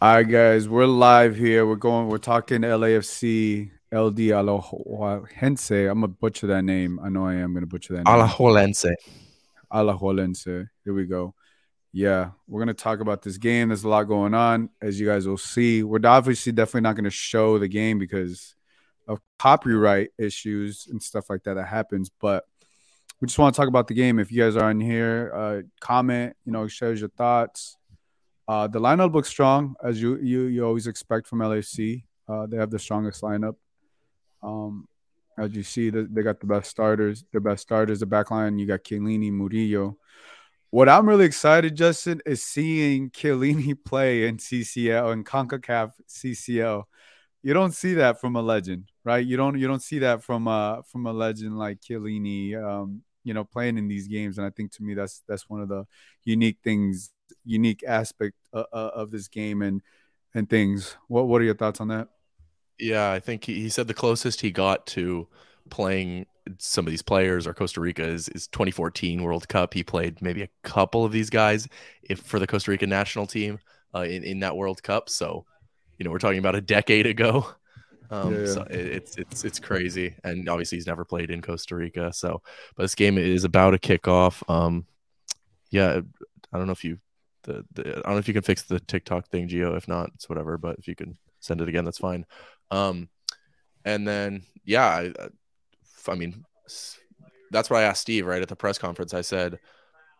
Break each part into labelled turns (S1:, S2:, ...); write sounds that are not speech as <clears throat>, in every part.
S1: All right, guys, we're live here. We're going. We're talking LAFC LD Alajuelense. I'm gonna butcher that name. I know I am gonna butcher that. name.
S2: Alajuelense.
S1: Alajuelense. Here we go. Yeah, we're gonna talk about this game. There's a lot going on, as you guys will see. We're obviously definitely not gonna show the game because of copyright issues and stuff like that that happens. But we just want to talk about the game. If you guys are in here, uh, comment. You know, share your thoughts. Uh, the lineup looks strong as you you you always expect from LAFC. Uh, they have the strongest lineup. Um, as you see, they, they got the best starters. Their best starters, the back line. You got Chiellini, Murillo. What I'm really excited, Justin, is seeing Chiellini <laughs> play in CCL and Concacaf CCL. You don't see that from a legend, right? You don't you don't see that from a from a legend like Chiellini. Um, you know, playing in these games, and I think to me that's that's one of the unique things unique aspect uh, uh, of this game and and things. What what are your thoughts on that?
S2: Yeah, I think he, he said the closest he got to playing some of these players or Costa Rica is, is 2014 World Cup. He played maybe a couple of these guys if for the Costa Rica national team uh, in in that World Cup. So, you know, we're talking about a decade ago. <laughs> Um, yeah, yeah. So it, it's it's it's crazy, and obviously he's never played in Costa Rica. So, but this game is about a kickoff. Um, yeah, I don't know if you the, the I don't know if you can fix the TikTok thing, Geo. If not, it's whatever. But if you can send it again, that's fine. Um, and then yeah, I, I mean, that's what I asked Steve right at the press conference. I said,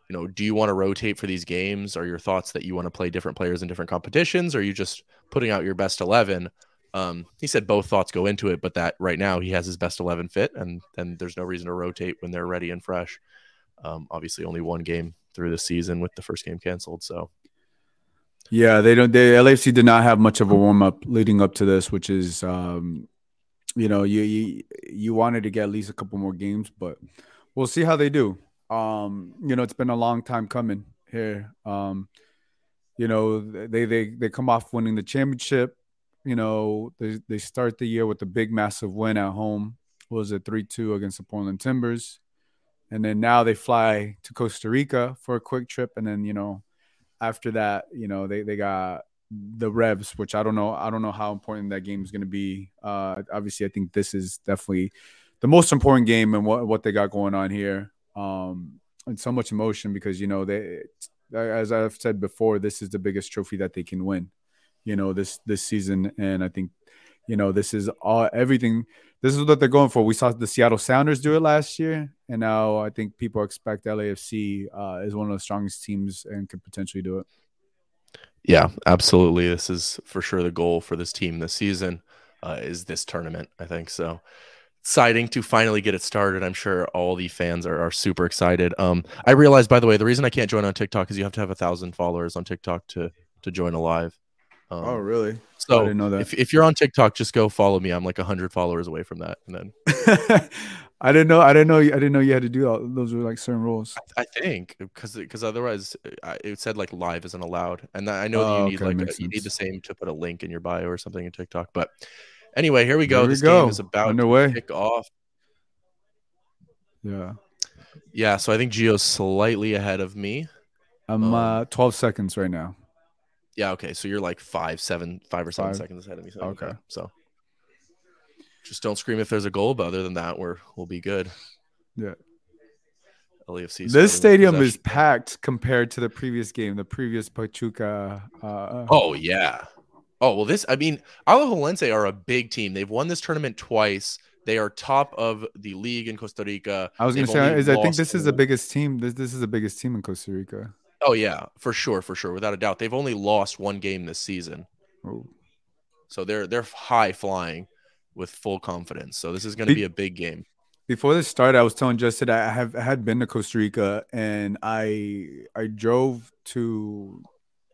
S2: you know, do you want to rotate for these games? Are your thoughts that you want to play different players in different competitions? Or are you just putting out your best eleven? Um, he said both thoughts go into it, but that right now he has his best eleven fit, and then there's no reason to rotate when they're ready and fresh. Um, obviously, only one game through the season with the first game canceled. So,
S1: yeah, they don't. They LAFC did not have much of a warm up leading up to this, which is, um, you know, you, you you wanted to get at least a couple more games, but we'll see how they do. Um, you know, it's been a long time coming here. Um, you know, they they they come off winning the championship. You know, they they start the year with a big, massive win at home. What was it three two against the Portland Timbers? And then now they fly to Costa Rica for a quick trip, and then you know, after that, you know, they they got the Revs, which I don't know, I don't know how important that game is going to be. Uh, obviously, I think this is definitely the most important game and what what they got going on here. Um, and so much emotion because you know they, as I've said before, this is the biggest trophy that they can win. You know this this season, and I think you know this is all everything this is what they're going for. We saw the Seattle Sounders do it last year, and now I think people expect LAFC uh, is one of the strongest teams and could potentially do it.
S2: Yeah, absolutely. This is for sure the goal for this team this season. Uh, is this tournament? I think so. Exciting to finally get it started. I'm sure all the fans are, are super excited. Um, I realized, by the way, the reason I can't join on TikTok is you have to have a thousand followers on TikTok to to join a live.
S1: Um, oh, really?
S2: So I didn't know that. If, if you're on TikTok, just go follow me. I'm like hundred followers away from that, and then <laughs>
S1: I didn't know. I didn't know. I didn't know you had to do all those. Were like certain rules.
S2: I, I think because because otherwise it said like live isn't allowed, and I know oh, you need okay, like a, you need the same to put a link in your bio or something in TikTok. But anyway, here we go. Here this we go. game is about Underway. to kick off.
S1: Yeah.
S2: Yeah. So I think Geo's slightly ahead of me.
S1: I'm um, uh, 12 seconds right now.
S2: Yeah. Okay. So you're like five, seven, five or seven five. seconds ahead of me. So,
S1: okay. okay.
S2: So just don't scream if there's a goal, but other than that, we're we'll be good.
S1: Yeah.
S2: LAFC.
S1: This stadium is packed compared to the previous game, the previous Pachuca. Uh,
S2: oh yeah. Oh well, this I mean, Alajuelense are a big team. They've won this tournament twice. They are top of the league in Costa Rica.
S1: I was going to say, is I think this is the biggest team. This this is the biggest team in Costa Rica.
S2: Oh yeah, for sure, for sure, without a doubt. They've only lost one game this season, oh. so they're they're high flying with full confidence. So this is going to be, be a big game.
S1: Before this started, I was telling Justin I have I had been to Costa Rica and I I drove to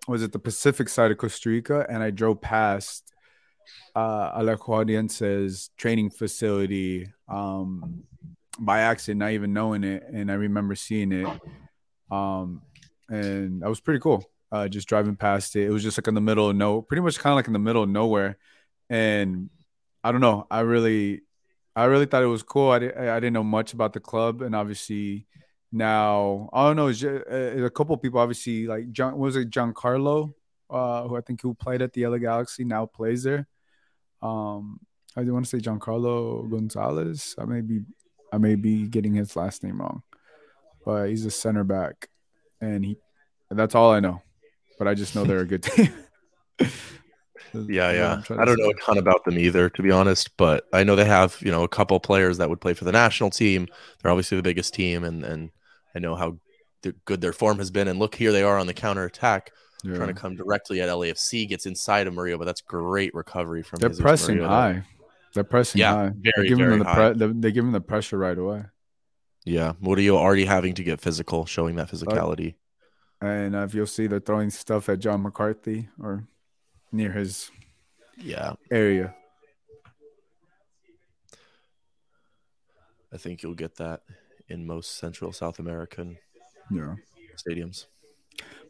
S1: was it the Pacific side of Costa Rica and I drove past uh Alajuelense's training facility um by accident, not even knowing it, and I remember seeing it. Um, and that was pretty cool. Uh, just driving past it, it was just like in the middle of no, pretty much kind of like in the middle of nowhere, and I don't know. I really, I really thought it was cool. I, didn't, I didn't know much about the club, and obviously now I don't know. Just, uh, a couple people obviously like John was it Giancarlo uh, who I think who played at the LA Galaxy now plays there. Um, I want to say Giancarlo Gonzalez. I may be I may be getting his last name wrong, but he's a center back, and he that's all I know. But I just know they're a good team. <laughs>
S2: yeah, yeah. I don't know a ton about them either, to be honest. But I know they have you know a couple players that would play for the national team. They're obviously the biggest team, and and I know how good their form has been. And look, here they are on the counter attack. Yeah. Trying to come directly at LAFC, gets inside of Murillo, but that's great recovery from.
S1: They're
S2: Jesus
S1: pressing high. They're pressing
S2: Yeah,
S1: high.
S2: very,
S1: they're giving
S2: very
S1: them the
S2: high.
S1: pre- they give them the pressure right away.
S2: Yeah, Murillo already having to get physical, showing that physicality.
S1: And uh, if you'll see, they're throwing stuff at John McCarthy or near his
S2: Yeah,
S1: area.
S2: I think you'll get that in most Central South American
S1: Yeah.
S2: stadiums.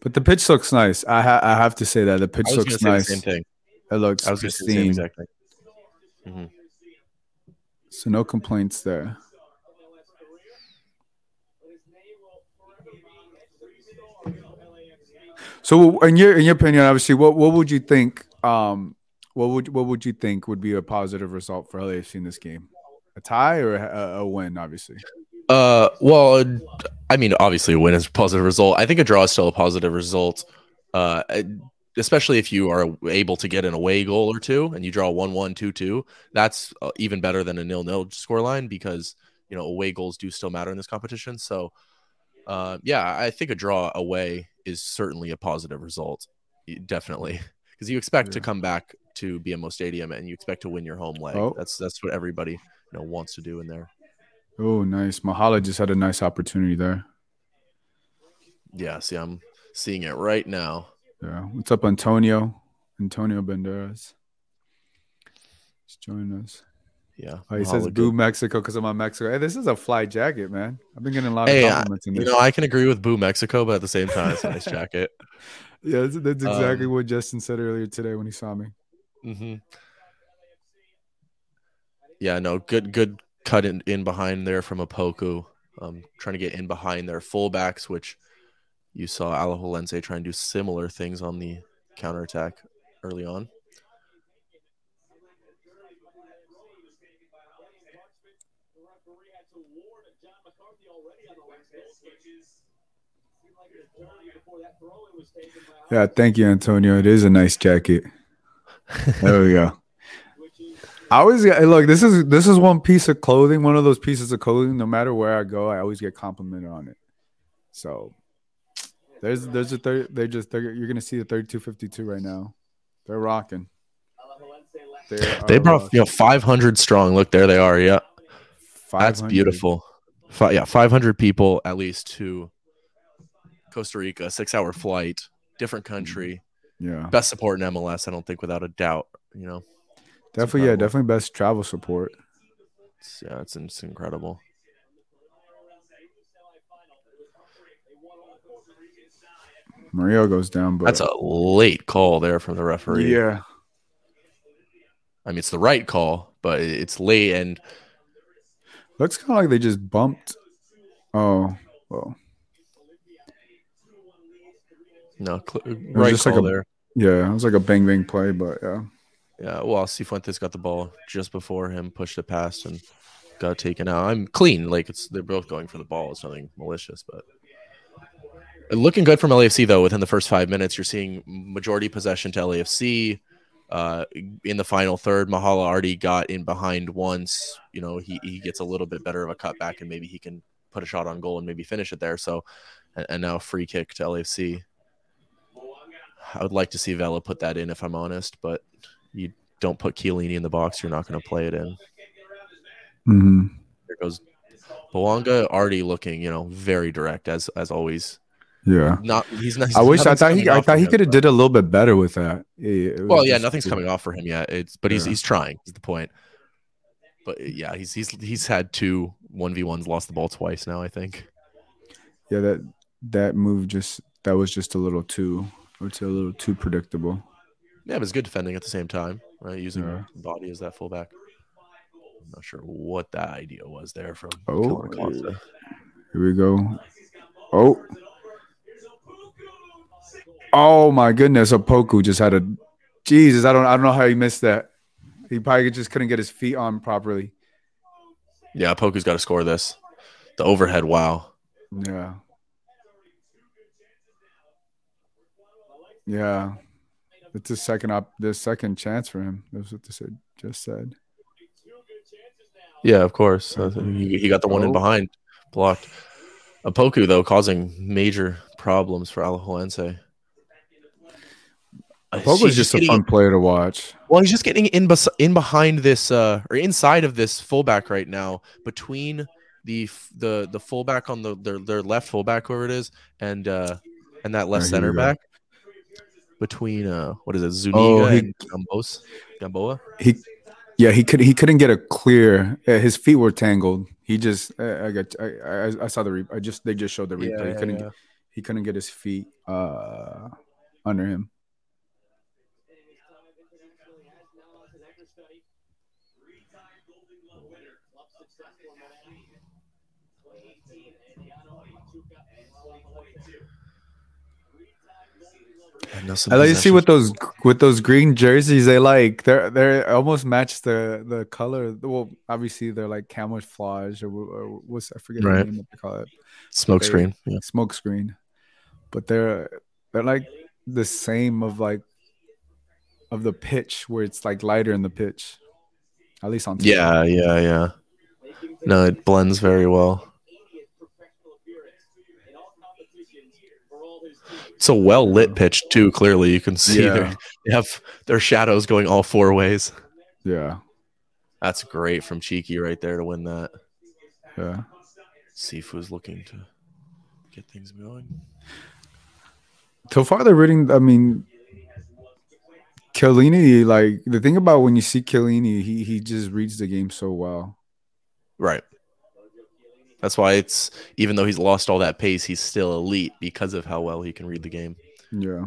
S1: But the pitch looks nice. I ha- I have to say that the pitch looks nice.
S2: same thing.
S1: It looks
S2: I was going to say the same
S1: pristine.
S2: exact thing. Mhm.
S1: So no complaints there. So in your in your opinion, obviously, what what would you think? Um, what would what would you think would be a positive result for LAFC in this game? A tie or a, a win? Obviously.
S2: Uh, well, I mean, obviously, a win is a positive result. I think a draw is still a positive result. Uh, especially if you are able to get an away goal or two and you draw 1-1 2-2 that's uh, even better than a nil-nil scoreline because you know away goals do still matter in this competition so uh, yeah i think a draw away is certainly a positive result definitely <laughs> because you expect to come back to BMO Stadium and you expect to win your home leg.
S1: Oh.
S2: That's that's what everybody you know wants to do in there.
S1: Oh, nice. Mahala just had a nice opportunity there.
S2: Yeah, see, I'm seeing it right now.
S1: Yeah. What's up, Antonio? Antonio Banderas. Just joining us.
S2: Yeah,
S1: Oh, he says boo Mexico because I'm on Mexico. Hey, this is a fly jacket, man. I've been getting a lot of
S2: Hey, I-
S1: compliments in
S2: You know, I can agree with Boo Mexico, but at the same time, it's a nice jacket. <laughs>
S1: yeah, that's, that's exactly
S2: Um,
S1: what Justin said earlier today when he saw me.
S2: hmm Yeah, no, good, good cut in, in behind there from Opoku. Um, trying to get in behind their fullbacks, which you saw Alajuelense try and do similar things on the counterattack early on.
S1: Yeah, thank you, Antonio. It is a nice jacket. There we go. I always get look. This is this is one piece of clothing, one of those pieces of clothing. No matter where I go, I always get complimented on it. So there's there's a third. They're just they're, you're gonna see the thirty two fifty two right now. They're rocking. They,
S2: They
S1: are
S2: brought
S1: rocking.
S2: you know 500 strong. Look there, they are. Yeah, that's beautiful. Fi- yeah, 500 people at least to Costa Rica, six hour flight, different country,
S1: Yeah,
S2: best support in MLS. I don't think without a doubt. You know,
S1: definitely. Yeah, definitely best travel support.
S2: it's, yeah, it's, it's incredible.
S1: Mario goes down, but
S2: That's a late call there from the referee.
S1: yeah.
S2: I mean, it's the right call, but it's late and
S1: Looks kind of like they just bumped. Oh, well,
S2: no cl- right
S1: just like a-
S2: there.
S1: yeah. It was like a bang bang play, but yeah.
S2: Yeah, well, Cifuentes got the ball just before him, pushed it past, and got taken out. I'm clean, like it's they're both going for the ball. It's nothing malicious, but looking good from LAFC though. Within the first five minutes, you're seeing majority possession to LAFC. Uh, in the final third, Mahala already got in behind once. You know, he he gets a little bit better of a cutback, and maybe he can put a shot on goal and maybe finish it there. So, and, and now free kick to LAFC. I would like to see Vela put that in, if I'm honest, but you don't put Chiellini in the box, you're not going to play it in.
S1: Mm-hmm.
S2: There goes Bouanga, already looking, you know, very direct as as always.
S1: Yeah.
S2: Not he's not.
S1: I wish I thought he I thought he could have did a little bit better with that. It-
S2: Well, yeah, nothing's coming off for him yet. It's but he's
S1: Yeah.
S2: he's trying. Is the point? But yeah, he's he's he's had two one v ones, lost the ball twice now. I think.
S1: Yeah, that that move just that was just a little too I would say a little too predictable.
S2: Yeah, but it's good defending at the same time, right? Using
S1: Yeah.
S2: body as that fullback. I'm not sure what that idea was there from.
S1: Oh, Here we go. Oh. Oh my goodness, Opoku just had a Jesus. I don't I don't know how he missed that. He probably just couldn't get his feet on properly.
S2: Yeah, Poku's got to score this. The overhead, wow.
S1: Yeah. Yeah. It's a second up the second chance for him. That's what they just said.
S2: Yeah, of course. Uh, he, he got the one in
S1: Oh.
S2: behind, blocked. Opoku though causing major problems for Alajuelense. Uh, he's
S1: just a fun player to watch.
S2: Well, he's just getting in bes- in behind this uh or inside of this fullback right now between the the the fullback on the their, their left fullback whoever it is and uh and that left
S1: Right,
S2: center back between uh what is it Zuniga
S1: Oh, he-
S2: and Gambos Gamboa.
S1: He yeah, he could he couldn't get a clear. uh, His feet were tangled. He just uh, I got I, I I saw the re- I just they just showed the replay. he couldn't
S2: yeah.
S1: he couldn't get his feet uh under him.
S2: Some
S1: I like to see with those with those green jerseys. They like they're they're almost match the the color. Well, obviously they're like camouflage or, or what's I forget
S2: Right.
S1: the name what they call it.
S2: smoke
S1: they-
S2: screen. Yeah.
S1: Smoke screen, but they're they're like the same of like of the pitch where it's like lighter in the pitch. At least on TV.
S2: yeah, yeah, yeah. No, it blends very well. It's a well lit pitch too. Clearly, you can see
S1: Yeah.
S2: their- they have their shadows going all four ways.
S1: yeah,
S2: That's great from Cheeky right there to win that.
S1: yeah.
S2: Sifu's looking to get things going.
S1: So far, they're reading. I mean, Chiellini. Like the thing about when you see Chiellini, he he just reads the game so well.
S2: Right. That's why it's even though he's lost all that pace, he's still elite because of how well he can read the game.
S1: Yeah,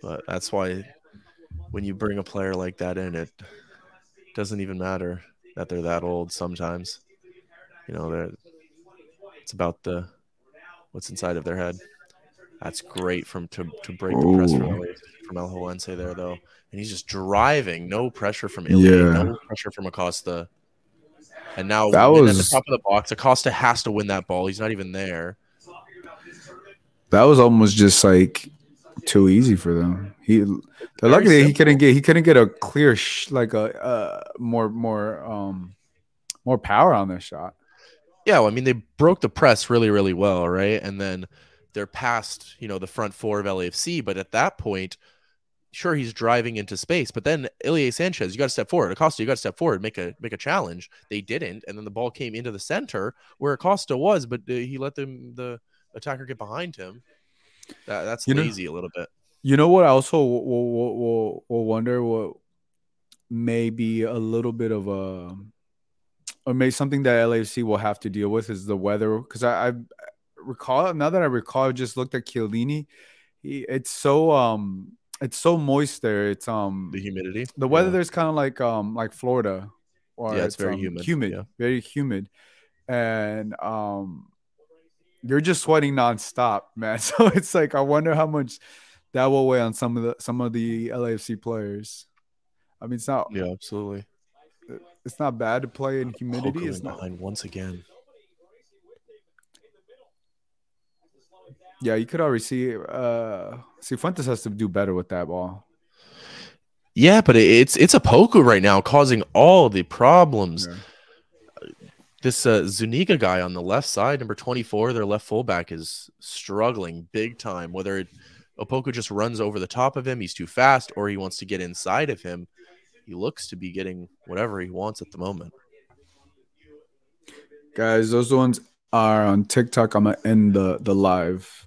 S2: But that's why when you bring a player like that in, it doesn't even matter that they're that old sometimes. You know, they're, it's about the what's inside of their head. That's great from to, to break the press from El, from Alajuelense there though. And he's just driving, no pressure from Ilie,
S1: Yeah.
S2: no pressure from Acosta. And now
S1: That
S2: when at the top of the box, Acosta has to win that ball. He's not even there.
S1: that was almost just like too easy for them. He, they're lucky that he couldn't get he couldn't get a clear sh- like a uh more more um more power on their shot.
S2: Yeah, well, I mean they broke the press really, really well, right? And then they're past, you know, the front four of LAFC. But at that point, sure, he's driving into space. But then Ilie Sanchez, you got to step forward. Acosta, you got to step forward, make a make a challenge. They didn't, and then the ball came into the center where Acosta was, but uh, he let them the attacker get behind him. That, that's
S1: You know-
S2: lazy a little bit.
S1: You know what? I also will, will, will, will wonder what maybe a little bit of a or maybe something that LAFC will have to deal with is the weather. Because I, I recall now that I recall, I just looked at Chiellini. He, it's so um, it's so moist there. It's um,
S2: The humidity.
S1: the weather
S2: Yeah.
S1: there's kind of like um, like Florida, or
S2: Yeah, it's very
S1: um,
S2: humid,
S1: humid,
S2: yeah.
S1: very humid, and um, you're just sweating nonstop, <laughs> man. So it's like I wonder how much that will weigh on some of the some of the LAFC players. I mean, it's not
S2: Yeah, absolutely.
S1: it's not bad to play in humidity. It's not.
S2: behind once again.
S1: Yeah, you could already see. Uh, Cifuentes has to do better with that ball.
S2: Yeah, but it's it's Opoku right now causing all the problems.
S1: Yeah.
S2: This uh, Zuniga guy on the left side, number 24, their left fullback, is struggling big time. Whether it, Opoku just runs over the top of him, he's too fast, or he wants to get inside of him. He looks to be getting whatever he wants at the moment.
S1: Guys, those ones are on TikTok. I'm gonna end the the live.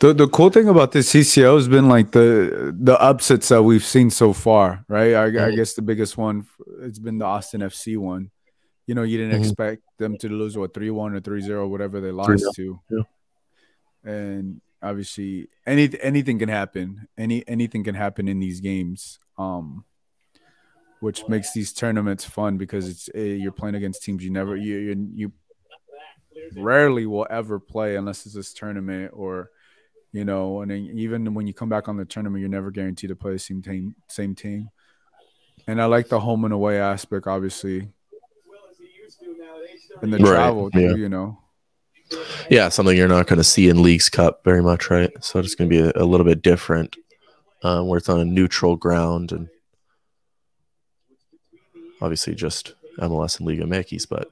S1: The
S3: the
S1: cool thing about this CCL has been like the the upsets that we've seen so far, right? I, I
S2: Mhm.
S1: guess the biggest one it's been the Austin FC one. You know, you didn't
S2: Mhm.
S1: expect them to lose what three one or 3-0, whatever they
S2: 3-0,
S1: lost to.
S2: yeah.
S1: And obviously, any anything can happen. Any anything can happen in these games. Um, which makes these tournaments fun because it's eh, you're playing against teams you never you you, you rarely will ever play unless it's this tournament or you know and then even when you come back on the tournament you're never guaranteed to play the same team same team and i like the home and away aspect obviously and the
S2: Right,
S1: travel too
S2: yeah.
S1: you know
S2: Yeah, something you're not going to see in Leagues Cup very much, right? So it's going to be a, a little bit different, um, where it's on a neutral ground and obviously just MLS and Liga MX, but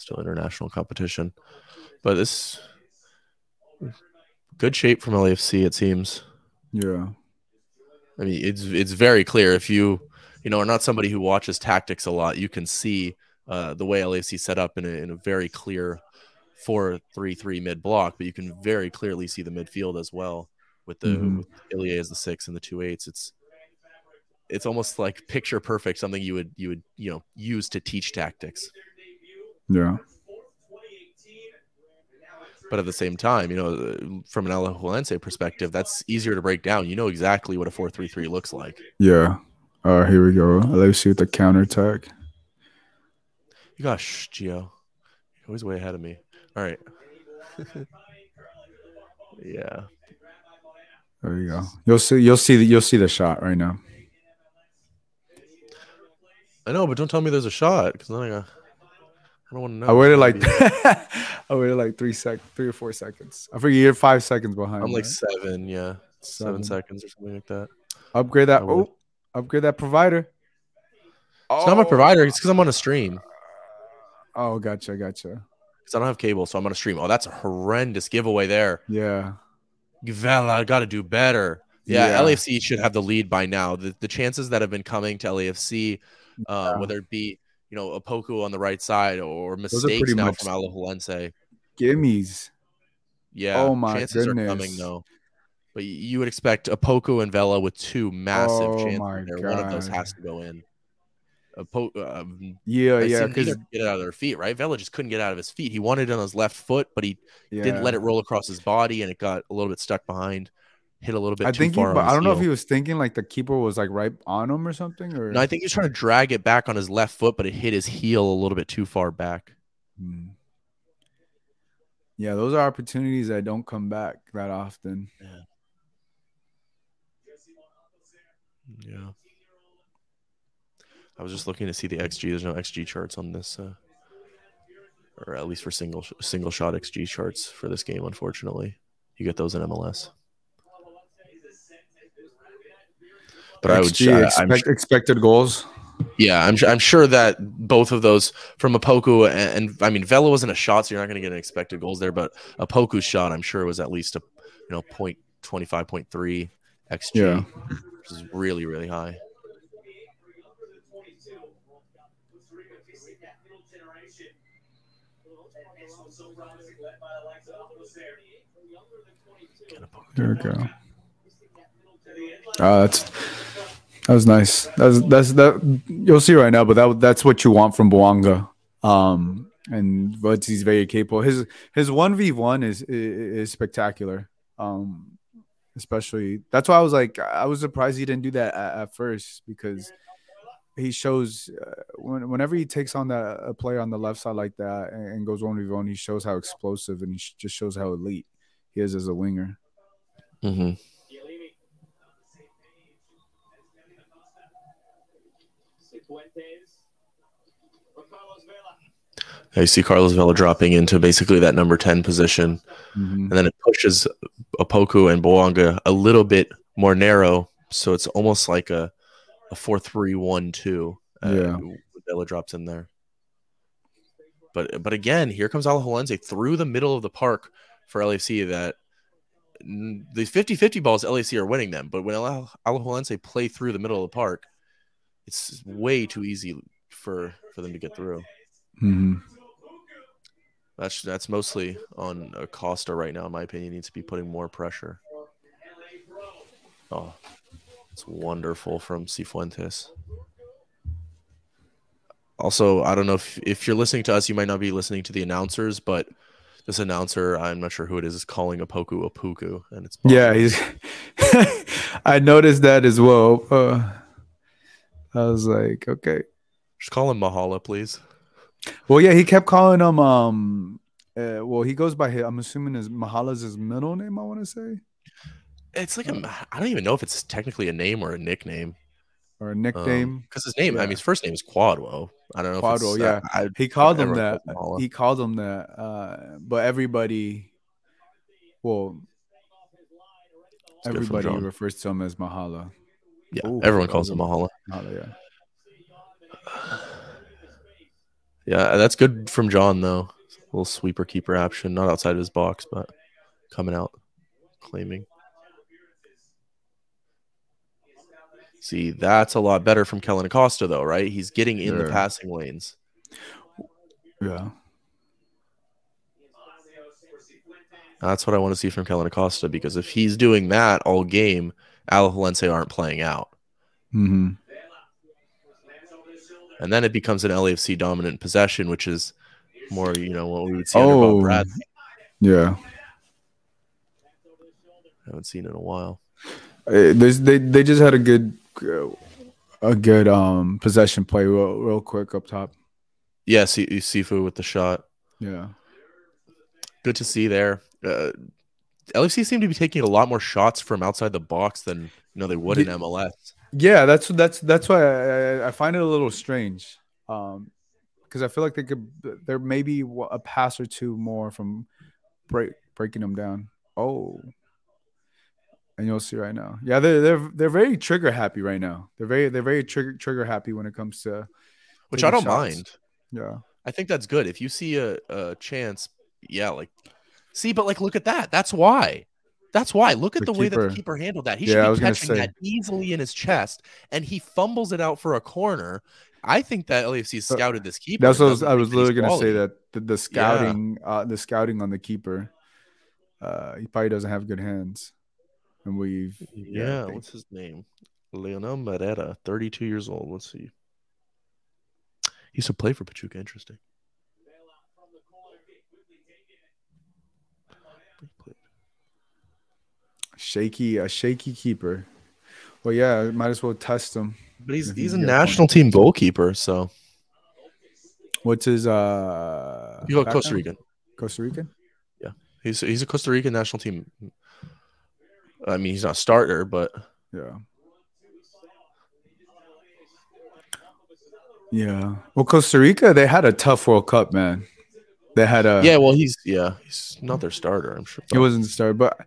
S2: still international competition. But this good shape from LAFC, it seems.
S1: yeah
S2: I mean, it's it's very clear if you you know are not somebody who watches tactics a lot, you can see uh, the way LAFC set up in a, in a very clear four three three mid block, but you can very clearly see the midfield as well with the
S1: Mhm.
S2: with Ilie as the six and the two eights. It's it's almost like picture perfect, something you would you would you know use to teach tactics.
S1: Yeah
S2: But at the same time, you know, from an Alajuelense perspective, that's easier to break down. You know exactly what a four three three looks like.
S1: yeah uh here we go let's see with the counterattack
S2: You got shh, Gio. You're always way ahead of me. All right. <laughs> yeah.
S1: there you go you'll see you'll see the, you'll see the shot right now
S2: I know, but don't tell me there's a shot because then I, got, I don't want to know.
S1: i waited like <laughs> i waited like three sec three or four seconds i forget you're five seconds behind
S2: I'm like
S1: right?
S2: seven, yeah, seven,
S1: Seven.
S2: seconds or something like that.
S1: upgrade that oh upgrade that provider
S2: It's not my provider. It's because I'm on a stream.
S1: Oh, gotcha, gotcha.
S2: Because I don't have cable, so I'm on a stream. Oh, that's a horrendous giveaway there.
S1: Yeah,
S2: Vela I got to do better. Yeah,
S1: Yeah.
S2: LAFC should have the lead by now. The, the chances that have been coming to LAFC, uh,
S1: Yeah.
S2: whether it be you know Opoku on the right side or mistakes now from Alajuelense.
S1: gimmies.
S2: Yeah.
S1: Oh my
S2: chances are coming though. But you would expect Opoku and Vela with two massive
S1: Oh
S2: chances there. One of those has to go in. A po- um,
S1: Yeah, yeah, because
S2: get out of their feet, right? Vela just couldn't get out of his feet. He wanted it on his left foot, but he
S1: yeah.
S2: didn't let it roll across his body, and it got a little bit stuck behind. Hit a little bit
S1: I
S2: too
S1: think, he, I don't know if he was thinking like the keeper was like right on him or something, or
S2: No, I think he was trying to drag it back on his left foot, but it hit his heel a little bit too far back.
S1: Hmm. Yeah, those are opportunities that don't come back that often.
S2: Yeah. I was just looking to see the XG. There's no XG charts on this, uh, or at least for single single shot XG charts for this game. Unfortunately, you get those in MLS. But I would,
S1: XG,
S2: I- I'm
S1: expect, expected goals.
S2: Yeah, I'm, I'm sure that both of those from Opoku and, and I mean Vela wasn't a shot, so you're not going to get an expected goals there. But Opoku shot, I'm sure was at least a you know point twenty five point three xg,
S1: Yeah.
S2: which is really really high. Get Opoku.
S1: There we go. Oh, that's that was nice. That's that's that you'll see right now, but that that's what you want from Bouanga. Um, and but he's very capable. His his one v one is is spectacular. Um, especially that's why I was like I was surprised he didn't do that at, at first because he shows uh, when, whenever he takes on that a player on the left side like that and, and goes one v one, he shows how explosive and he sh- just shows how elite he is as a winger.
S2: Mhm. Yeah, you see Carlos Vela dropping into basically that number 10 position.
S1: Mhm.
S2: and then it pushes Opoku and Bouanga a little bit more narrow, so it's almost like a a four three one two. Uh,
S1: Yeah.
S2: Vela drops in there, but but again, here comes Alajuelense through the middle of the park for LAFC. That mm, the 50-50 balls LAFC are winning them, but when Ala- Alajuelense play through the middle of the park, it's way too easy for for them to get through.
S1: Mhm.
S2: That's that's mostly on Acosta right now, in my opinion. He needs to be putting more pressure. Oh, it's wonderful from Cifuentes. Also, I don't know if if you're listening to us, you might not be listening to the announcers, but this announcer, I'm not sure who it is, is calling Opoku Opoku, and it's
S1: yeah, he's. <laughs> I noticed that as well. Uh, I was like, okay,
S2: just call him Mahala, please.
S1: Well, yeah, he kept calling him. Um, uh, well, he goes by. His, I'm assuming his Mahala's his middle name. I want to say.
S2: It's like a. I don't even know if it's technically a name or a nickname
S1: or a nickname
S2: because um, his name. Yeah. I mean, his first name is Kwadwo. I don't know.
S1: Kwadwo, yeah. I, he called him that. He called him that. Uh, but everybody, well, it's everybody refers to him as Mahala.
S2: Yeah, Ooh, everyone calls him Mahala.
S1: Mahala, yeah.
S2: Yeah, that's good from John though. A little sweeper keeper option, not outside of his box, but coming out claiming. See, that's a lot better from Kellen Acosta, though, right? He's getting in the passing lanes.
S1: Yeah.
S2: That's what I want to see from Kellen Acosta because if he's doing that all game, Alajuelense aren't playing out.
S1: Mm-hmm.
S2: And then it becomes an LAFC dominant possession, which is more, you know, what we would see oh, under Bradley.
S1: Yeah.
S2: I haven't seen it in a while.
S1: Uh, they they just had a good a good um possession play real, real quick up top.
S2: Yeah, see Sifu with the shot.
S1: Yeah.
S2: Good to see there. Uh, LFC seem to be taking a lot more shots from outside the box than you know they would in MLS.
S1: Yeah, that's that's that's why I, I find it a little strange. Um, because I feel like they could there may be a pass or two more from break breaking them down. Oh, and you'll see right now. Yeah, they're they're they're very trigger happy right now. They're very they're very trigger trigger happy when it comes to
S2: which I don't shots. mind.
S1: Yeah,
S2: I think that's good. If you see a, a chance, yeah, like see, but like look at that. That's why. That's why. Look at the, the way that the keeper handled that. He yeah, should be catching that easily in his chest, and he fumbles it out for a corner. I think that LAFC uh, scouted this keeper.
S1: That's what I was, I was literally going to say that the, the scouting, yeah. uh, the scouting on the keeper, uh, he probably doesn't have good hands and we've
S2: yeah. yeah what's his name? Leonel Moreira, 32 years old. Let's see. He used to play for Pachuca. Interesting.
S1: Shaky, a shaky keeper. Well, yeah, might as well test him.
S2: But he's he's a national team goalkeeper, so.
S1: What's his uh?
S2: You Costa Rican.
S1: Costa Rican.
S2: Yeah, he's he's a Costa Rican national team I mean, he's not starter, but
S1: yeah. Yeah. Well, Costa Rica, they had a tough World Cup, man. They had a
S2: yeah. Well, he's yeah, he's not their starter. I'm sure
S1: he wasn't the starter, but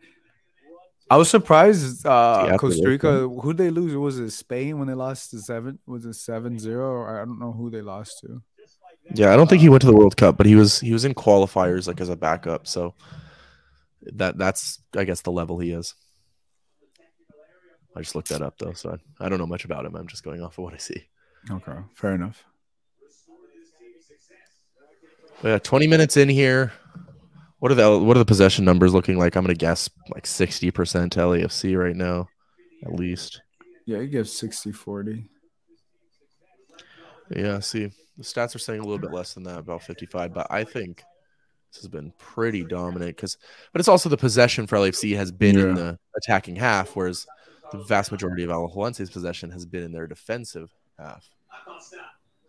S1: I was surprised. Uh, Costa Rica, who they lose? Was it Spain when they lost to seven? Was it seven zero? I don't know who they lost to.
S2: Yeah, I don't think he went to the World Cup, but he was he was in qualifiers like as a backup. So that that's I guess the level he is. I just looked that up though, so I, I don't know much about him. I'm just going off of what I see.
S1: Okay, fair enough.
S2: Yeah, 20 minutes in here. What are the what are the possession numbers looking like? I'm gonna guess like 60% to LAFC right now, at least.
S1: Yeah, he gives 60 40.
S2: Yeah, see, the stats are saying a little bit less than that, about 55, but I think this has been pretty dominant because, but it's also the possession for LAFC has been yeah. in the attacking half, whereas the vast majority of Alajuelense's possession has been in their defensive half.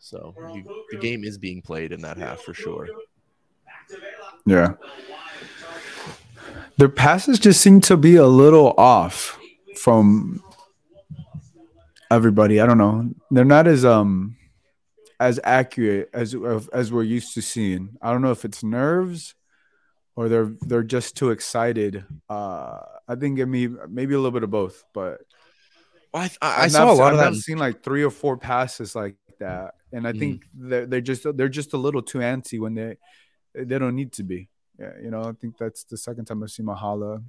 S2: So you, the game is being played in that half for sure.
S1: Yeah. Their passes just seem to be a little off from everybody. I don't know. They're not as um as accurate as as we're used to seeing. I don't know if it's nerves or they're they're just too excited. Uh, I think it me maybe a little bit of both, but
S2: well, I, I saw not, a lot
S1: I've
S2: of that.
S1: seen like three or four passes like that, and I mm. think they're, they're just they're just a little too antsy when they they don't need to be. Yeah, you know, I think that's the second time I've seen Mahala.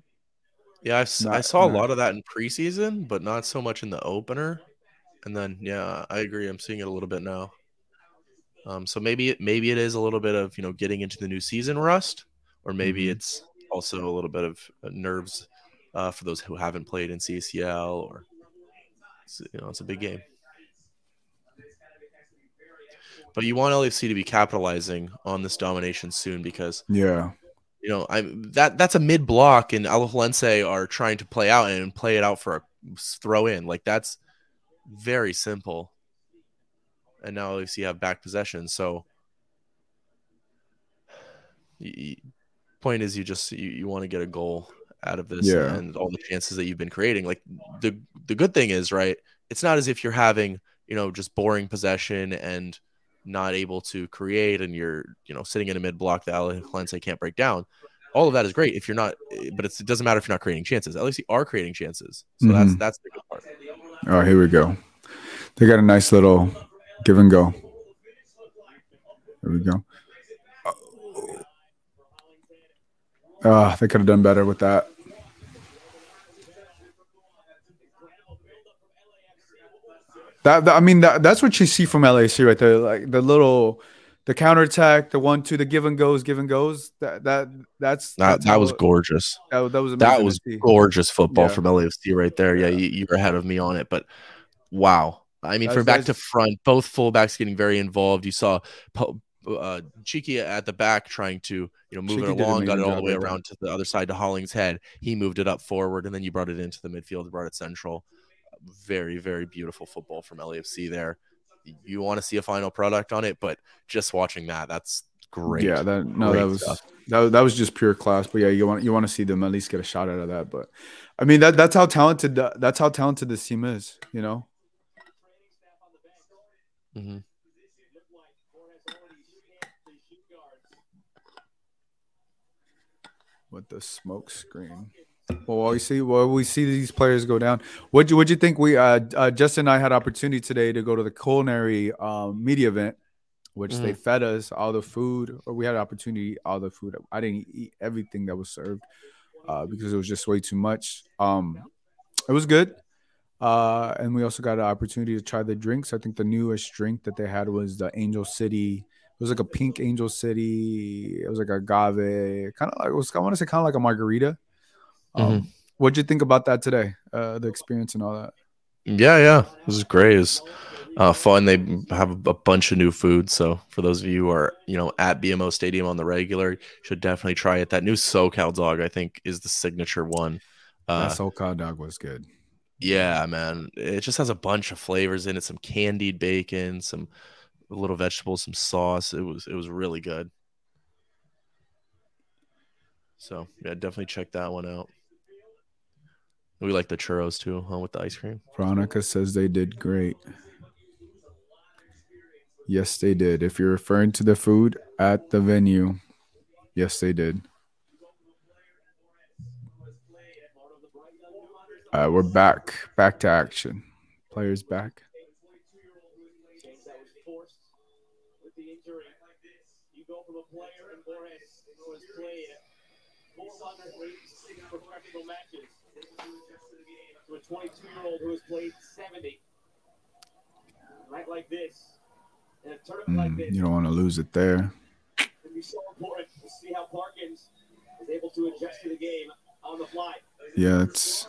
S2: Yeah, I've, not, I saw not, a lot of that in preseason, but not so much in the opener. And then, yeah, I agree. I'm seeing it a little bit now. Um, so maybe it maybe it is a little bit of you know getting into the new season rust, or maybe
S1: Mhm.
S2: it's also a little bit of uh, nerves uh, for those who haven't played in CCL or you know it's a big game. But you want LAFC to be capitalizing on this domination soon because
S1: Yeah.
S2: you know I that that's a mid block and Alajuelense are trying to play out and play it out for a throw in like that's very simple. And now LAFC have back possession, so point is you just you, you want to get a goal out of this
S1: Yeah.
S2: and all the chances that you've been creating like the the good thing is right it's not as if you're having you know just boring possession and not able to create and you're you know sitting in a mid block that Alajuelense can't break down all of that is great if you're not but it's, it doesn't matter if you're not creating chances at least you are creating chances so that's
S1: Mhm.
S2: that's the good part
S1: Oh, here we go. They got a nice little give and go. There we go. Ah, they could have done better with that. That, that- I mean, that, that's what you see from LAC right there. Like the little, the counterattack, the one, two, the give and goes, give and goes. That that that's
S2: that, that was gorgeous
S1: That, that was
S2: that was gorgeous football
S1: Yeah.
S2: from LAFC right there. Yeah, you, you were ahead of me on it, but wow. I mean, from back to front, both fullbacks getting very involved. You saw uh, Cheeky at the back trying to you know move
S1: Cheeky
S2: it along, got it all the way around to the other side to Hollingshead. He moved it up forward, and then you brought it into the midfield, brought it central. Very, very beautiful football from LAFC there. You want to see a final product on it, but just watching that, that's great.
S1: Yeah, that no,
S2: Great
S1: that was
S2: stuff.
S1: that, was- that was just pure class. But yeah, you want you want to see them at least get a shot out of that. But I mean that that's how talented the- that's how talented this team is. You know,
S2: Mm-hmm.
S1: with the smoke screen. Well, we see while we see these players go down, what you what you think? We uh, uh, Justin and I had opportunity today to go to the culinary um, media event, which they fed us all the food, or we had opportunity to eat all the food. I didn't eat everything that was served uh, because it was just way too much. Um, it was good. Uh, and we also got an opportunity to try the drinks. I think the newest drink that they had was the Angel City. It was like a pink Angel City. It was like agave, kind of like it was. I want to say kind of like a margarita. Um, What'd you think about that today? Uh, the experience and all that.
S2: Yeah, yeah, this is great. It's uh, fun. They have a bunch of new food. So for those of you who are, you know, at BMO Stadium on the regular, you should definitely try it. That new SoCal dog, I think, is the signature one. Uh,
S1: that SoCal dog was good.
S2: yeah, man, it just has a bunch of flavors in it. Some candied bacon, some little vegetables, some sauce. It was it was really good. So yeah, definitely check that one out. We like the churros too, huh, with the ice cream.
S1: Veronica says they did great. Yes, they did. If you're referring to the food at the venue, yes, they did. Uh, we're back, back to action. Players back.
S3: To a 22 year old who has played 70. A night like this, in a tournament like
S1: Mm,
S3: this,
S1: you don't want to lose it there.
S3: it'd be so important to see how Parkins is able to adjust to the game on the fly.
S1: Yeah, it's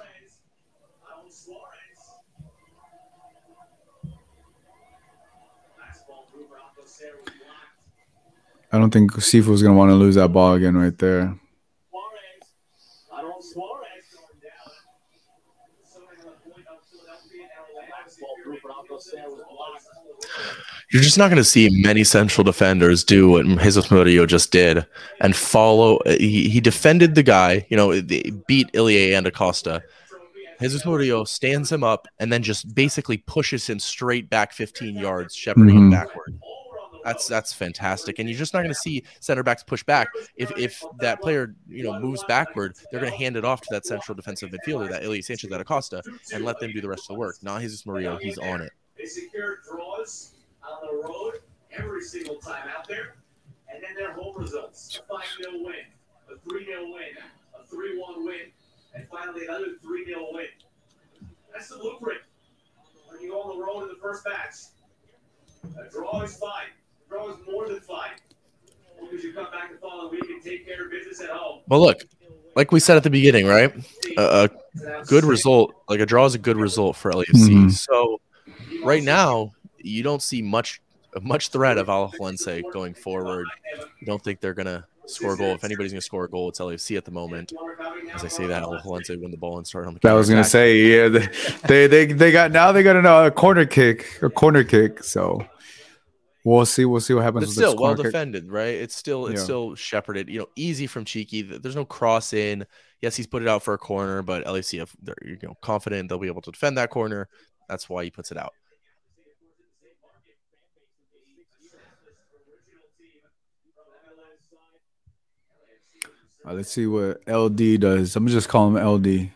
S1: I don't think Sifu was gonna want to lose that ball again right there.
S3: Suarez, Adolfo Suarez. Last ball through for Alcocer was blocked.
S2: You're just not going to see many central defenders do what Jesus Murillo just did and follow. He, he defended the guy, you know, they beat Ilie and Acosta. Jesus Murillo stands him up and then just basically pushes him straight back 15 yards, shepherding him
S1: Mhm.
S2: backward. That's that's fantastic, and you're just not going to see center backs push back. If if that player you know moves backward, they're going to hand it off to that central defensive midfielder, that Ilie Sanchez, that Acosta, and let them do the rest of the work. Not Jesus Murillo, he's on it.
S4: They secured draws on the road every single time out there. And then their home results a 5 0 win, a 3 0 win, a 3 1 win, and finally another 3 0 win. That's the blueprint. When you go on the road in the first match, a draw is fine. A draw is more than fine. Because you come back the following week and take care of business at home.
S2: Well, look, like we said at the beginning, right? A good result, like a draw is a good result for LAFC.
S1: Mm-hmm.
S2: So right now, you don't see much much threat of Alajuelense going forward. You don't think they're gonna score a goal. If anybody's gonna score a goal, it's LAFC at the moment. As I say that, Alajuelense win the ball and start on the.
S1: That was gonna
S2: counterattack.
S1: say, yeah, they, they they they got now they got a uh, corner kick, a corner kick. So we'll see, we'll see what happens.
S2: But
S1: with
S2: still
S1: this
S2: well
S1: corner kick.
S2: defended, right? It's still it's
S1: Yeah.
S2: still shepherded, you know, easy from Cheeky. There's no cross in. Yes, he's put it out for a corner, but LACF they're you know confident they'll be able to defend that corner. That's why he puts it out.
S1: Uh, let's see what LD does. I'm just call him LD.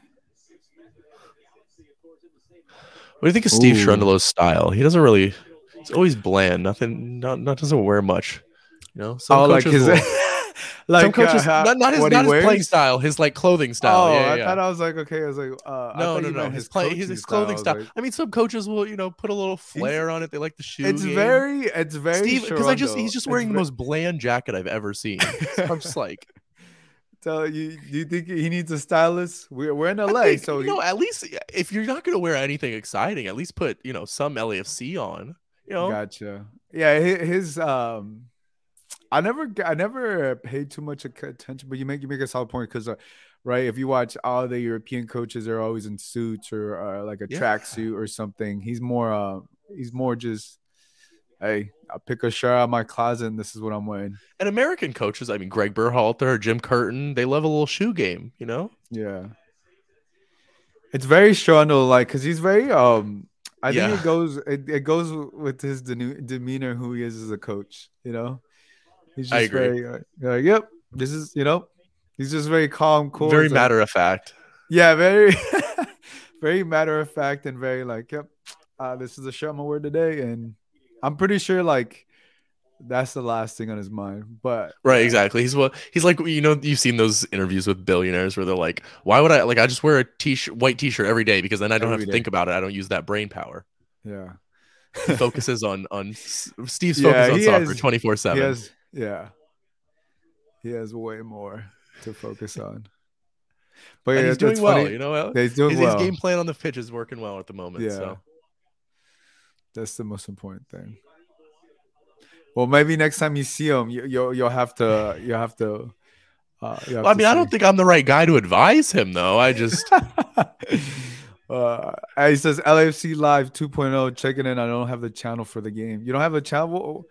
S2: What do you think of Steve
S1: Ooh.
S2: Style? He doesn't really. It's always bland. Nothing. Not, not doesn't wear much. You know. Some
S1: oh, like his,
S2: will- <laughs>
S1: like
S2: some coaches,
S1: uh,
S2: not, not his, not his playing style, his like clothing style.
S1: Oh,
S2: yeah, yeah,
S1: I
S2: yeah.
S1: thought I was like, okay, I was like, uh,
S2: no, no, no. His play, his, his clothing
S1: I was
S2: style.
S1: like,
S2: I mean, some coaches will, you know, put a little flair on it. They like the shoe.
S1: it's
S2: game.
S1: very, it's very.
S2: Steve because I just he's just
S1: It's
S2: wearing the
S1: ve-
S2: most bland jacket I've ever seen. So I'm just <laughs> like,
S1: So you, do you think he needs a stylist? We're we're in LA,
S2: think,
S1: so
S2: you know, at least if you're not gonna wear anything exciting, at least put you know some LAFC on. You know,
S1: Gotcha. Yeah, his um, I never, I never paid too much attention, but you make you make a solid point because, uh, right, if you watch all the European coaches, they're always in suits or uh, like a
S2: Yeah.
S1: tracksuit or something. He's more, uh, he's more just, hey, I'll pick a shirt out of my closet and this is what I'm wearing.
S2: and American coaches, I mean, Greg Berhalter, Jim Curtin, they love a little shoe game. You know,
S1: Yeah, it's very strong, like, cause he's very, um, I think it goes, it, it goes with his demeanor, who he is as a coach. You know, he's just
S2: I agree.
S1: very, uh, like, yep, this is, you know, he's just very calm, cool,
S2: very
S1: it's like-
S2: matter of fact.
S1: Yeah, very, <laughs> very matter of fact, and very like, yep, uh, this is the shirt I'm gonna wear today, and I'm pretty sure like that's the last thing on his mind. But
S2: Right, exactly. He's what he's like. You know, you've seen those interviews with billionaires where they're like, "Why would I like? I just wear a t-shirt, white t-shirt every day because then I don't have to
S1: day.
S2: think about it. I don't use that brain power."
S1: yeah,
S2: He focuses on on <laughs> Steve's
S1: Yeah,
S2: focus on soccer twenty four seven.
S1: yeah, he has way more to focus on. But yeah,
S2: he's doing well.
S1: funny.
S2: You know,
S1: he's doing
S2: his,
S1: well.
S2: his game plan on the pitch is working well at the moment.
S1: Yeah.
S2: So
S1: That's the most important thing. Well, maybe next time you see him, you, you'll you'll have to you have to. Uh, you have
S2: I
S1: to
S2: mean, I don't think I'm the right guy to advise him, though. I just <laughs>
S1: uh, he says LAFC Live 2.0 checking in. I don't have the channel for the game. You don't have a channel?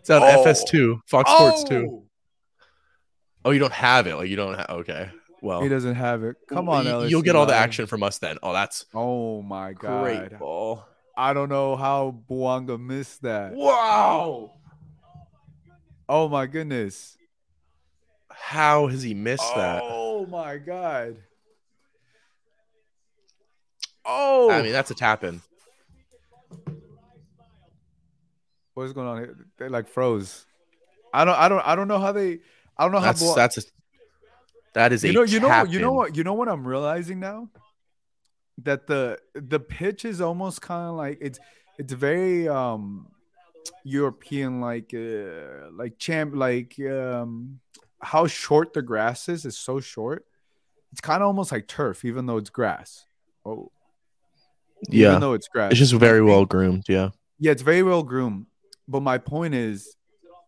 S2: it's on
S1: Oh.
S2: FS2, Fox Sports 2. Oh, you don't have it. Like you don't have. Okay. Well,
S1: He doesn't have it. Come on, LAFC
S2: You'll get all the action from us then. Oh, that's
S1: Oh my god!
S2: great ball.
S1: I don't know how Bouanga missed that.
S2: Wow.
S1: Oh my goodness!
S2: How has he missed that?
S1: Oh my god! Oh,
S2: I mean, that's a tap in.
S1: what's going on here? They like froze. I don't. I don't. I don't know how they. I don't know
S2: That's
S1: how. Bua-
S2: that's a that is a
S1: you know. You know.
S2: tap
S1: You know what? You know what I'm realizing now. That the the pitch is almost kind of like it's it's very um European like uh, like champ like um how short the grass is is so short. It's kind of almost like turf, even though it's grass. Oh,
S2: Yeah,
S1: even though it's grass.
S2: it's just very well groomed. Yeah,
S1: Yeah, it's very well groomed. But my point is,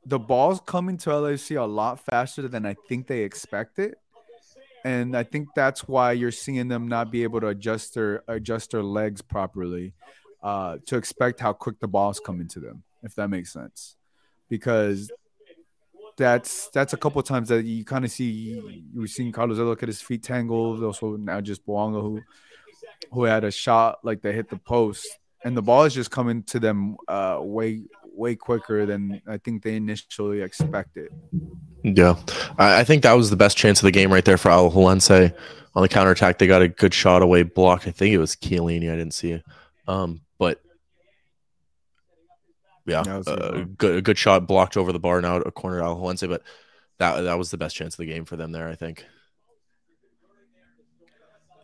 S1: the ball's coming to LAFC a lot faster than I think they expected, and I think that's why you're seeing them not be able to adjust their adjust their legs properly uh, to expect how quick the ball's coming to them. If that makes sense, because that's that's a couple times that you kind of see. We've seen Carlos look at his feet tangled. Also now just Bouanga who who had a shot like they hit the post and the ball is just coming to them uh, way way quicker than I think they initially expected.
S2: yeah. I, I think that was the best chance of the game right there for Alajuelense on the counterattack. They got a good shot away blocked. I think it was Chiellini. I didn't see it, um, but yeah,
S1: Yeah, a good
S2: uh, good a good shot blocked over the bar now a corner to Alajuelense, but that that was the best chance of the game for them there. I think.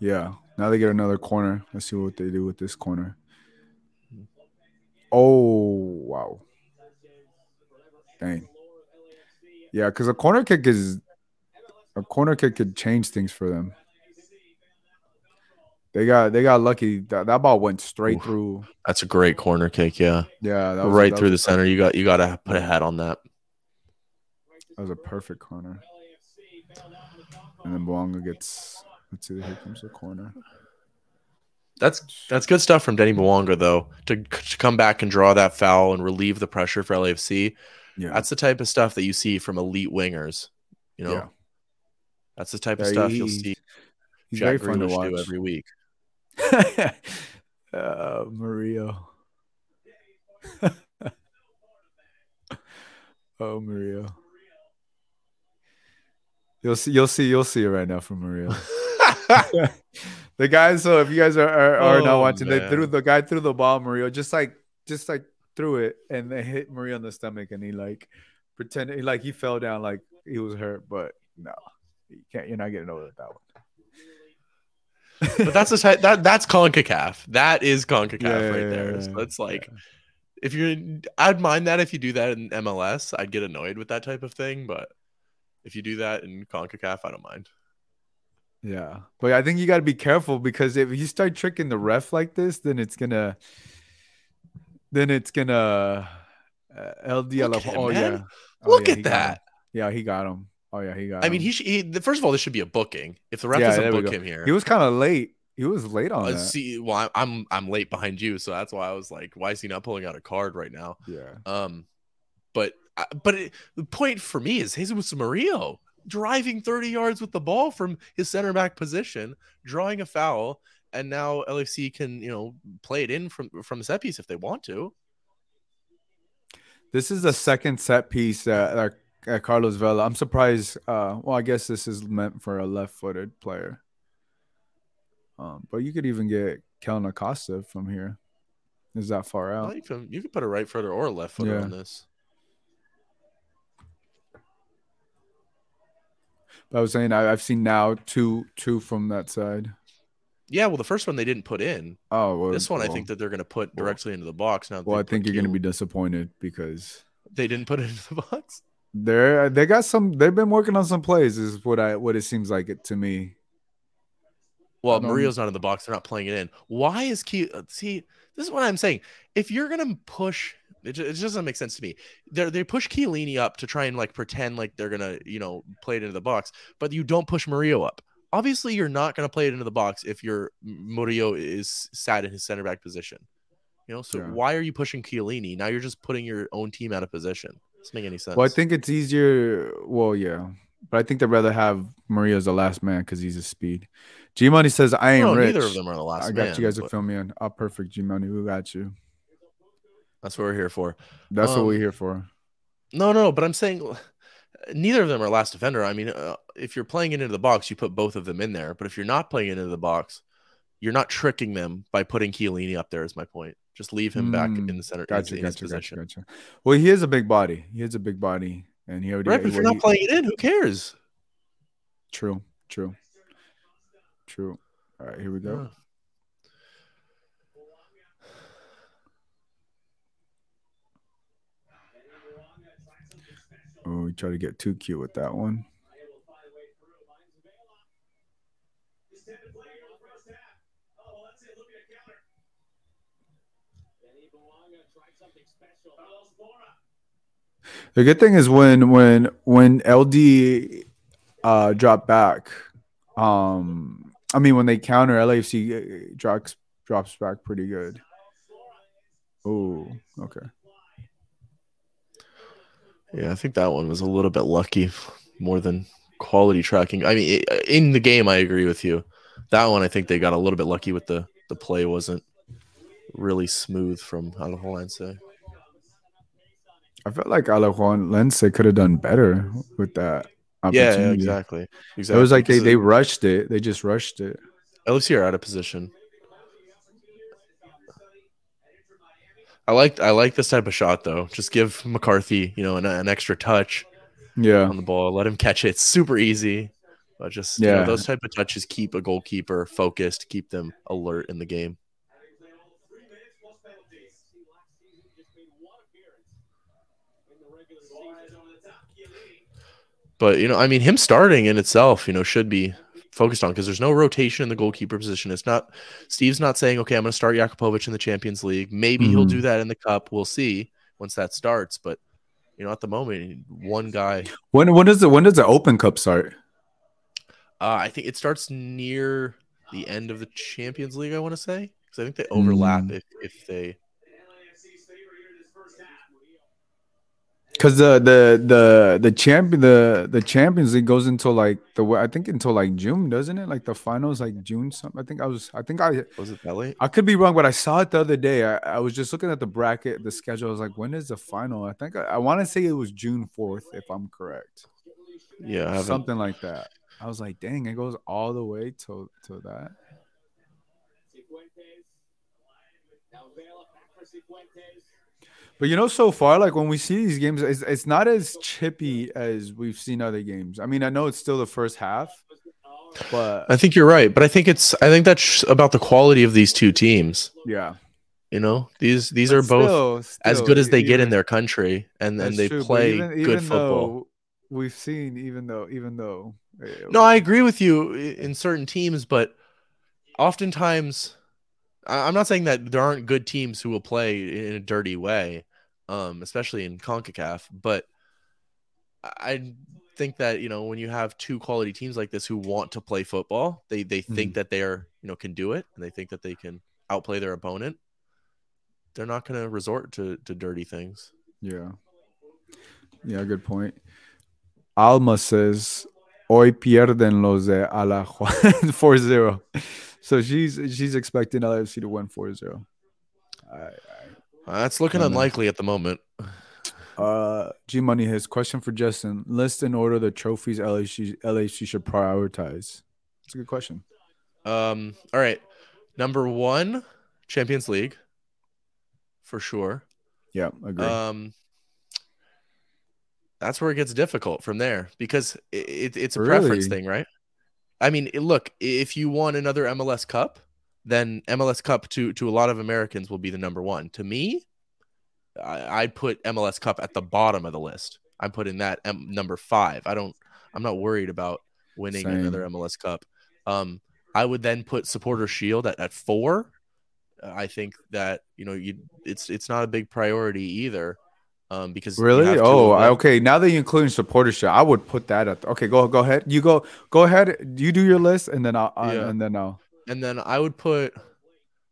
S1: Yeah. Now they get another corner. Let's see what they do with this corner. Oh wow. Dang. Yeah, because a corner kick is A corner kick could change things for them. They got they got lucky. That, that ball went straight
S2: Oof.
S1: through.
S2: That's a great corner kick. Yeah,
S1: Yeah, that was,
S2: right through the center. You got you got to put a hat on that.
S1: That was a perfect corner. And then Bouanga gets. Let's see. Here comes the corner.
S2: That's that's good stuff from Denny Bouanga though to, to come back and draw that foul and relieve the pressure for LAFC.
S1: Yeah,
S2: That's the type of stuff that you see from elite wingers. You know,
S1: Yeah.
S2: that's the type of
S1: Yeah,
S2: stuff
S1: he-
S2: you'll see
S1: he's
S2: Jack
S1: very fun to
S2: Grealish
S1: watch.
S2: do every week. <laughs>
S1: uh, Mario. <laughs> oh, Mario. You'll see. You'll see. You'll see it right now from Mario. <laughs> the guys. So if you guys are are, are not
S2: Oh,
S1: watching, they threw the guy threw the ball. Mario just like just like threw it and they hit Mario on the stomach and he like pretended like he fell down like he was hurt, but no, you can't. You're not getting over that one.
S2: but that's the type that that's Concacaf. That is Concacaf
S1: Yeah, yeah,
S2: right
S1: yeah,
S2: there. So it's like
S1: yeah.
S2: if you're I'd mind that if you do that in MLS. I'd get annoyed with that type of thing, but if you do that in CONCACAF, I don't mind.
S1: Yeah, but I think you got to be careful because if you start tricking the ref like this, then it's gonna, then it's gonna, uh, LD.
S2: Look him,
S1: oh
S2: man.
S1: yeah, Oh,
S2: Look
S1: yeah,
S2: at that.
S1: him. Yeah, he got him. Oh yeah, he got. Him.
S2: I mean, he, should, he first of all, this should be a booking. If the ref
S1: Yeah,
S2: doesn't book him here,
S1: he was kind of late. He was late on
S2: uh,
S1: that.
S2: see, well, I'm I'm late behind you, so that's why I was like, why is he not pulling out a card right now?
S1: yeah,
S2: Um, but but it, the point for me is Jesus Murillo driving 30 yards with the ball from his center back position, drawing a foul, and now LFC can you know play it in from from the set piece if they want to.
S1: this is the second set piece that, that, that Carlos Vela. I'm surprised. Uh, well, I guess this is meant for a left-footed player. Um, but you could even get Kellyn Acosta from here. Is that far out?
S2: Well, you can you can put a right footer or a left footer
S1: Yeah.
S2: on this.
S1: But I was saying I, I've seen now two two from that side.
S2: Yeah, well, the first one they didn't put in.
S1: Oh, well,
S2: This one I think that they're going to put
S1: well-
S2: directly into the box now.
S1: Well, I think you're going to be disappointed because
S2: They didn't put it into the box.
S1: they're they got some. They've been working on some plays. Is what I what it seems like it to me.
S2: Well,
S1: don't-
S2: Mario's not in the box. They're not playing it in. Why is Key? uh, See, this is what I'm saying. If you're gonna push, it, ju- it just doesn't make sense to me. They they push Chiellini up to try and like pretend like they're gonna you know play it into the box, but you don't push Mario up. Obviously, you're not gonna play it into the box if your Murillo is sat in his center back position. You know, so
S1: Yeah.
S2: why are you pushing Chiellini? Now you're just putting your own team out of position. Doesn't make any sense.
S1: Well, I think it's easier. Well, yeah, but I think they'd rather have Maria as the last man because he's a speed. G Money says I ain't
S2: no,
S1: rich.
S2: neither of them are the last.
S1: I got
S2: man,
S1: you guys to
S2: but
S1: fill me in. Oh, perfect, G Money. We got you.
S2: That's what we're here for.
S1: That's what
S2: Um,
S1: we're here for.
S2: No, no, but I'm saying neither of them are last defender. I mean, uh, if you're playing it into the box, you put both of them in there. But if you're not playing it into the box, you're not tricking them by putting Chiellini up there. Is my point. Just leave him back
S1: Mm,
S2: in the center.
S1: Gotcha,
S2: in his
S1: gotcha, gotcha,
S2: position.
S1: gotcha. Well, he is a big body. He is a big body, and he already.
S2: Right, but if you're not
S1: he-
S2: playing it in, who cares?
S1: True, true, true. All right, here we go.
S2: Yeah.
S1: Oh, we try to get too cute with that one. The good thing is when when when LD uh drop back, um, I mean when they counter LAFC uh, drops drops back pretty good. Oh, okay.
S2: Yeah, I think that one was a little bit lucky more than quality tracking. I mean, in the game, I agree with you. That one, I think they got a little bit lucky with the the play wasn't really smooth from Alajuelense.
S1: I felt like Alajuelense could have done better with that.
S2: Yeah, yeah,
S1: opportunity.
S2: exactly.
S1: It was like they, they rushed it. They just rushed it.
S2: LFC are out of position. I like I like this type of shot though. Just give McCarthy, you know, an, an extra touch
S1: Yeah.
S2: on the ball. Let him catch it. It's super easy. But just you know, those type of touches keep a goalkeeper focused, keep them alert in the game. But you know, I mean, him starting in itself, you know, should be focused on because there's no rotation in the goalkeeper position. It's not Steve's not saying, okay, I'm going to start Jakupovic in the Champions League. Maybe he'll
S1: Mhm.
S2: do that in the cup. We'll see once that starts. But you know, at the moment, one guy.
S1: When when does the when does the Open Cup start?
S2: Uh, I think it starts near the end of the Champions League. I want to say because I think they overlap
S1: Mm.
S2: if if they.
S4: LAFC's favorite here in this first half.
S1: Because the the the the champion the the Champions League goes until like the I think until like June, doesn't it? Like the finals like June. Something. I think I was. I think I
S2: Was it that late?
S1: I could be wrong, but I saw it the other day. I, I was just looking at the bracket, the schedule. I was like, when is the final? I think I, I want to say it was June fourth, if I'm correct.
S2: Yeah, I.
S1: Something like that. I was like, dang, it goes all the way to to that. But you know, so far, like when we see these games, it's, it's not as chippy as we've seen other games. I mean, I know it's still the first half, but
S2: I think you're right, but I think it's I think that's about the quality of these two teams.
S1: yeah,
S2: You know, these these
S1: But
S2: are both
S1: still-
S2: as good as they get in their country, and and they
S1: true,
S2: play
S1: even-
S2: good
S1: even
S2: football.
S1: We've seen, even though, even though, eh,
S2: No, I agree with you in certain teams, but oftentimes, I'm not saying that there aren't good teams who will play in a dirty way, um, especially in Concacaf. But I think that you know when you have two quality teams like this who want to play football, they they think that they are you know can do it, and they think that they can outplay their opponent. They're not going to resort to to dirty things.
S1: Yeah. Yeah, good point. Alma says, Hoy pierden los de Alajuan <laughs> 4-0. So she's she's expecting LFC to win 4-0. I,
S2: Uh, That's looking
S1: No, no.
S2: unlikely at the moment.
S1: uh G Money his question for Justin. List and order the trophies LHC LHC should prioritize. It's a good question.
S2: Um, all right. Number one, Champions League. For sure.
S1: Yeah, agree.
S2: Um that's where it gets difficult from there because it, it, it's a
S1: Really?
S2: preference thing, right? I mean, look, if you want another MLS Cup, then MLS Cup to to a lot of Americans will be the number one. To me, I, I'd put MLS Cup at the bottom of the list. I'm putting that M- number five. I don't. I'm not worried about winning
S1: Same.
S2: another MLS Cup. Um, I would then put Supporter Shield at, at four. Uh, I think that you know you it's it's not a big priority either. Um, because
S1: Really? Oh, I, okay. Now that you're including supporter shit, I would put that at. Okay, go go ahead. You go go ahead. You do your list, and then I'll uh,
S2: Yeah.
S1: and then I'll.
S2: And then I would put.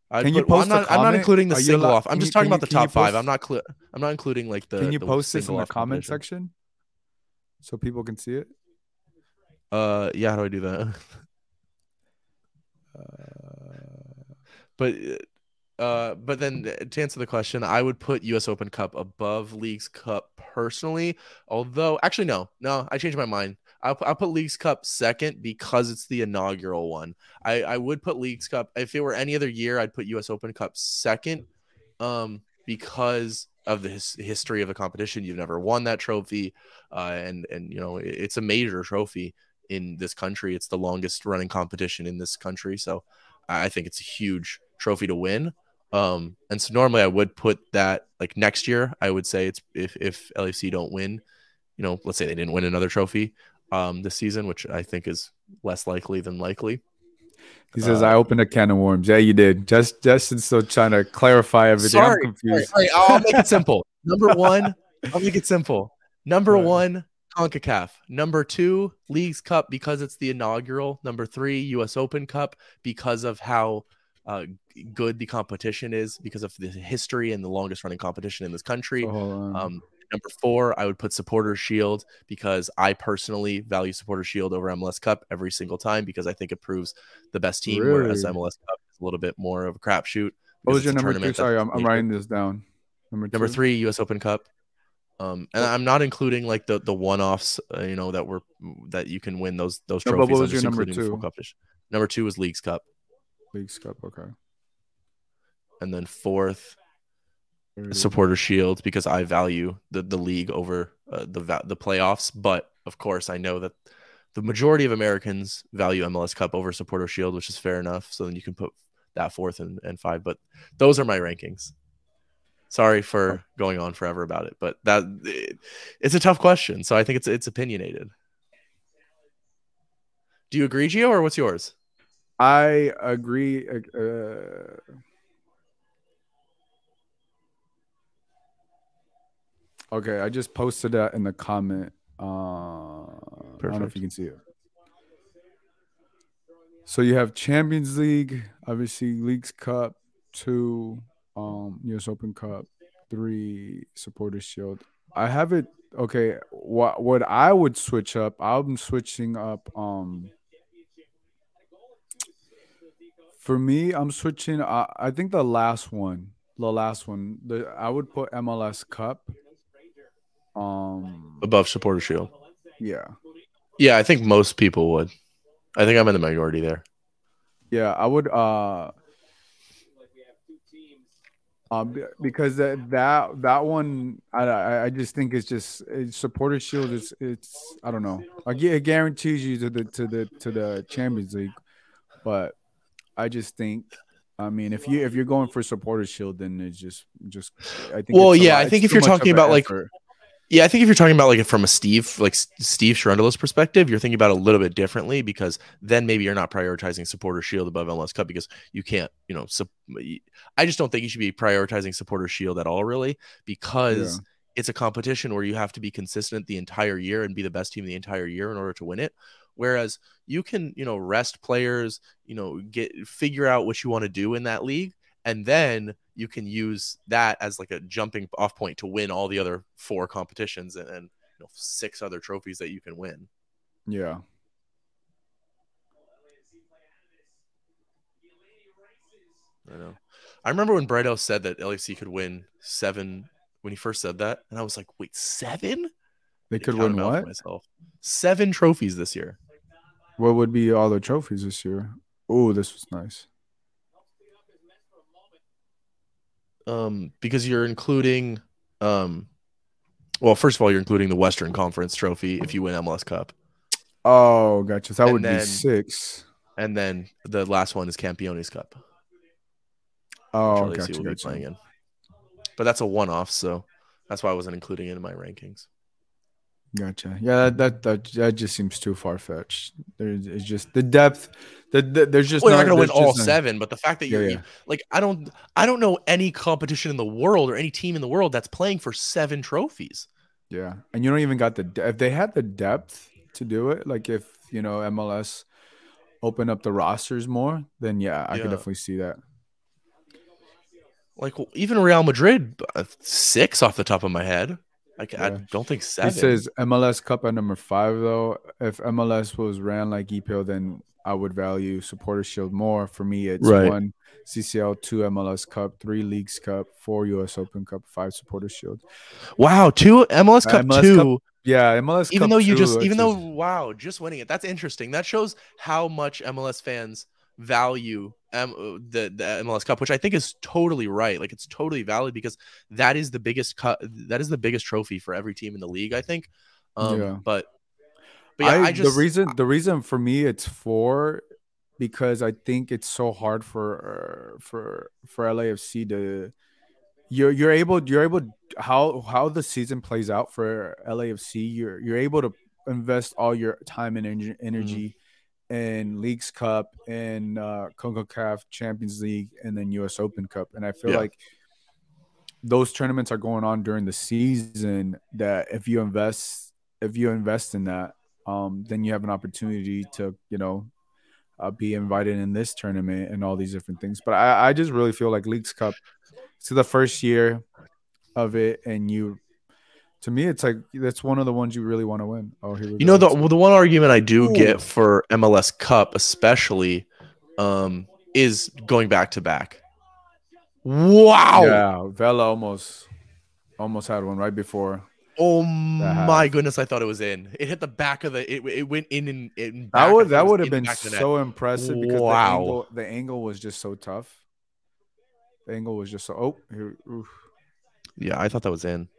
S2: I'd
S1: Can you
S2: put- well,
S1: post
S2: I'm not, I'm not including the
S1: Are
S2: single off. I'm just
S1: you-
S2: talking
S1: can
S2: about the
S1: you- you
S2: top five. I'm not. Cl- I'm not including like the.
S1: Can you
S2: the
S1: post this in the comment section so people can see it?
S2: Uh, yeah. How do I do that? <laughs>
S1: Uh,
S2: But uh, but then to answer the question, I would put U.S. Open Cup above Leagues Cup personally. Although, actually, no, no, I changed my mind. I'll, I'll put Leagues Cup second because it's the inaugural one. I, I would put Leagues Cup if it were any other year. I'd put U.S. Open Cup second, um, because of the his, history of the competition. You've never won that trophy, uh, and and you know it- it's a major trophy in this country. It's the longest running competition in this country, so I I think it's a huge trophy to win. Um, and so normally I would put that like next year. I would say it's if if LAFC don't win, you know, let's say they didn't win another trophy um this season, which I think is less likely than likely.
S1: he says,
S2: Uh,
S1: "I opened a can of worms." Yeah, you did. Just Justin's still trying to clarify everything.
S2: Sorry,
S1: I'm confused.
S2: All right, I'll make it simple. <laughs> Number one, I'll make it simple. Number
S1: Right.
S2: one, CONCACAF. Number two, Leagues Cup because it's the inaugural. Number three, US Open Cup because of how uh, good the competition is, because of the history and the longest running competition in this country.
S1: So.
S2: Um, number four, I would put Supporter Shield because I personally value Supporter Shield over MLS Cup every single time because I think it proves the best team, whereas
S1: Really?
S2: MLS Cup is a little bit more of a crapshoot.
S1: what was your number two? Sorry, I'm, I'm writing this down. Number,
S2: Number three, U.S. Open Cup. Um, and I'm not including like the the one offs, uh, you know, that were that you can win those those
S1: No, but
S2: trophies.
S1: what was your number
S2: including the full
S1: two?
S2: Number two was Leagues Cup,
S1: Leagues Cup. Okay.
S2: and then fourth Supporter Shield because I value the the league over uh, the the playoffs. But of course, I know that the majority of Americans value MLS Cup over Supporter Shield, which is fair enough. So then you can put that fourth and, and five. But those are my rankings. Sorry for going on forever about it, but that it, it's a tough question. So I think it's it's opinionated. Do you agree, Gio, or what's yours?
S1: I agree. Uh, okay, I just posted that in the comment. Uh, I don't know if you can see it. So you have Champions League, obviously Leagues Cup, two, um, US Open Cup, three Supporters Shield. I have it. Okay, what what I would switch up? I'm switching up. Um, for me, I'm switching. I, I think the last one, the last one, the I would put MLS Cup. Um,
S2: Above supporter shield.
S1: yeah,
S2: Yeah, I think most people would. I think I'm in the minority there.
S1: yeah, I would. Uh, um, because that that that one, I I, I just think it's just it's supporter shield. It's it's I don't know. Like it guarantees you to the to the to the Champions League, but I just think. I mean, if you if you're going for supporter shield, then it's just just. I think.
S2: Well, yeah, I think if you're talking about, like,
S1: effort.
S2: Yeah, I think if you're talking about like from a Steve, like Steve Cherundolo's perspective, you're thinking about it a little bit differently because then maybe you're not prioritizing supporter shield above MLS Cup because you can't, you know, sup- I just don't think you should be prioritizing supporter shield at all, really, because
S1: Yeah.
S2: it's a competition where you have to be consistent the entire year and be the best team the entire year in order to win it. Whereas you can, you know, rest players, you know, get figure out what you want to do in that league, and then you can use that as like a jumping off point to win all the other four competitions and, and you know, six other trophies that you can win.
S1: yeah.
S2: I know. I remember when Brighto said that LAC could win seven when he first said that, and I was like, "Wait, seven?
S1: They could win
S2: them out for
S1: what?
S2: Myself. Seven trophies this year.
S1: What would be all the trophies this year? Oh, this was nice.
S2: Um, because you're including, um, well, first of all, you're including the Western Conference trophy if you win MLS Cup,
S1: Oh, gotcha. That
S2: And
S1: would be six.
S2: and then the last one is Campeones Cup.
S1: Oh, gotcha,
S2: playing
S1: gotcha.
S2: in. But that's a one-off, so that's why I wasn't including it in my rankings.
S1: Gotcha. Yeah, that that that, that just seems too far fetched. There's it's just the depth. The, the there's just
S2: Well, you're not
S1: not
S2: going to win all
S1: just no-
S2: seven, but the fact that you're
S1: yeah.
S2: like, I don't, I don't know any competition in the world or any team in the world that's playing for seven trophies.
S1: Yeah, and you don't even got the de- if they had the depth to do it. Like if you know MLS open up the rosters more, then yeah, I
S2: Yeah.
S1: could definitely see that.
S2: Like even Real Madrid, uh, six off the top of my head. Like I
S1: Yeah.
S2: don't think seven.
S1: It says MLS Cup at number five though. If MLS was ran like EPL, then I would value Supporter Shield more. For me, it's
S2: Right.
S1: one CCL, two MLS Cup, three Leagues Cup, four US Open Cup, five Supporter Shield.
S2: wow, two MLS uh, Cup
S1: MLS
S2: two.
S1: Cup, Yeah, MLS
S2: even
S1: Cup
S2: though you
S1: two,
S2: just, even though
S1: is-
S2: wow, just winning it. That's interesting. That shows how much MLS fans value um, the the MLS Cup, which I think is totally right. Like it's totally valid because that is the biggest cut. That is the biggest trophy for every team in the league. I think. Um,
S1: Yeah.
S2: But. But yeah, I, just
S1: the reason the reason for me it's four because I think it's so hard for uh, for for LAFC to you're you're able you're able how how the season plays out for LAFC you're you're able to invest all your time and ener- energy in Leagues Cup and uh CONCACAF Champions League and then US Open Cup and I feel
S2: Yeah.
S1: like those tournaments are going on during the season that if you invest if you invest in that um then you have an opportunity to you know uh, be invited in this tournament and all these different things but i i just really feel like leagues cup to the first year of it and you to me it's like that's one of the ones you really want to win oh here we
S2: You know the well, the one argument I do
S1: Ooh.
S2: get for MLS Cup, especially, um, is going back to back. Wow!
S1: yeah vela almost almost had one right before
S2: Oh my goodness! I thought it was in. It hit the back of the. It, it went in and in.
S1: that would that would have been so impressive because
S2: Wow.
S1: the angle the angle was just so tough the angle was just so oh here
S2: Yeah, I thought that was in.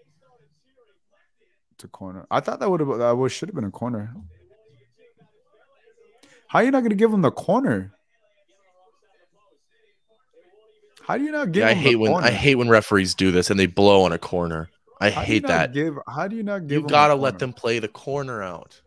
S1: To corner i thought that would have that was should have been a corner how are you not going to give him the corner how do you not give
S2: Yeah, I hate when
S1: corner?
S2: I hate when referees do this and they blow on a corner. I
S1: How
S2: hate that.
S1: give how do you not give
S2: You gotta let them play the corner out.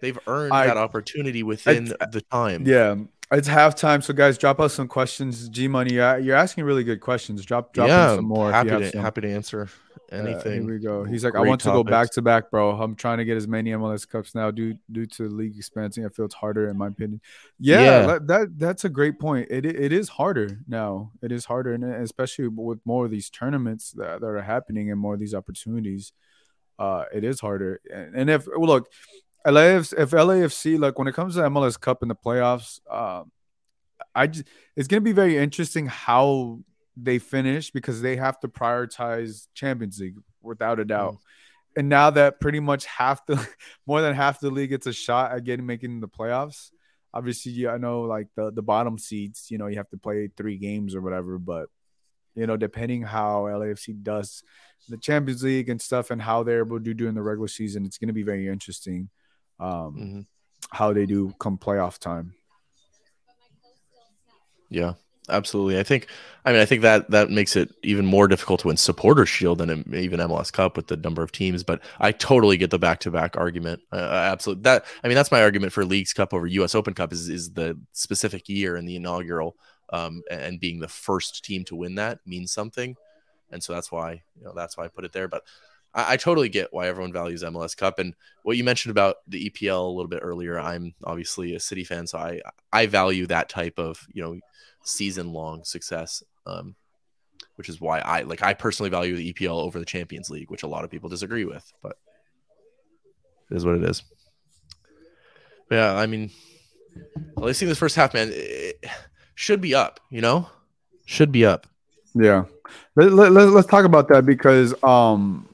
S2: They've earned
S1: I-
S2: that opportunity within the time.
S1: Yeah, it's halftime. So guys, drop us some questions. G Money, you're, you're asking really good questions. Drop drop in some more.
S2: happy to
S1: some.
S2: happy to answer
S1: Uh,
S2: anything.
S1: here we go. He's like, I
S2: Great
S1: want to go back to back, bro. I'm trying to get as many MLS Cups now due due to league expanding. I feel it's harder, in my opinion. Yeah,
S2: Yeah.
S1: That, that that's a great point. It it is harder now. It is harder, and especially with more of these tournaments that, that are happening and more of these opportunities, uh, it is harder. And, and if well, look, LAF if LAFC like when it comes to MLS Cup in the playoffs, um, I just it's gonna be very interesting how they finish because they have to prioritize Champions League without a doubt. And now that pretty much half the <laughs> more than half the league gets a shot at getting making the playoffs. Obviously, yeah, I know like the the bottom seeds, you know, you have to play three games or whatever, but you know, depending how LAFC does the Champions League and stuff and how they're able to do during the regular season, it's going to be very interesting um,
S2: Mhm.
S1: how they do come playoff time.
S2: Yeah, absolutely. I think, I mean, I think that that makes it even more difficult to win Supporter Shield than even MLS Cup with the number of teams. But I totally get the back-to-back argument. Uh, absolutely. That I mean, that's my argument for Leagues Cup over U.S. Open Cup is is the specific year and the inaugural, um, and being the first team to win that means something, and so that's why you know that's why I put it there. But I, I totally get why everyone values MLS Cup and what you mentioned about the EPL a little bit earlier. I'm obviously a City fan, so I I value that type of you know season long success. Um, which is why I like I personally value the EPL over the Champions League, which a lot of people disagree with, but it is what it is. But yeah, I mean, at least in this first half, man, it should be up. You know, should be up.
S1: Yeah. Let, let, let, us talk about that because um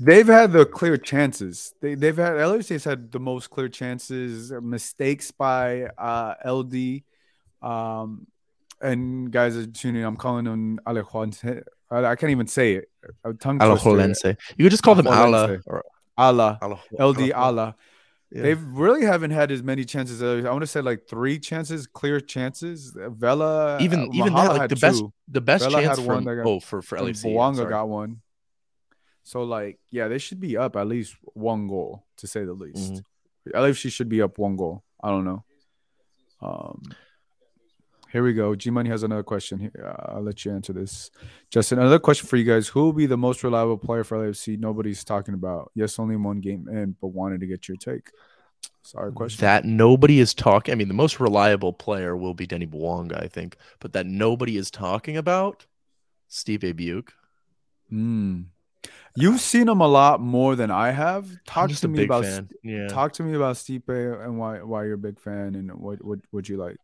S1: they've had the clear chances. They they've had LAFC's had the most clear chances, mistakes by uh LD. Um and guys are tuning. I'm calling on Alejuanse. I, can't even say it. Tongue.
S2: Alajuelense. You could just call them Ala
S1: Alajuelense.
S2: or
S1: Ala. LD Ala.
S2: Yeah.
S1: They've really haven't had as many chances. as- I want to say like three chances, clear chances. Vela,
S2: even
S1: uh,
S2: even that, like the best the best
S1: Vela
S2: chance
S1: had one
S2: from
S1: that got-
S2: oh for for
S1: And
S2: LAFC.
S1: Bouanga got one. So like, yeah, they should be up at least one goal to say the least.
S2: Mhm.
S1: LAFC should be up one goal. I don't know. Um, here we go. G Money has another question. Here, uh, I'll let you answer this. Justin, another question for you guys: Who will be the most reliable player for LAFC? Nobody's talking about. Yes, only one game in, but wanted to get your take. Sorry, question.
S2: That nobody is talking. I mean, the most reliable player will be Denny Bouanga, I think, but that nobody is talking about Stipe Biuk.
S1: Hmm. You've seen him a lot more than I have. Talk to me about
S2: fan. Yeah.
S1: talk to me about Stipe and why why you're a big fan and what what would you like?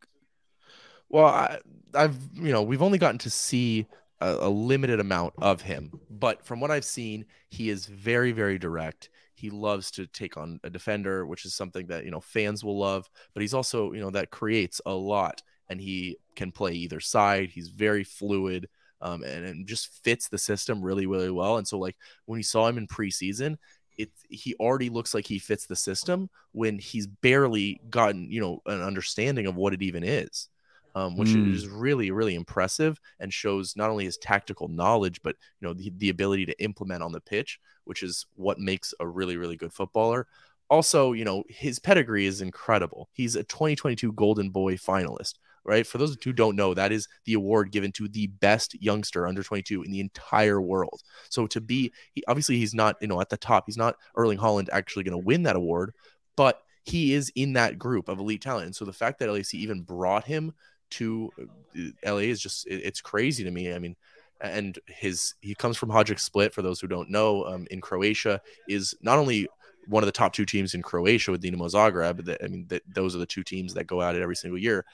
S2: Well, I, I've you know we've only gotten to see a, a limited amount of him, but from what I've seen, he is very very direct. He loves to take on a defender, which is something that you know fans will love. But he's also you know that creates a lot, and he can play either side. He's very fluid. Um, and, and just fits the system really, really well. And so, like when you saw him in preseason, it he already looks like he fits the system when he's barely gotten you know an understanding of what it even is um, which
S1: Mm.
S2: is really really impressive and shows not only his tactical knowledge but you know the, the ability to implement on the pitch which is what makes a really really good footballer also you know his pedigree is incredible he's a 2022 golden boy finalist right for those who don't know that is the award given to the best youngster under 22 in the entire world so to be he, obviously he's not you know at the top he's not erling haaland actually going to win that award but he is in that group of elite talent and so the fact that lac even brought him to uh, LA is just it- it's crazy to me. I mean, and his he comes from Hajduk Split. For those who don't know, um, in Croatia is not only one of the top two teams in Croatia with Dinamo Zagreb. I mean, those are the two teams that go at it every single year,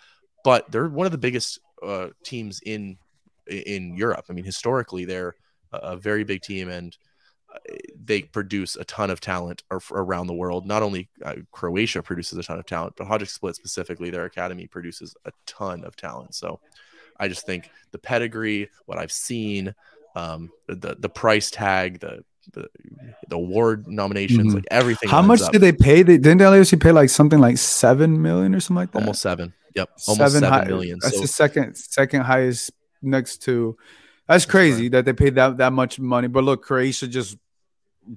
S2: but they're one of the biggest uh, teams in in Europe. I mean, historically, they're a, very big team and. uh, They produce a ton of talent around the world. Not only uh, Croatia produces a ton of talent, but Hajduk Split specifically, their academy produces a ton of talent. So, I just think the pedigree, what I've seen, um, the the price tag, the the, the award nominations,
S1: Mhm.
S2: like everything.
S1: How much
S2: up.
S1: did they pay? They, didn't LAFC pay like something like seven million or something like that?
S2: Almost seven. Yep, almost seven
S1: hi-
S2: million.
S1: That's
S2: So
S1: the second second highest next to. That's crazy that they paid that that much money. But look, Croatia just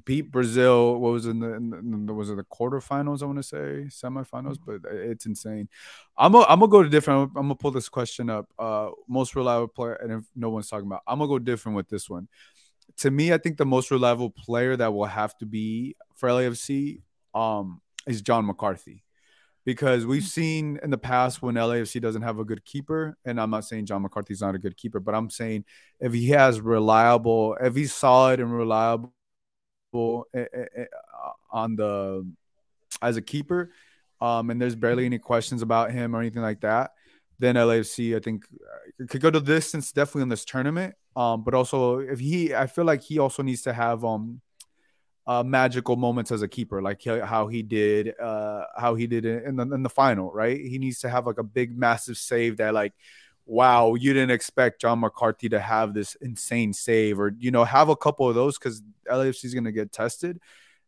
S1: beat Brazil. What was in the, in the was it the quarterfinals? I want to say semifinals, but it's insane. I'm gonna I'm gonna go to different. I'm gonna pull this question up. Uh, most reliable player, and if no one's talking about, I'm gonna go different with this one. To me, I think the most reliable player that will have to be for LAFC um is John McCarthy because we've seen in the past when LAFC doesn't have a good keeper, and I'm not saying John McCarthy's not a good keeper, but I'm saying if he has reliable, if he's solid and reliable eh, eh, eh, on the as a keeper, um, and there's barely any questions about him or anything like that, then LAFC I think uh, could go to distance definitely in this tournament. Um, but also if he, I feel like he also needs to have um uh, magical moments as a keeper, like how he did, uh, how he did in the, in the final, right? He needs to have like a big, massive save that, like, wow, you didn't expect John McCarthy to have this insane save, or you know, have a couple of those because LAFC is going to get tested.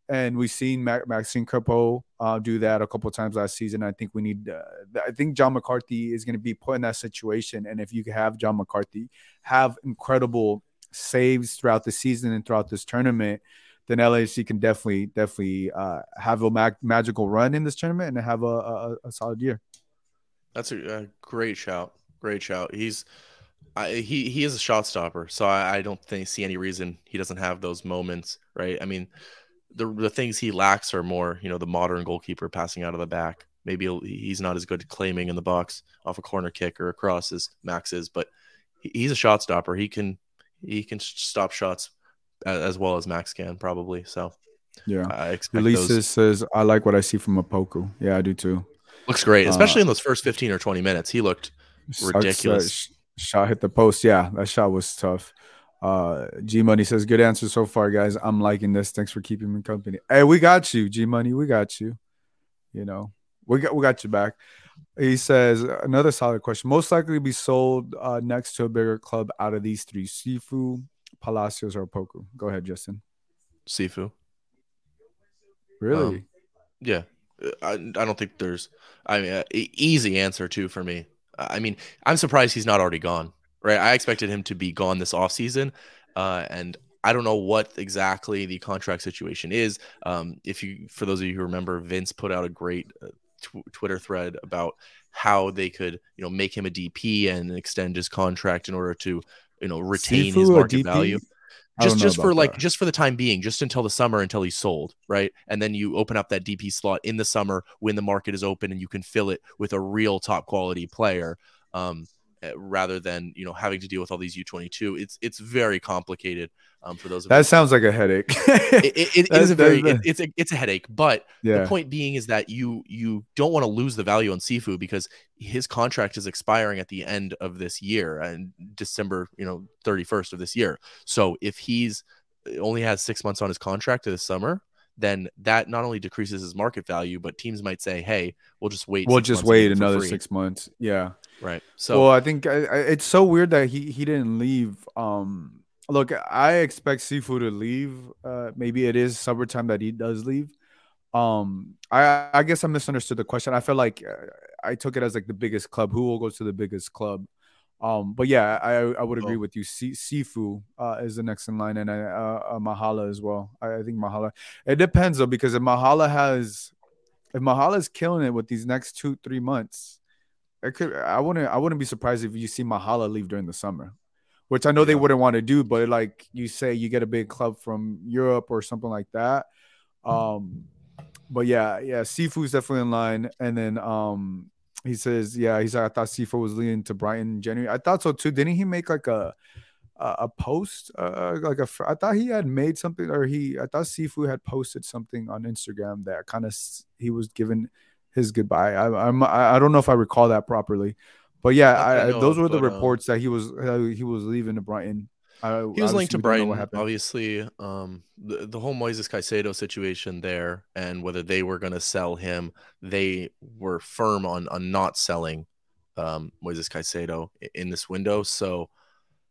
S1: And we've seen Maxime Crepeau uh, do that a couple times last season. I think we need. Uh, I think John McCarthy is going to be put in that situation, and if you have John McCarthy have incredible saves throughout the season and throughout this tournament, then LAC can definitely definitely uh, have a mag- magical run in this tournament and have a, a, a solid year.
S2: That's a, a, great shout. Great shout. He's I, he he is a shot stopper, so I, I don't think see any reason he doesn't have those moments, right? I mean, the the things he lacks are more, you know, the modern goalkeeper passing out of the back. Maybe he's not as good at claiming in the box off a corner kick or across as Max is, but he's a shot stopper. He can he can stop shots as well as Max can probably. So
S1: yeah, I expect. Lisa says I like what I see from Opoku. Yeah, I do too.
S2: Looks great, uh, especially uh, in those first fifteen or twenty minutes. He looked ridiculous.
S1: shot hit the post. Yeah, that shot was tough. Uh, G Money says, "Good answer so far, guys. I'm liking this. Thanks for keeping me company. Hey, we got you, G Money. We got you. You know, we got we got you back." He says another solid question. Most likely be sold uh, next to a bigger club out of these three: Sifu, Palacios or Poku. Go ahead, Justin.
S2: Sifu.
S1: Really? Um,
S2: yeah. I, I don't think there's. I mean, uh, easy answer too for me. I mean, I'm surprised he's not already gone. Right? I expected him to be gone this off season, uh, and I don't know what exactly the contract situation is. Um, if you, for those of you who remember, Vince put out a great uh, tw- Twitter thread about how they could, you know, make him a DP and extend his contract in order to you know retain Sifu his market value. Just just for like just for the time being just until the summer until he's sold right? And then you open up that dp slot in the summer when the market is open and you can fill it with a real top quality player. Um, rather than you know having to deal with all these u22 it's it's very complicated um, for those of you
S1: that sounds like a headache.
S2: it, it, it <laughs> is a very it, it's a it's a headache. But yeah. the point being is that you you don't want to lose the value on Sifu because his contract is expiring at the end of this year and December you know thirty first of this year. So if he's only has six months on his contract this summer, then that not only decreases his market value, but teams might say, "Hey, we'll just wait.
S1: We'll just wait another six months." Yeah,
S2: right. So,
S1: well, I think I, I, it's so weird that he he didn't leave. Um, Look, I expect Sifu to leave. Uh, maybe it is summertime that he does leave. Um, I I guess I misunderstood the question. I feel like uh, I took it as like the biggest club. Who will go to the biggest club? Um, but yeah, I I would agree oh. with you. C- Sifu uh, is the next in line, and uh, uh, Mahala as well. I, I think Mahala. It depends though, because if Mahala has, if Mahala is killing it with these next two three months, it could. I wouldn't. I wouldn't be surprised if you see Mahala leave during the summer which I know yeah. they wouldn't want to do, but like you say, you get a big club from Europe or something like that. Um, but yeah, yeah, Sifu's definitely in line. And then um, he says, yeah, he's like, I thought Sifu was leading to Brighton in January. I thought so too. Didn't he make like a a post uh, like a I thought he had made something or he I thought Sifu had posted something on Instagram that kind of he was given his goodbye. I, I'm I don't know if I recall that properly, but yeah, I, I, those were the but, uh, reports uh, that he was uh, he was leaving to Brighton.
S2: I, he was linked to Brighton. Obviously, um, the, the whole Moises Caicedo situation there, and whether they were going to sell him, they were firm on on not selling um, Moises Caicedo in this window. So,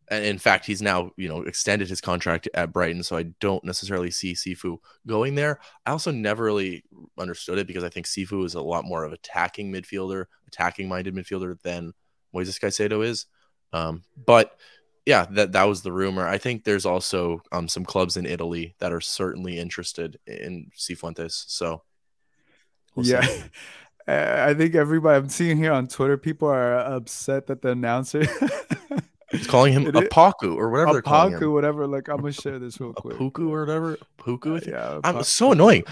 S2: and in fact, he's now you know extended his contract at Brighton. So I don't necessarily see Sifu going there. I also never really understood it because I think Sifu is a lot more of attacking midfielder, attacking minded midfielder than Moises Caicedo is. Um, but yeah, that that was the rumor. I think there's also um some clubs in Italy that are certainly interested in Cifuentes. So we'll
S1: yeah. <laughs> I think everybody I'm seeing here on Twitter, people are upset that the announcer <laughs>
S2: He's calling him a
S1: is-
S2: Paku or whatever they're calling
S1: Apaku, whatever. Like, I'm gonna share this real quick.
S2: Puku or whatever. Puku. Think.
S1: Yeah,
S2: I'm so annoying.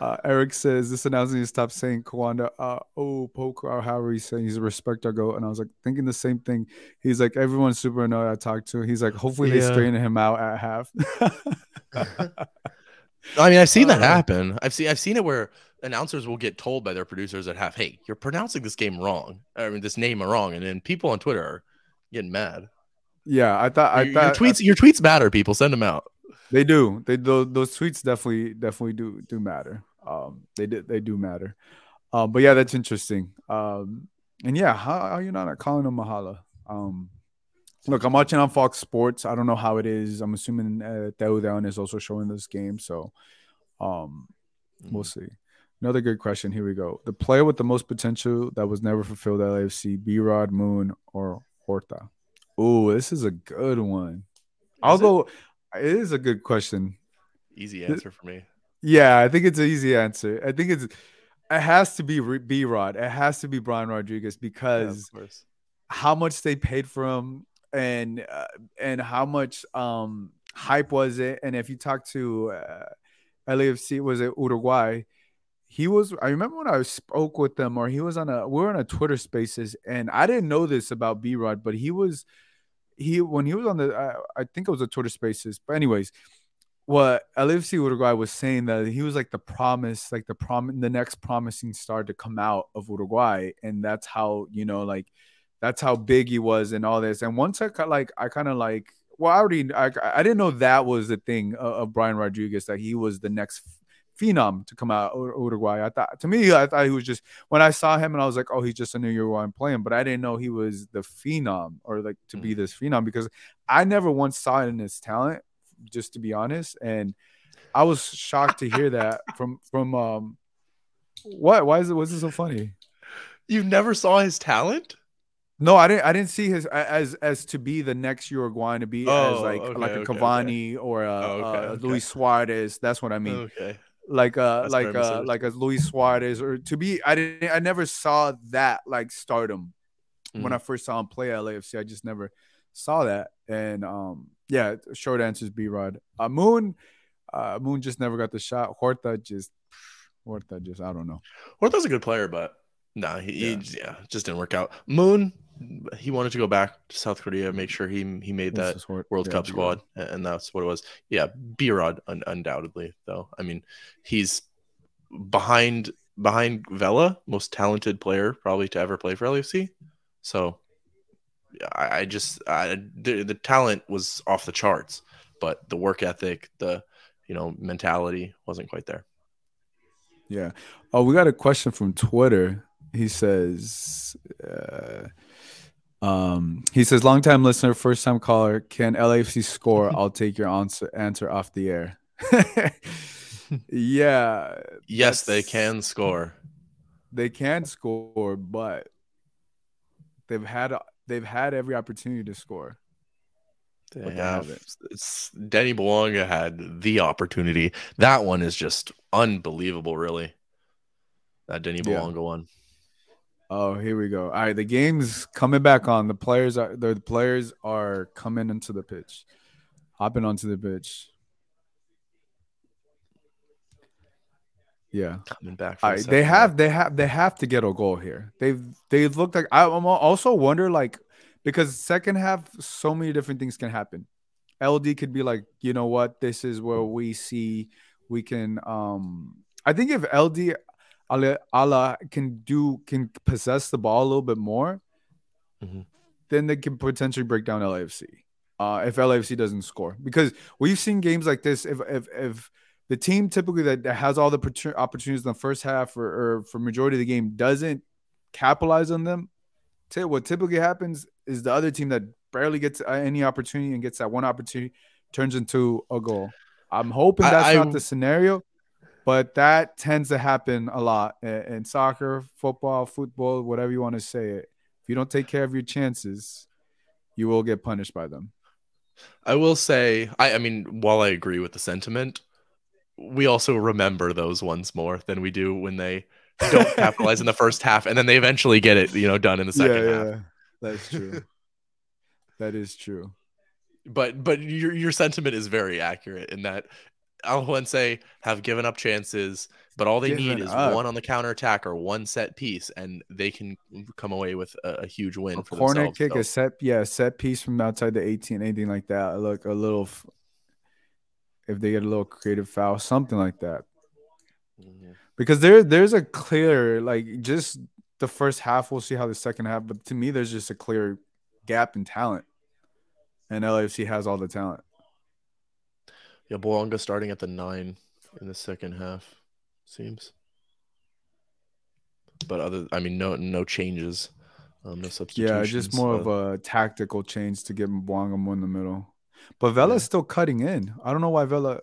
S1: Uh, Eric says this announcer needs to stop saying Kawanda, uh, oh, poke, or however he's saying he's a respect our goat. And I was like thinking the same thing. He's like, everyone's super annoyed I talked to. He's like, hopefully they
S2: Yeah.
S1: straighten him out at half. <laughs> <laughs>
S2: I mean, I've seen that
S1: Uh,
S2: happen. I've seen I've seen it where announcers will get told by their producers at half, "Hey, you're pronouncing this game wrong. I mean, this name wrong," and then people on Twitter are getting mad.
S1: yeah, I thought, I
S2: your,
S1: thought
S2: your tweets, your tweets matter. People send them out.
S1: They do. They those, those tweets definitely definitely do do matter. Um, they did they do matter. Um, but yeah, that's interesting. Um, and yeah, how are you not calling him Mahala? Um, look, I'm watching on Fox Sports. I don't know how it is. I'm assuming uh, Teo Down is also showing this game, so um, we'll see. Another good question. Here we go. The player with the most potential that was never fulfilled at LAFC: B. Rod, Moon, or Horta. Ooh, this is a good one. I'll
S2: it?
S1: go. It is a good question.
S2: Easy answer for me.
S1: Yeah, I think it's an easy answer. I think it's it has to be B Rod. It has to be Brian Rodriguez
S2: Yeah,
S1: because
S2: course.
S1: how much they paid for him and uh, and how much um hype was it? And if you talk to uh, LAFC, was it Uruguay? He was. I remember when I spoke with them, or he was on a. We were on a Twitter Spaces, and I didn't know this about B Rod, but he was. He when he was on the. I, I think it was a Twitter Spaces, but anyways, what LFC Uruguay was saying that he was like the promise, like the prom, the next promising star to come out of Uruguay, and that's how you know, like, that's how big he was and all this. And once I like, I kind of like, well, I already, I, I didn't know that was the thing of Brian Rodriguez that he was the next phenom to come out of Uruguay. I thought to me, I thought he was just when I saw him and I was like, oh, he's just a new Uruguayan playing, but I didn't know he was the phenom or like to be this phenom because I never once saw it in his talent just to be honest. And I was shocked to hear that <laughs> from from um what why is it was it so funny?
S2: You never saw his talent?
S1: No, I didn't I didn't see his as as to be the next Uruguayan to be as
S2: Oh,
S1: like
S2: okay,
S1: like a
S2: okay,
S1: Cavani or a,
S2: Oh, okay, okay.
S1: Luis Suarez. That's what I mean.
S2: okay.
S1: Like uh
S2: That's
S1: like uh like a Luis Suarez or to be I didn't I never saw that like stardom when
S2: Mhm.
S1: I first saw him play at LAFC. I just never saw that. And um yeah, short answer is B Rod. Uh Moon uh Moon just never got the shot. Horta just Horta just I don't know.
S2: Horta's a good player, but no, he, he
S1: Yeah.
S2: yeah, just didn't work out. Moon, he wanted to go back to South Korea, make sure he he made that World
S1: yeah,
S2: Cup squad, and that's what it was. Yeah, B Rod un- undoubtedly though. I mean, he's behind behind Vela, most talented player probably to ever play for LAFC. So I, I just I, the, the talent was off the charts, but the work ethic, the you know mentality wasn't quite there.
S1: Yeah. Oh, we got a question from Twitter. He says, uh, um, he says, long time listener, first time caller. Can LAFC score? <laughs> I'll take your answer answer off the air. <laughs> yeah,
S2: Yes, they can score.
S1: they can score, but they've had they've had every opportunity to score.
S2: They
S1: But
S2: have. It's Denny Bouanga had the opportunity. That one is just unbelievable, really. That Denny
S1: Yeah.
S2: Bouanga one.
S1: Oh, here we go. All right, the game's coming back on. The players are the players are coming into the pitch, hopping onto the pitch. Yeah.
S2: Coming back.
S1: All
S2: the
S1: they
S2: half.
S1: have they have they have to get a goal here. They've they looked like I I'm also wonder like because second half so many different things can happen. LD could be like, you know what, this is where we see we can um I think if LD Allah, can do can possess the ball a little bit more,
S2: Mhm.
S1: then they can potentially break down LAFC. Uh, if LAFC doesn't score, because we've seen games like this. If if if the team typically that, that has all the opportunities in the first half or, or for majority of the game doesn't capitalize on them, t- what typically happens is the other team that barely gets uh, any opportunity and gets that one opportunity turns into a goal. I'm hoping
S2: I-
S1: that's
S2: I-
S1: not the scenario, but that tends to happen a lot in, in soccer, football, football, whatever you want to say it. If you don't take care of your chances, you will get punished by them.
S2: I will say, I, I mean, while I agree with the sentiment, we also remember those ones more than we do when they don't <laughs> capitalize in the first half and then they eventually get it, you know, done in the second half.
S1: That's true. <laughs> that is true.
S2: But but your your sentiment is very accurate in that Alajuelense have given up chances, but all they
S1: Given
S2: need is
S1: up.
S2: one on the counter attack or one set piece, and they can come away with a, a huge win
S1: A corner kick,
S2: So,
S1: a set, yeah, a set piece from outside the 18, anything like that. Look, a little, if they get a little creative foul, something like that.
S2: Mhm.
S1: Because there, there's a clear, like, just the first half. We'll see how the second half. But to me, there's just a clear gap in talent, and LAFC has all the talent.
S2: Yeah, Bouanga starting at the nine in the second half seems. But other, I mean, no no changes, um, no
S1: Yeah, just more of
S2: uh,
S1: a tactical change to get Bouanga more in the middle. But Vela's
S2: Yeah.
S1: still cutting in. I don't know why Vela.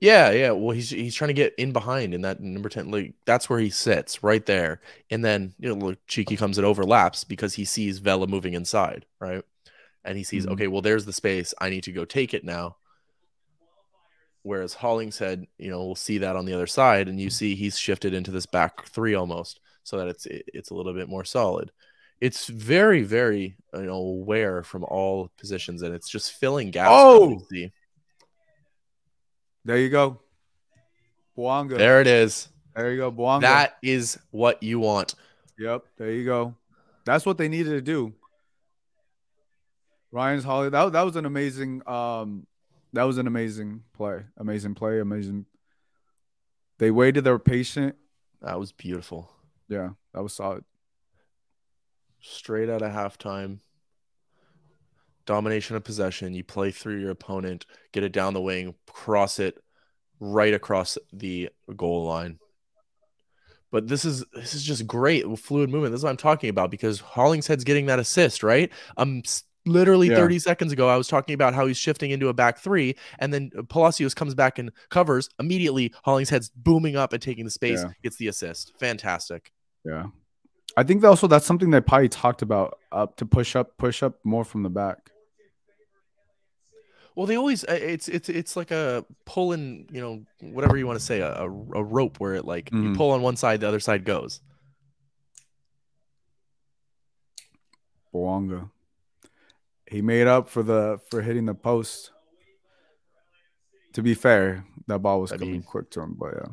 S2: Yeah, yeah. Well, he's he's trying to get in behind in that number ten Like That's where he sits, right there. And then you know, look, Cheeky comes and overlaps because he sees Vela moving inside, right? And he sees,
S1: Mhm.
S2: okay, well, there's the space. I need to go take it now. Whereas Hollingshead, you know, we'll see that on the other side, and you see he's shifted into this back three almost, so that it's it's a little bit more solid. It's very, very you know aware from all positions, and it's just filling gaps.
S1: Oh! There you go. Bouanga. There,
S2: it is.
S1: there you go. Bouanga.
S2: That is what you want.
S1: Yep, there you go. That's what they needed to do. Ryan's Holly. That, that was an amazing um that was an amazing play. Amazing play, amazing. They waited, they were patient.
S2: That was beautiful.
S1: Yeah, that was solid.
S2: Straight out of halftime. Domination of possession. You play through your opponent, get it down the wing, cross it right across the goal line. But this is this is just great fluid movement. This is what I'm talking about because Hollingshead's getting that assist, right? Um literally
S1: Yeah.
S2: 30 seconds ago I was talking about how he's shifting into a back 3 and then Palacios comes back and covers immediately Hollingshead's booming up and taking the space,
S1: Yeah.
S2: gets the assist. Fantastic.
S1: Yeah. I think also that's something that Pai talked about up to push up, push up more from the back.
S2: Well, they always uh, it's it's it's like a pulling, you know, whatever you want to say, a, a, rope where it like you
S1: Mhm.
S2: pull on one side, the other side goes.
S1: Bouanga. He made up for the for hitting the post. To be fair, that ball was
S2: I
S1: coming
S2: mean-
S1: quick to him, but yeah.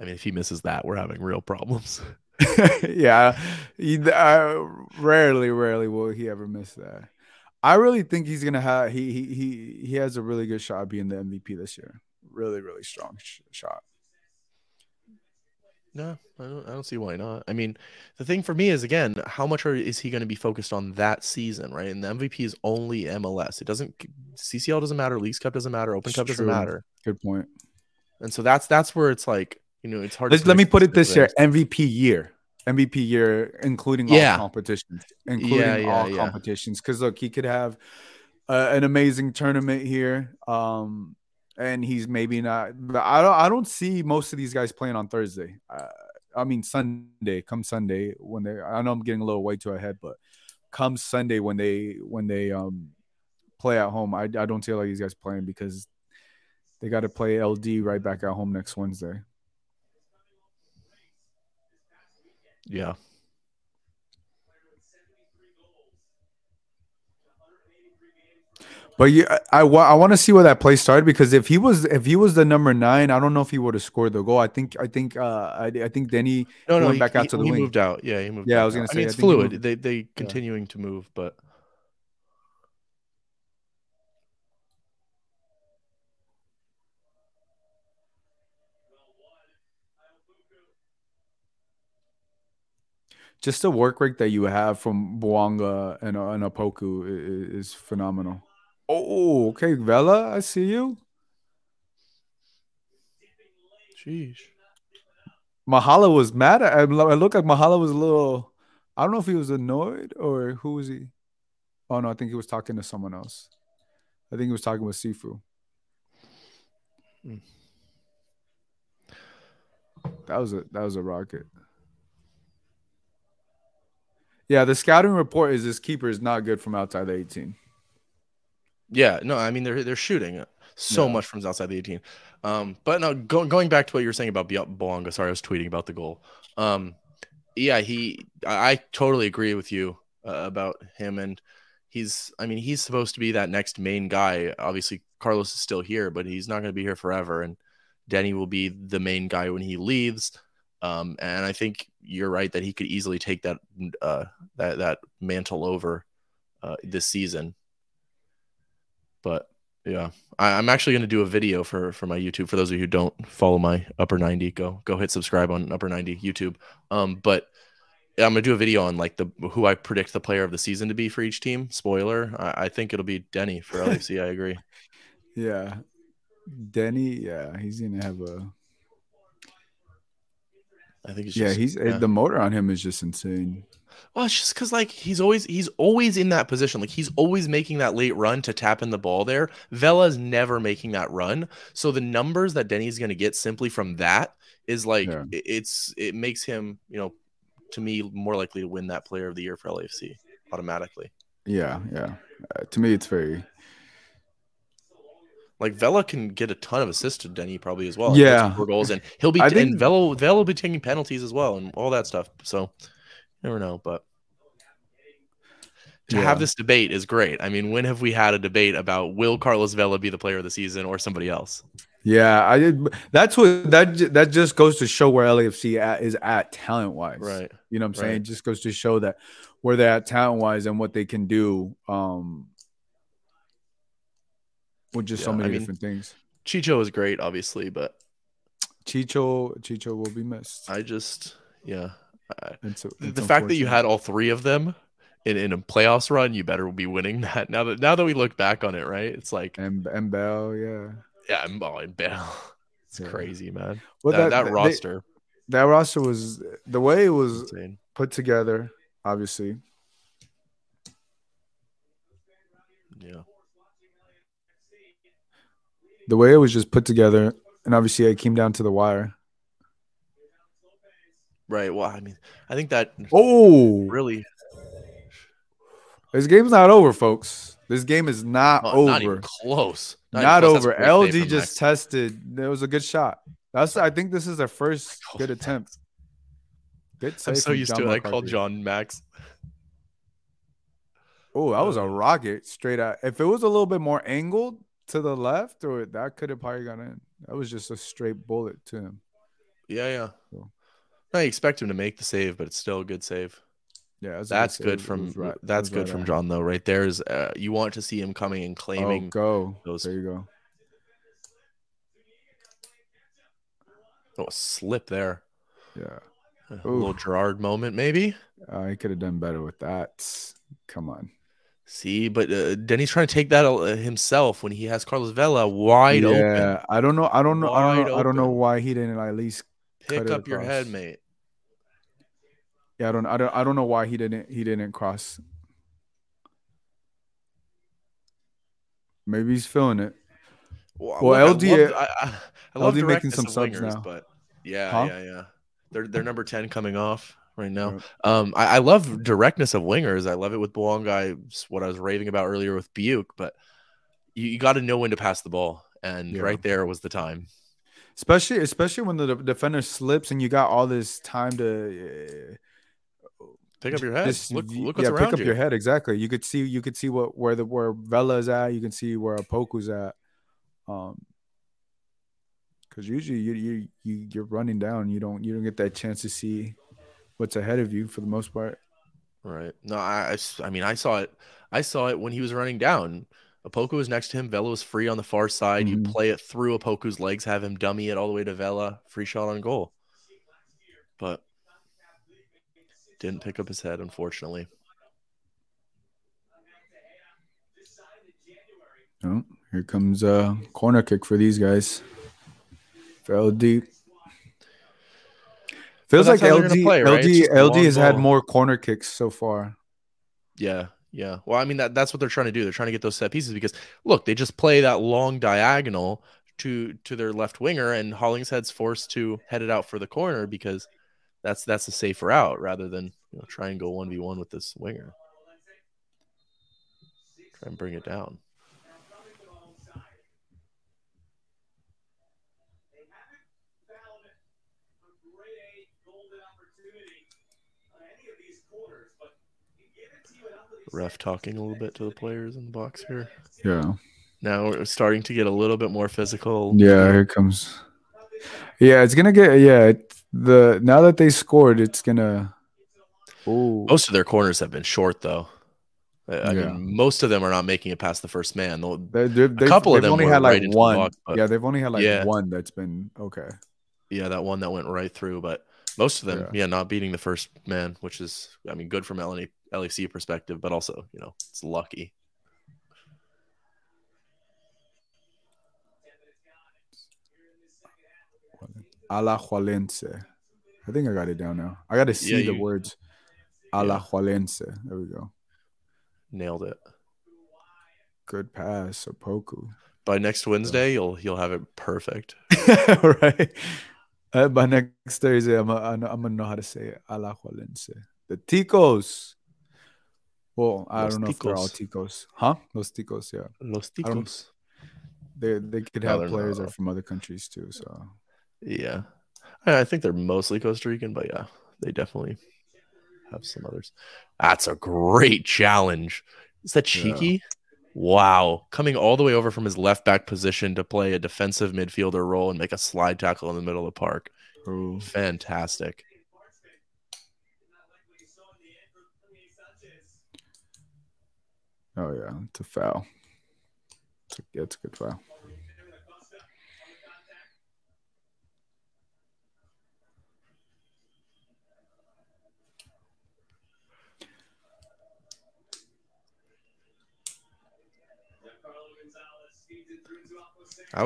S2: I mean, if he misses that, we're having real problems. <laughs> <laughs>
S1: yeah, he, uh, rarely, rarely will he ever miss that. I really think he's gonna have he he he he has a really good shot being the MVP this year. Really, really strong sh- shot.
S2: No, I don't. I don't see why not. I mean, the thing for me is again, how much are, is he going to be focused on that season, right? And the MVP is only MLS. It doesn't CCL doesn't matter, Leagues Cup doesn't matter, Open
S1: It's
S2: Cup doesn't
S1: true.
S2: matter,
S1: Good point.
S2: and so that's that's where it's like you know it's hard. to
S1: Let, let me put it this year: MVP year, MVP year, including
S2: Yeah.
S1: all competitions, including
S2: Yeah, yeah,
S1: all competitions. Because look, he could have uh, an amazing tournament here, um, and he's maybe not. But I don't. I don't see most of these guys playing on Thursday. Uh, I mean Sunday. Come Sunday when they. I know I'm getting a little way too ahead, but come Sunday when they when they um play at home, I I don't see a lot of these guys playing because they got to play LD right back at home next Wednesday.
S2: Yeah.
S1: But yeah, I, I, I want to see where that play started because if he was if he was the number nine, I don't know if he would have scored the goal. I think I think uh I, I think Denny
S2: No, no,
S1: went
S2: he,
S1: back out
S2: he-
S1: to the
S2: he
S1: wing.
S2: moved out. Yeah, he moved.
S1: Yeah, I was gonna
S2: out.
S1: say,
S2: I mean, it's fluid. They they continuing to move, but
S1: just the work rate that you have from Bouanga and uh, and Opoku is, is phenomenal. Oh, okay, Vela, I see you.
S2: Jeez.
S1: Mahala was mad. At, I lo- look like Mahala was a little. I don't know if he was annoyed or who was he. Oh no, I think he was talking to someone else. I think he was talking with Sifu.
S2: Hmm.
S1: That was a that was a rocket. Yeah, the scouting report is this keeper is not good from outside the 18.
S2: Yeah, no, I mean they're they're shooting so
S1: Yeah.
S2: much from outside the 18. Um, but no, go, going back to what you were saying about Bouanga. Sorry, I was tweeting about the goal. Um, yeah, he, I, I totally agree with you uh, about him, and he's, I mean, he's supposed to be that next main guy. Obviously, Carlos is still here, but he's not going to be here forever, and Denny will be the main guy when he leaves. Um, and I think you're right that he could easily take that uh, that that mantle over uh, this season. But yeah, I, I'm actually going to do a video for for my YouTube. For those of you who don't follow my Upper 90, go go hit subscribe on Upper 90 YouTube. Um, but I'm going to do a video on like the who I predict the player of the season to be for each team. Spoiler, I, I think it'll be Denny for LAFC. I agree. <laughs>
S1: Yeah. Denny, yeah, he's gonna have a
S2: I think it's
S1: yeah,
S2: just,
S1: he's
S2: yeah.
S1: the motor on him is just insane.
S2: Well, it's just because like he's always he's always in that position. Like he's always making that late run to tap in the ball there. Vela's never making that run. So the numbers that Denny's going to get simply from that is like
S1: Yeah.
S2: it's it makes him you know to me more likely to win that Player of the Year for LAFC automatically.
S1: Yeah, yeah. Uh, to me, it's very
S2: Like Vela can get a ton of assists to Denny probably as well.
S1: Yeah.
S2: goals and he'll be
S1: I
S2: and
S1: think-
S2: Vela Vela will be taking penalties as well and all that stuff. So never know, but. to
S1: Yeah.
S2: have this debate is great. I mean, when have we had a debate about will Carlos Vela be the player of the season or somebody else?
S1: yeah. I did. That's what that that just goes to show where LAFC at, is at talent wise.
S2: Right.
S1: You know what I'm saying?
S2: Right.
S1: It just goes to show that where they're at talent wise and what they can do. Um, with just so many
S2: I mean-
S1: different things.
S2: Chicho is great, obviously, but
S1: Chicho, Chicho will be missed.
S2: I just, yeah. Uh,
S1: it's,
S2: the fact that you had all three of them in, in a playoffs run, you better be winning <laughs> that. Now that now that we look back on it, right? It's like,
S1: and and Bell, yeah,
S2: yeah, I'm oh, and Bell. It's
S1: Yeah.
S2: crazy, man.
S1: Well,
S2: that, that,
S1: they-
S2: roster,
S1: that roster was the way it was
S2: insane.
S1: put together. Obviously,
S2: Yeah.
S1: the way it was just put together, and obviously it came down to the wire.
S2: Right. Well, I mean, I think that
S1: Oh,
S2: really
S1: this game's not over, folks. This game is not
S2: oh,
S1: over.
S2: not even close.
S1: Not,
S2: even close.
S1: Over. LD just tested. It was a good shot. That's. I think this is their first
S2: called <laughs>
S1: oh,
S2: good
S1: attempt. Good
S2: I'm
S1: save
S2: so used
S1: John
S2: to it. I called John Max.
S1: Oh, that was a rocket straight out. If it was a little bit more angled to the left, or that could have probably gone in. That was just a straight bullet to him.
S2: Yeah, yeah.
S1: Cool.
S2: I expect him to make the save, but it's still a good save.
S1: Yeah,
S2: That's
S1: save.
S2: good
S1: It
S2: from
S1: right-
S2: that's good
S1: right
S2: from. John though. Right there's uh, you want to see him coming and
S1: Oh,
S2: claiming.
S1: go.
S2: those-
S1: There you go.
S2: Oh, slip there.
S1: Yeah,
S2: A little Gerard moment, maybe.
S1: uh, could have done better with that. Come on.
S2: See, but uh, Denny's trying to take that uh, himself when he has Carlos Vela wide open.
S1: yeah, I don't know. I don't know. I don't, I don't know why he didn't at least.
S2: Pick up your head, mate.
S1: Yeah, I don't. I don't. I don't know why he didn't. He didn't cross. Maybe he's feeling it.
S2: Well,
S1: Well,
S2: look,
S1: LD
S2: I love, I, I, I love
S1: LD making some subs
S2: wingers,
S1: now.
S2: but yeah,
S1: Huh?
S2: yeah, yeah. They're they're number ten coming off right now.
S1: Right.
S2: Um, I, I love directness of wingers. I love it with. It's what I was raving about earlier with Biuk, but you, you got to know when to pass the ball, and
S1: Yeah.
S2: right there was the time.
S1: especially especially when the defender slips and you got all this time to uh,
S2: Pick up your head.
S1: just
S2: look, look what's
S1: yeah,
S2: around
S1: pick up
S2: you.
S1: your head exactly. You could see you could see what where the where Vela's at. You can see where Opoku's at. Um, because usually you you you you're running down. You don't you don't get that chance to see what's ahead of you for the most part.
S2: Right. No, I I mean, I saw it. I saw it when he was running down. Opoku was next to him. Vela was free on the far side. You
S1: Mhm.
S2: play it through Opoku's legs, have him dummy it all the way to Vela. Free shot on goal. But didn't pick up his head, unfortunately.
S1: Oh, here comes a corner kick for these guys. Fell deep. Feels like LD
S2: play, right?
S1: LD LD has had more corner kicks so far.
S2: Yeah, yeah. Well, I mean that that's what they're trying to do. They're trying to get those set pieces because look, they just play that long diagonal to to their left winger, and Hollingshead's forced to head it out for the corner because That's that's a safer route rather than you know, try and go one v one with this winger. Try and bring it down.
S4: They haven't found a grade A golden opportunity on any of these corners, but you give it to you enough of these
S2: Ref talking a little bit to the players in the box here.
S1: Yeah.
S2: Now we're starting to get a little bit more physical.
S1: Yeah, here comes. Yeah, it's gonna get yeah. The now that they scored, it's gonna. Oh,
S2: Most of their corners have been short though. I
S1: Yeah.
S2: mean, most of them are not making it past the first man. They'll-
S1: they they've,
S2: a couple of
S1: they've
S2: them
S1: only had
S2: right
S1: like
S2: the
S1: one.
S2: box,
S1: yeah, they've only had like
S2: Yeah.
S1: one that's been okay.
S2: Yeah, that one that went right through, but most of them,
S1: Yeah.
S2: yeah, not beating the first man, which is, I mean, good from LA, LAC perspective, but also, you know, it's lucky.
S1: Alajuelense. I think I got it down now. I got to see
S2: Yeah,
S1: the
S2: you-
S1: words. Alajuelense. There we go.
S2: Nailed it.
S1: Good pass, Opoku.
S2: By next Wednesday, you'll you'll have it perfect. <laughs>
S1: right. Uh, by next Thursday, I'm, I'm, I'm gonna know how to say it. Alajuelense. The Ticos. Well, I
S2: Los
S1: don't know if they're all Ticos. Huh? Los Ticos, yeah.
S2: Los Ticos.
S1: They they could
S2: No,
S1: have players that are from other countries too. So
S2: Yeah. I think they're mostly Costa Rican, but yeah, they definitely have some others. That's a great challenge. Is that
S1: Yeah.
S2: cheeky? Wow. Coming all the way over from his left back position to play a defensive midfielder role and make a slide tackle in the middle of the park.
S1: Ooh.
S2: Fantastic.
S1: oh yeah, it's a foul. It's a, it's a good foul.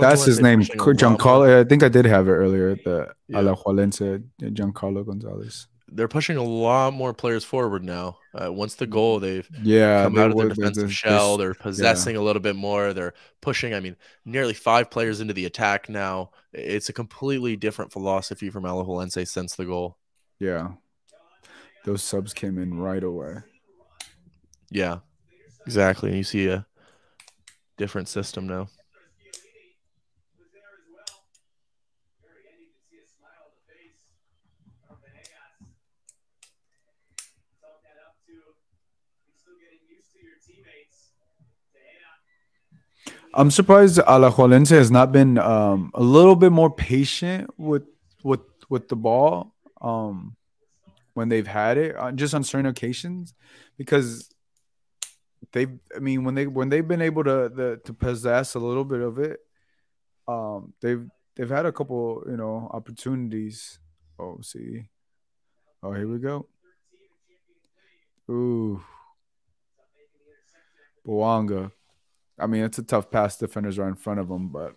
S1: That's his name,
S2: pushing a lot more-
S1: Giancarlo. I think I did have it earlier. The
S2: Yeah.
S1: Alajuelense, Giancarlo Gonzalez.
S2: They're pushing a lot more players forward now. Uh, once the goal, they've
S1: Yeah,
S2: come
S1: they
S2: out of their defensive
S1: they-
S2: shell.
S1: they-
S2: They're possessing a little bit more. They're pushing. I mean, nearly five players into the attack now. It's a completely different philosophy from Alajuelense since the goal.
S1: Yeah, those subs came in right away.
S2: Yeah, exactly. And You see a different system now.
S1: I'm surprised Alajuelense has not been um, a little bit more patient with with with the ball um, when they've had it, uh, just on certain occasions, because they, I mean, when they when they've been able to the, to possess a little bit of it, um, they've they've had a couple, you know, opportunities. Oh, see, oh, here we go. Ooh, Bouanga. I mean, it's a tough pass. Defenders are in front of him, but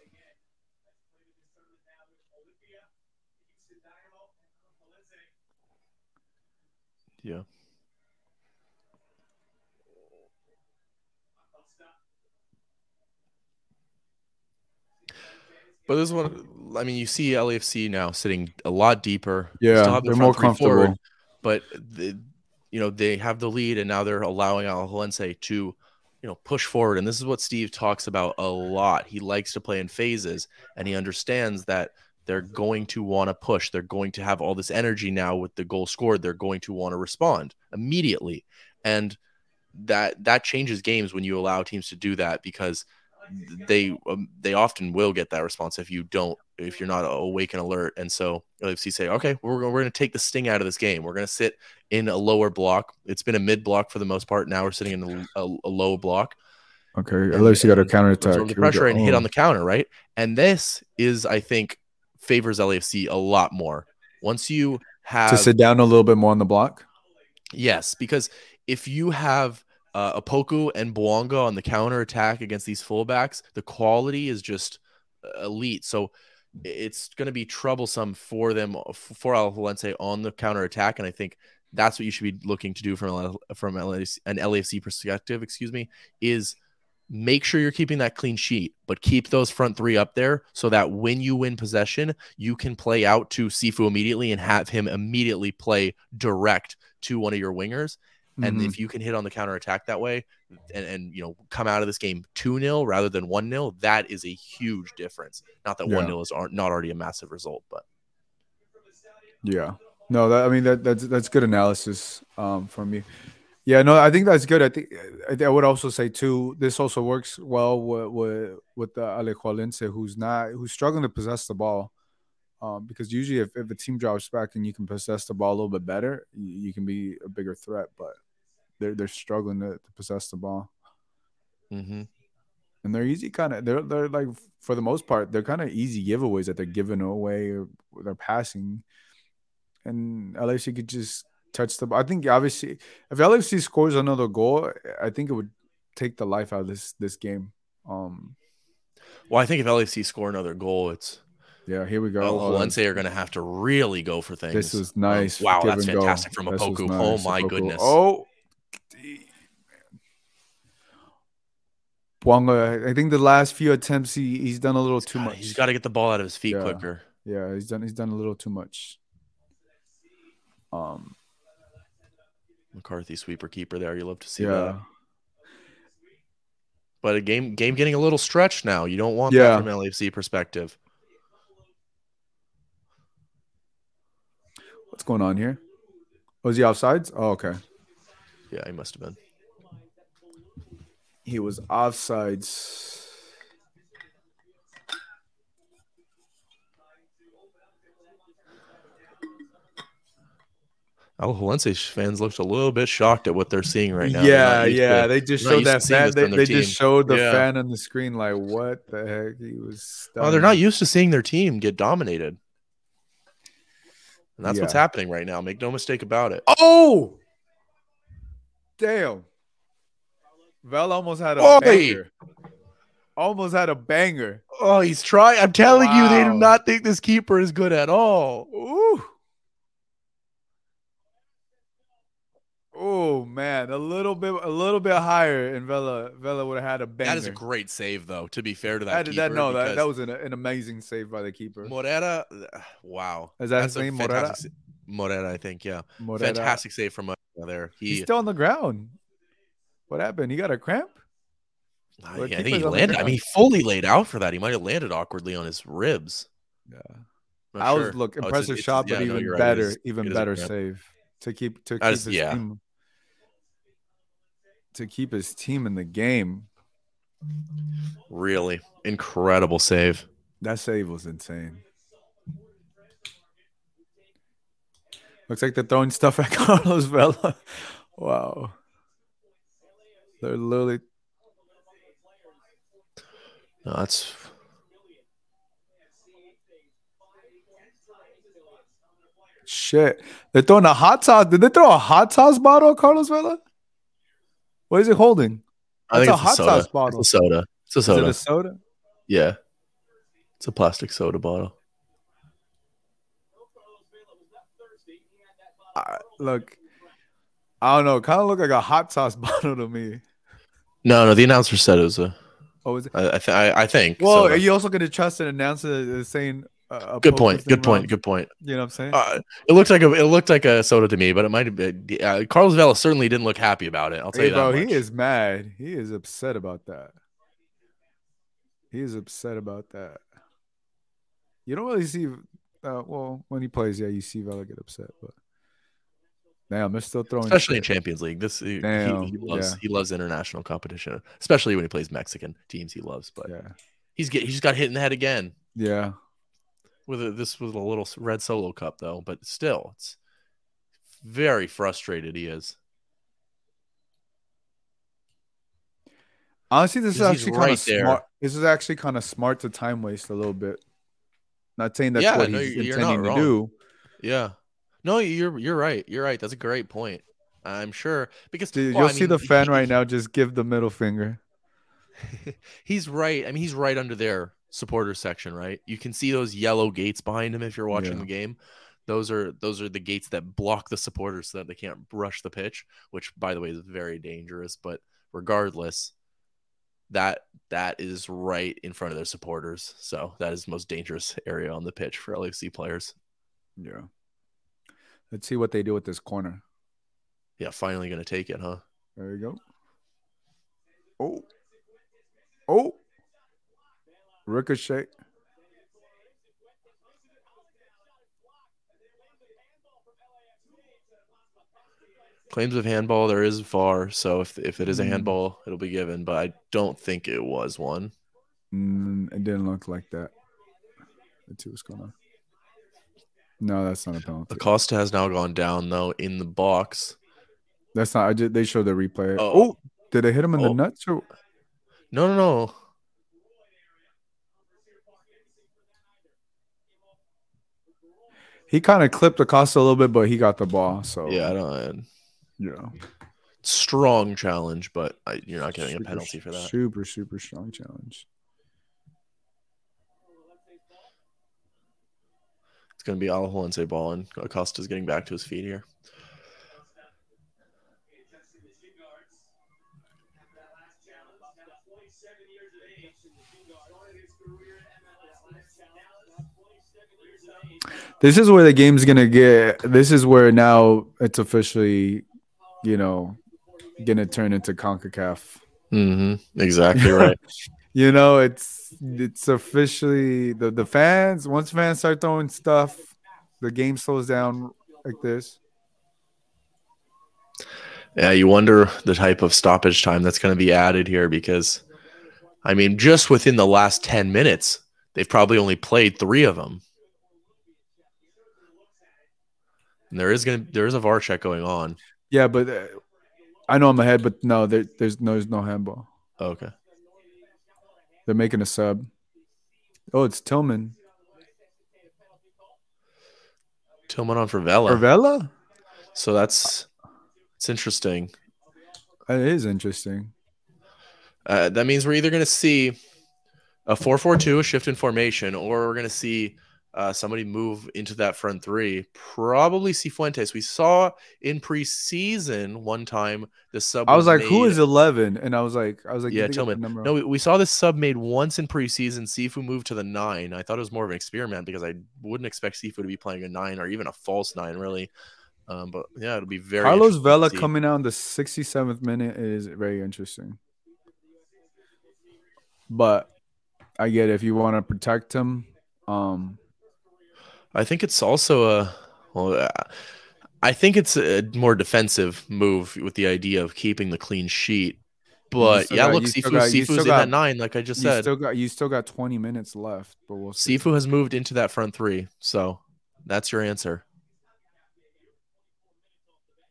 S2: Yeah. But this one, I mean, you see LAFC now sitting a lot deeper.
S1: Yeah,
S2: still have their
S1: they're more
S2: three forward,
S1: comfortable.
S2: but the, you know they have the lead, and now they're allowing Alajuelense to, you know, push forward. And this is what Steve talks about a lot. He likes to play in phases, and he understands that they're going to want to push. They're going to have all this energy now with the goal scored. They're going to want to respond immediately, and that that changes games when you allow teams to do that because they um, they often will get that response if you don't if you're not awake and alert. And so LFC say, okay, we're we're going to take the sting out of this game. We're going to sit in a lower block. It's been a mid block for the most part. Now we're sitting in a, a, a low block.
S1: Okay, LFC got a counter attack.
S2: The pressure and hit on the counter, right? And this is, I think, favors LFC a lot more. Once you have
S1: to sit down a little bit more on the block.
S2: Yes, because if you have uh, Opoku and Bouanga on the counter attack against these fullbacks, the quality is just uh, elite. So it's going to be troublesome for them for Al Alajuelense on the counter attack, and I think that's what you should be looking to do from from an LAFC perspective. Excuse me, is make sure you're keeping that clean sheet, but keep those front three up there so that when you win possession, you can play out to Sifu immediately and have him immediately play direct to one of your wingers. And
S1: Mhm.
S2: if you can hit on the counter attack that way and, and you know come out of this game 2-0 rather than 1-0, that is a huge difference. Not that
S1: Yeah.
S2: 1-0 is aren't not already a massive result, but
S1: Yeah. No, that I mean that that's that's good analysis um from you. Yeah, no, I think that's good. I think I, I would also say too. This also works well with with, with the Alajuelense, who's not who's struggling to possess the ball. Um, because usually, if, if a team drops back and you can possess the ball a little bit better, you, you can be a bigger threat. But they're they're struggling to, to possess the ball,
S2: mhm.
S1: and they're easy kind of. They're they're like for the most part, they're kind of easy giveaways that they're giving away or they're passing and LAFC could just touch the ball. I think obviously if LAFC scores another goal, I think it would take the life out of this this game. Um
S2: well, I think if LAFC score another goal, it's
S1: yeah, here we go.
S2: well. Valencia are going to have to really go for things.
S1: This was
S2: Um,
S1: nice.
S2: wow, that's
S1: and go.
S2: fantastic from Opoku.
S1: nice.
S2: Oh my
S1: Opoku.
S2: goodness.
S1: Oh, Bouanga, I think the last few attempts he, he's done a little
S2: He's
S1: too
S2: gotta-
S1: much.
S2: He's got to get the ball out of his feet
S1: Yeah.
S2: quicker.
S1: yeah, he's done he's done a little too much. Um
S2: McCarthy sweeper keeper there. You love to see
S1: yeah.
S2: that. But a game game getting a little stretched now. You don't want
S1: Yeah.
S2: that from LAFC perspective.
S1: What's going on here? Was he offsides? Oh, okay.
S2: Yeah, he must have been.
S1: He was offsides.
S2: Oh, Alajuelense fans looked a little bit shocked at what they're seeing right now.
S1: Yeah, yeah.
S2: to-
S1: they just showed that fan. They, they just showed the
S2: Yeah.
S1: fan on the screen. Like, what the heck? He was.
S2: Oh, they're not used to seeing their team get dominated. And that's what's happening right now. Make no mistake about it.
S1: Oh, damn! Vel almost had a
S2: Oi!
S1: banger. Almost had a banger.
S2: Oh, he's trying. I'm telling you, they do not think this keeper is good at all.
S1: Ooh. Oh man, a little bit, a little bit higher, and Vela, Vela would have had a banger.
S2: That is a great save, though. To be fair to that,
S1: That,
S2: keeper,
S1: that no, that, that was an, an amazing save by the keeper.
S2: Moreira. Wow,
S1: Is that
S2: That's
S1: his name,
S2: fantastic sa- Moreira, I think. Yeah,
S1: Moreira.
S2: fantastic save from Moreira there.
S1: He's still on the ground. What happened? He got a cramp?
S2: I, I think he landed. I mean, he fully laid out for that. He might have landed awkwardly on his ribs.
S1: Yeah. I was
S2: sure.
S1: look
S2: Oh, it's
S1: impressive
S2: it's
S1: shot,
S2: yeah,
S1: but
S2: no,
S1: even
S2: you're right.
S1: Better, even
S2: it
S1: better save to keep to keep his
S2: yeah.
S1: team to keep his team in the game.
S2: Really incredible save.
S1: That save was insane. Looks like they're throwing stuff at <laughs> Carlos Vela. Wow. They're literally
S2: No, that's
S1: shit. They're throwing a hot sauce. Did they throw a hot sauce bottle at Carlos Vela? What is it holding?
S2: I think
S1: That's
S2: it's
S1: a hot
S2: soda.
S1: sauce bottle.
S2: It's a soda. It's a soda.
S1: Is it a soda?
S2: yeah, it's a plastic soda bottle.
S1: I, look, I don't know. Kind of look like a hot sauce <laughs> bottle to me.
S2: No, no, the announcer said it was a.
S1: Oh, is it?
S2: I, I, th- I, I think.
S1: Well,
S2: soda.
S1: are you also going to trust an announcer saying? Uh,
S2: good point. Good point.
S1: wrong?
S2: Good point.
S1: You know what I'm saying?
S2: Uh, it looked like a it looked like a soda to me, but it might have been. Uh, Carlos Vela certainly didn't look happy about it. I'll tell
S1: hey,
S2: you
S1: bro,
S2: that.
S1: he is mad. He is upset about that. He is upset about that. You don't really see. Uh, well, when he plays, yeah, you see Vela get upset, but damn, they're still throwing.
S2: especially in
S1: shit.
S2: Champions League. This he, he, loves
S1: yeah.
S2: he loves international competition, especially when he plays Mexican teams. He loves, but
S1: Yeah,
S2: he's get he just got hit in the head again
S1: yeah.
S2: with a, this was a little red solo cup though, but still, it's very frustrated. He is.
S1: Honestly, this is actually kind of smart. This is actually kind of smart to time waste a little bit. Not saying that's
S2: Yeah,
S1: what
S2: no,
S1: he's intending to
S2: wrong.
S1: do.
S2: Yeah, no, you're you're right. You're right. That's a great point. I'm sure because
S1: Dude,
S2: well,
S1: you'll
S2: I
S1: see
S2: mean,
S1: the fan
S2: he-
S1: right now just give the middle finger. <laughs>
S2: he's right. I mean, he's right under their supporter section, right? You can see those yellow gates behind him if you're watching
S1: Yeah.
S2: the game. Those are those are the gates that block the supporters so that they can't rush the pitch, which by the way is very dangerous. But regardless, that that is right in front of their supporters. So that is the most dangerous area on the pitch for LAFC players.
S1: Yeah. Let's see what they do with this corner.
S2: Yeah, finally going to take it, huh?
S1: There you go. Oh. Oh. Ricochet.
S2: Claims of handball, there is VAR, so if if it is a
S1: Mm.
S2: handball, it'll be given. But I don't think it was one.
S1: Mm, it didn't look like that. Let's see what's going on. No, that's not a penalty.
S2: Acosta has now gone down though in the box.
S1: That's not. I did. They showed the replay.
S2: Oh.
S1: Oh, did they hit him in
S2: Oh.
S1: the nuts? Or
S2: No, no, no.
S1: he kind of clipped Acosta a little bit, but he got the ball. So
S2: Yeah, I don't.
S1: yeah.
S2: Strong challenge, but I, you're not getting a penalty for that.
S1: Super, super strong challenge.
S2: It's going to be Alajuelense ball, and Acosta's getting back to his feet here.
S1: This is where the game's gonna get. This is where now it's officially, you know, gonna turn into Concacaf.
S2: Mm-hmm. Exactly right. <laughs>
S1: You know, it's it's officially the the fans. Once fans start throwing stuff, the game slows down like this.
S2: yeah, you wonder the type of stoppage time that's going to be added here because, I mean, just within the last 10 minutes, they've probably only played three of them. And there is going to there is a VAR check going on.
S1: Yeah, but uh, I know I'm ahead, but no, there, there's no there's no handball.
S2: Okay.
S1: They're making a sub. Oh, it's Tillman.
S2: Tillman on for Vela.
S1: Or Vela?
S2: So that's it's interesting.
S1: It is interesting.
S2: Uh, that means we're either going to see a 4-4-2, a shift in formation, or we're going to see uh, somebody move into that front three. Probably Cifuentes. We saw in preseason one time the sub.
S1: I was like, who
S2: made-
S1: is 11? And I was like, I was like,
S2: Yeah,
S1: did they get the
S2: Tillman. No, we, we saw the sub made once in preseason. Sifu moved to the nine. I thought it was more of an experiment because I wouldn't expect Sifu to be playing a nine or even a false nine, really. Um, but yeah, it'll be very
S1: Carlos Vela coming out in the 67th minute is very interesting. But I get it. if you want to protect him. Um,
S2: I think it's also a well, uh, I think it's a more defensive move with the idea of keeping the clean sheet. But yeah,
S1: got-
S2: look, Sifu,
S1: got-
S2: Sifu's in
S1: got-
S2: that nine, like I just
S1: you
S2: said.
S1: still got you still got 20 minutes left, but we'll see.
S2: Sifu has moved into that front three, so that's your answer.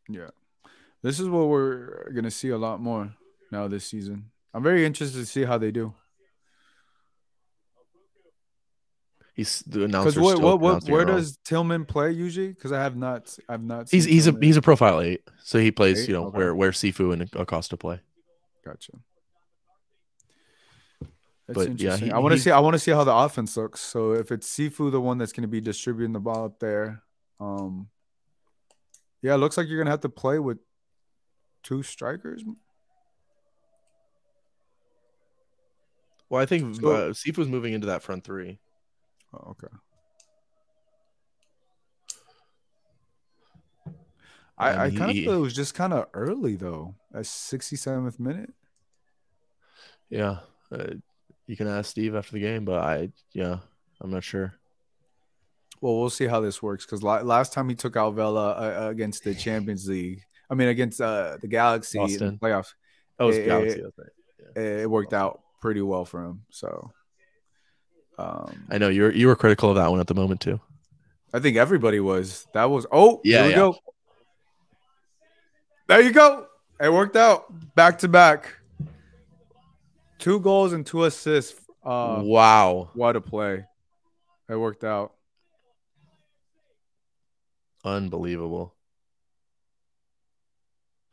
S1: Yeah. This is what we're gonna see a lot more now this season. I'm very interested to see how they do.
S2: He's the announcer.
S1: what, what, what, where does Tillman play usually? Because I have not, I've not.
S2: he's he's a
S1: Tillman.
S2: he's a profile eight, so he plays
S1: Eight?
S2: you know
S1: Okay.
S2: where where Sifu and Acosta play.
S1: Gotcha. That's
S2: But, yeah, he-
S1: I want to see. I want to see how the offense looks. So if it's Sifu, the one that's going to be distributing the ball up there, um, yeah, it looks like you're going to have to play with two strikers.
S2: Well, I think
S1: So-
S2: uh, Sifu's moving into that front three.
S1: Oh, okay. I, I kind of feel it was just kind of early though. At 67th minute.
S2: Yeah, uh, you can ask Steve after the game, but I yeah, I'm not sure.
S1: Well, we'll see how this works because last time he took out Vela uh, uh, against the Champions League, I mean against uh, the Galaxy in the playoffs,
S2: Oh, it's
S1: Eh,
S2: Galaxy. right.
S1: it worked out pretty well for him. So, um,
S2: I know you were you were critical of that one at the moment too.
S1: I think everybody was. That was oh
S2: Yeah, yeah.
S1: go. There you go. It worked out back to back. Two goals and two assists. Uh,
S2: wow,
S1: what a play! It worked out.
S2: unbelievable.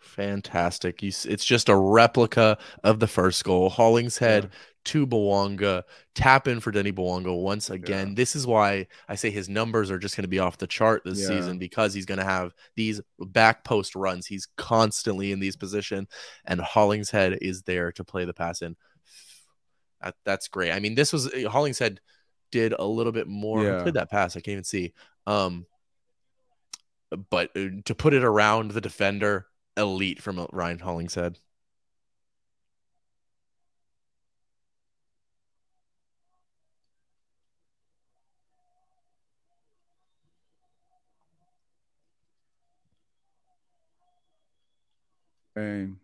S2: Fantastic. You, it's just a replica of the first goal. Hollingshead
S1: Yeah.
S2: to Bouanga, tap in for Denny Bouanga once again.
S1: Yeah.
S2: This is why I say his numbers are just going to be off the chart this
S1: Yeah.
S2: season because he's going to have these back post runs. He's constantly in these position, and Hollingshead is there to play the pass in. That, that's great. I mean, this was Hollingshead did a little bit more.
S1: Yeah.
S2: played that pass? I can't even see. Um, but uh, to put it around the defender, elite from Ryan Hollingshead.
S1: Bang.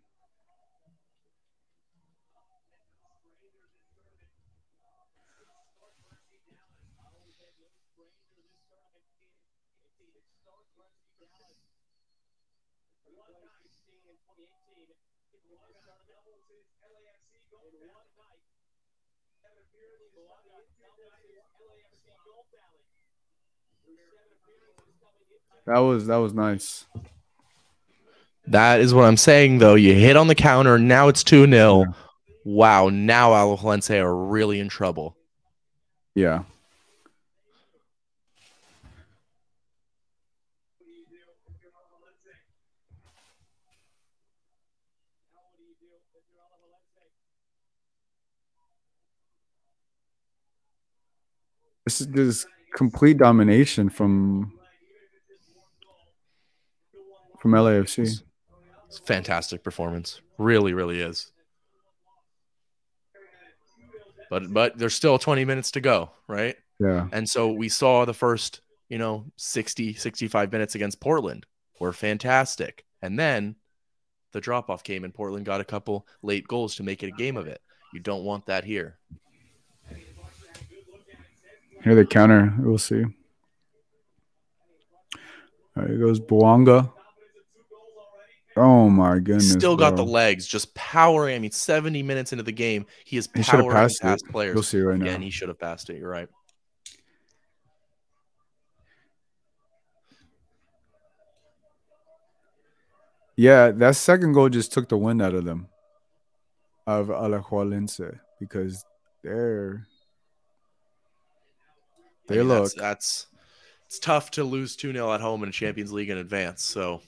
S1: That was that was nice.
S2: That is what I'm saying, though. You hit on the counter. Now it's 2 0. Wow. Now Alajuelense are really in trouble.
S1: Yeah. This is this complete domination from from LAFC.
S2: It's a fantastic performance. Really, really is. But but there's still 20 minutes to go, right?
S1: Yeah.
S2: And so we saw the first, you know, 60, 65 minutes against Portland were fantastic. And then the drop off came and Portland got a couple late goals to make it a game of it. You don't want that here.
S1: Here the counter. We'll see. All right, goes Bouanga. Oh my goodness.
S2: Still got
S1: bro.
S2: the legs, just powering. I mean, 70 minutes into the game, he is
S1: He
S2: powering
S1: passed
S2: past
S1: it.
S2: players.
S1: You'll see right now.
S2: Yeah, and he should have passed it. You're right.
S1: Yeah, that second goal just took the wind out of them, of Alajuelense, because they're
S2: I
S1: they
S2: mean,
S1: look
S2: That's, that's it's tough to lose 2 0 at home in a Champions League in advance. So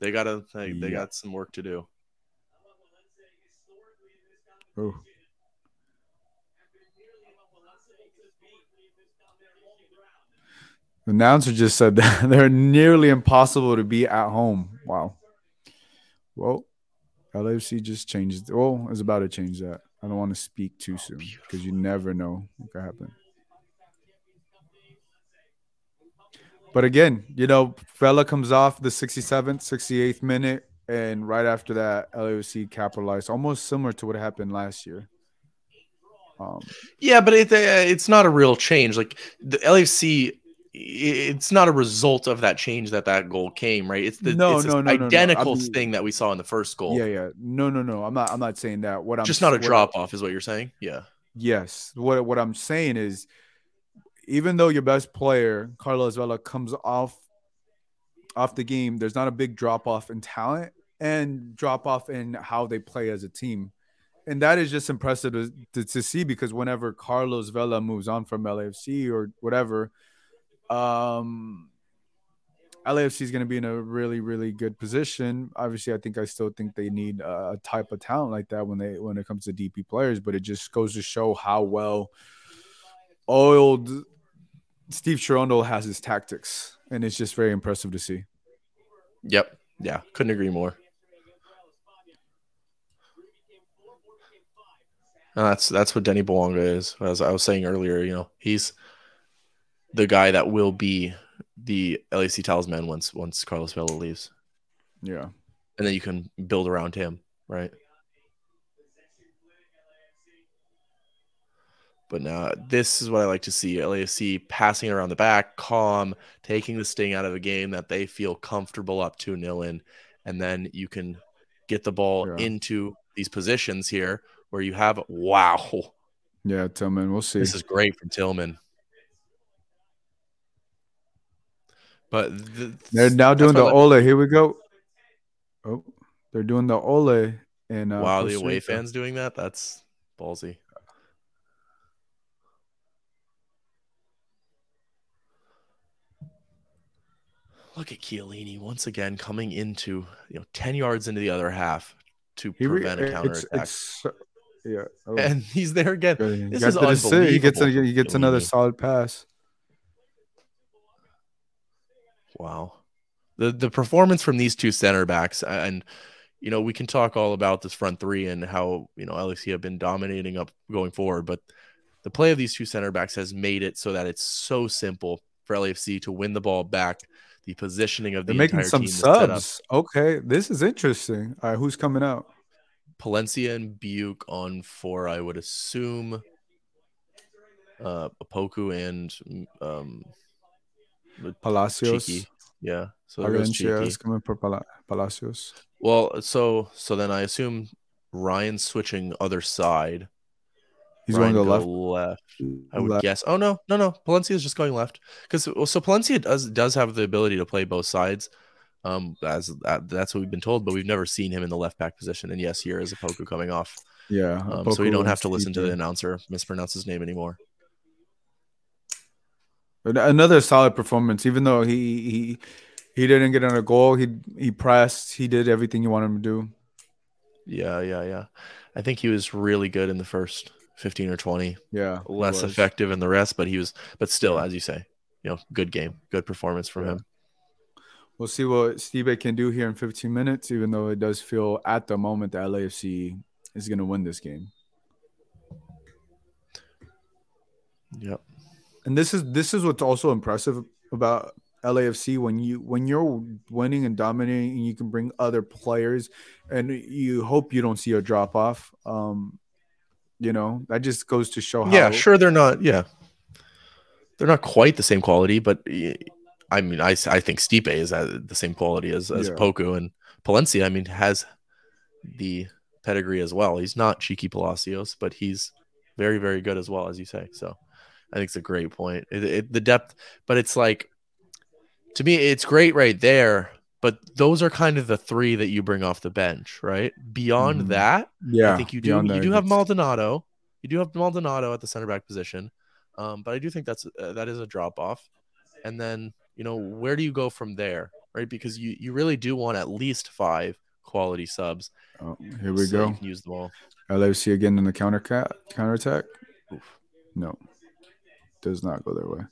S2: they got to they, they got some work to do.
S1: oh, the announcer just said <laughs> that they're nearly impossible to beat at home. Wow. Well, LFC just changed. Well, is about to change that. I don't want to speak too oh, soon because you never know what could happen. But again, you know, Vela comes off the 67th, 68th minute, and right after that, LAFC capitalized, almost similar to what happened last year. Um,
S2: Yeah, but it, uh, it's not a real change. Like the LAFC, it's not a result of that change that that goal came, right? It's the
S1: No,
S2: it's
S1: no, no, no, no.
S2: Identical
S1: mean-
S2: thing that we saw in the first goal.
S1: yeah, yeah, no, no, no. I'm not. I'm not saying that. What I'm
S2: Just not a drop off, is what you're saying. Yeah.
S1: Yes. What what I'm saying is, even though your best player Carlos Vela comes off off the game, there's not a big drop off in talent and drop off in how they play as a team, and that is just impressive to, to, to see because whenever Carlos Vela moves on from LAFC or whatever, um. LAFC is going to be in a really, really good position. Obviously, I think I still think they need a type of talent like that when they when it comes to DP players. But it just goes to show how well oiled Steve Cherundolo has his tactics, and it's just very impressive to see.
S2: Yep. Yeah. Couldn't agree more. And that's that's what Denny Bouanga is. As I was saying earlier, you know, he's the guy that will be the LAC talisman once once Carlos Vela leaves,
S1: Yeah,
S2: and then you can build around him, right? But now this is what I like to see: LAFC passing around the back, calm, taking the sting out of a game that they feel comfortable up to nil in, and then you can get the ball
S1: Yeah.
S2: into these positions here where you have wow,
S1: yeah, Tillman. We'll see.
S2: this is great from Tillman. But th-
S1: they're now doing the Ole. Here we go. Oh, they're doing the Ole. And uh,
S2: wow, the away fans doing that? That's ballsy. Look at Chiellini once again coming into you know ten yards into the other half to
S1: He re-
S2: prevent a eh,
S1: it's,
S2: counterattack.
S1: it's so- Yeah. Oh,
S2: and he's there again.
S1: good.
S2: This is
S1: assist. He gets a, he gets another solid pass.
S2: Wow. The the performance from these two center backs and you know, we can talk all about this front three and how, you know, LAC have been dominating up going forward, but the play of these two center backs has made it so that it's so simple for LAFC to win the ball back. The positioning of the
S1: They're making some
S2: team,
S1: subs. Okay, this is interesting. All right, who's coming out?
S2: Palencia and Biuk on four, I would assume uh Opoku and um
S1: Palacios.
S2: Cheeky. Yeah. So there goes
S1: Palencia
S2: Cheeky.
S1: is coming for Pala- Palacios.
S2: Well, so so then I assume Ryan's switching other side.
S1: He's
S2: Ryan
S1: going to the
S2: go
S1: left.
S2: left. I would
S1: left.
S2: guess. Oh no, no, no. Palencia is just going left because so Palencia does does have the ability to play both sides. Um, as that, that's what we've been told, but we've never seen him in the left back position. And yes, here is Opoku coming off,
S1: Yeah.
S2: um, so we don't have to listen to the announcer mispronounce his name anymore.
S1: Another solid performance, even though he he he didn't get on a goal. He he pressed. He did everything you want him to do.
S2: Yeah, yeah, yeah. I think he was really good in the first fifteen or twenty.
S1: Yeah.
S2: Less effective in the rest, but he was. But still, as you say, you know, good game, good performance from
S1: Yeah.
S2: him.
S1: We'll see what Steve can do here in 15 minutes, even though it does feel at the moment that LAFC is going to win this game.
S2: Yep.
S1: And this is this is what's also impressive about LAFC when you when you're winning and dominating and you can bring other players and you hope you don't see a drop off. Um, you know, that just goes to show how
S2: Yeah, sure. They're not. Yeah, they're not quite the same quality, but I mean, I, I think Stipe is at the same quality as as
S1: Yeah.
S2: Poku and Palencia. I mean, has the pedigree as well. He's not cheeky Palacios, but he's very very good as well as you say. So I think it's a great point. It, it, the depth, but it's like to me, it's great right there. But those are kind of the three that you bring off the bench, right? Beyond
S1: Mhm.
S2: that,
S1: Yeah,
S2: I think you do. You
S1: that,
S2: do have
S1: it's-
S2: Maldonado. You do have Maldonado at the center back position, um, but I do think that's uh, that is a drop off. And then you know where do you go from there, right? Because you you really do want at least five quality subs.
S1: Oh, here we
S2: so
S1: go.
S2: You can use them all.
S1: LAFC again in the counter cat counter attack. No, does not go their way.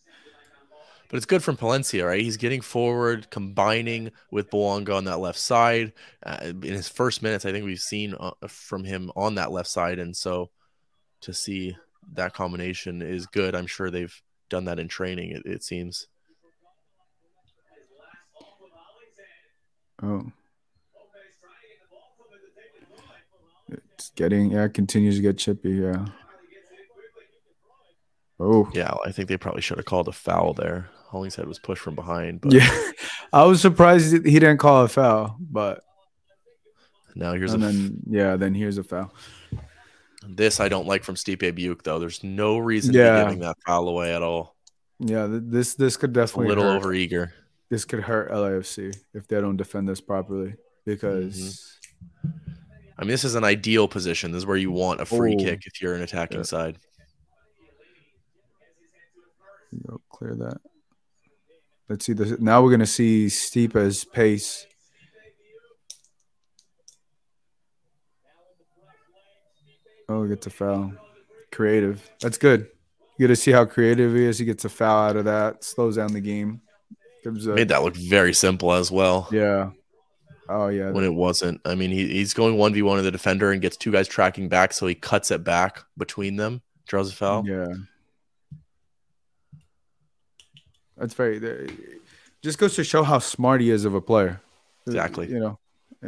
S2: But it's good from Palencia, right? He's getting forward, combining with Bouanga on that left side. Uh, in his first minutes, I think we've seen uh, from him on that left side, and so to see that combination is good. I'm sure they've done that in training. It, it seems.
S1: Oh, it's getting yeah, it continues to get chippy. Yeah. Oh
S2: Yeah, I think they probably should have called a foul there. Hollingshead was pushed from behind, but
S1: yeah, <laughs> I was surprised he didn't call a foul, but
S2: now here's a
S1: and
S2: f-
S1: then yeah, then here's a foul.
S2: this I don't like from Stipe Biuk though. There's no reason to
S1: Yeah.
S2: be giving that foul away at all.
S1: Yeah, this this could definitely A
S2: little
S1: hurt.
S2: over eager.
S1: This could hurt LAFC if they don't defend this properly because
S2: Mm-hmm. I mean, this is an ideal position. This is where you want a free
S1: Oh.
S2: kick if you're an attacking
S1: Yeah.
S2: side.
S1: Clear that. Let's see this. Now we're gonna see Stipe's pace. Oh, he gets a foul. Creative. That's good. You get to see how creative he is. He gets a foul out of that. Slows down the game. Gives a,
S2: Made that look very simple as well.
S1: yeah. Oh yeah.
S2: When it wasn't. I mean, he, he's going 1v1 of the defender and gets two guys tracking back, so he cuts it back between them, draws a foul.
S1: Yeah. That's very. Just goes to show how smart he is of a player.
S2: Exactly.
S1: You know,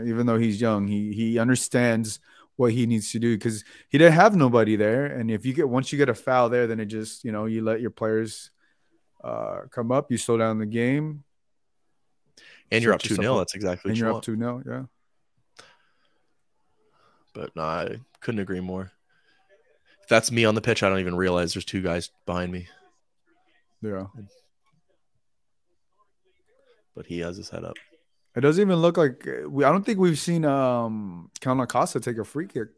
S1: even though he's young, he he understands what he needs to do because he didn't have nobody there. And if you get once you get a foul there, then it just you know you let your players uh, come up. You slow down the game,
S2: And you're up
S1: Set
S2: 2
S1: yourself
S2: 0. That's exactly
S1: and
S2: you
S1: you're up to no. Yeah.
S2: But no, I couldn't agree more. If that's me on the pitch, I don't even realize there's two guys behind me,
S1: Yeah.
S2: But he has his head up.
S1: It doesn't even look like we. I don't think we've seen um Count Acosta take a free kick.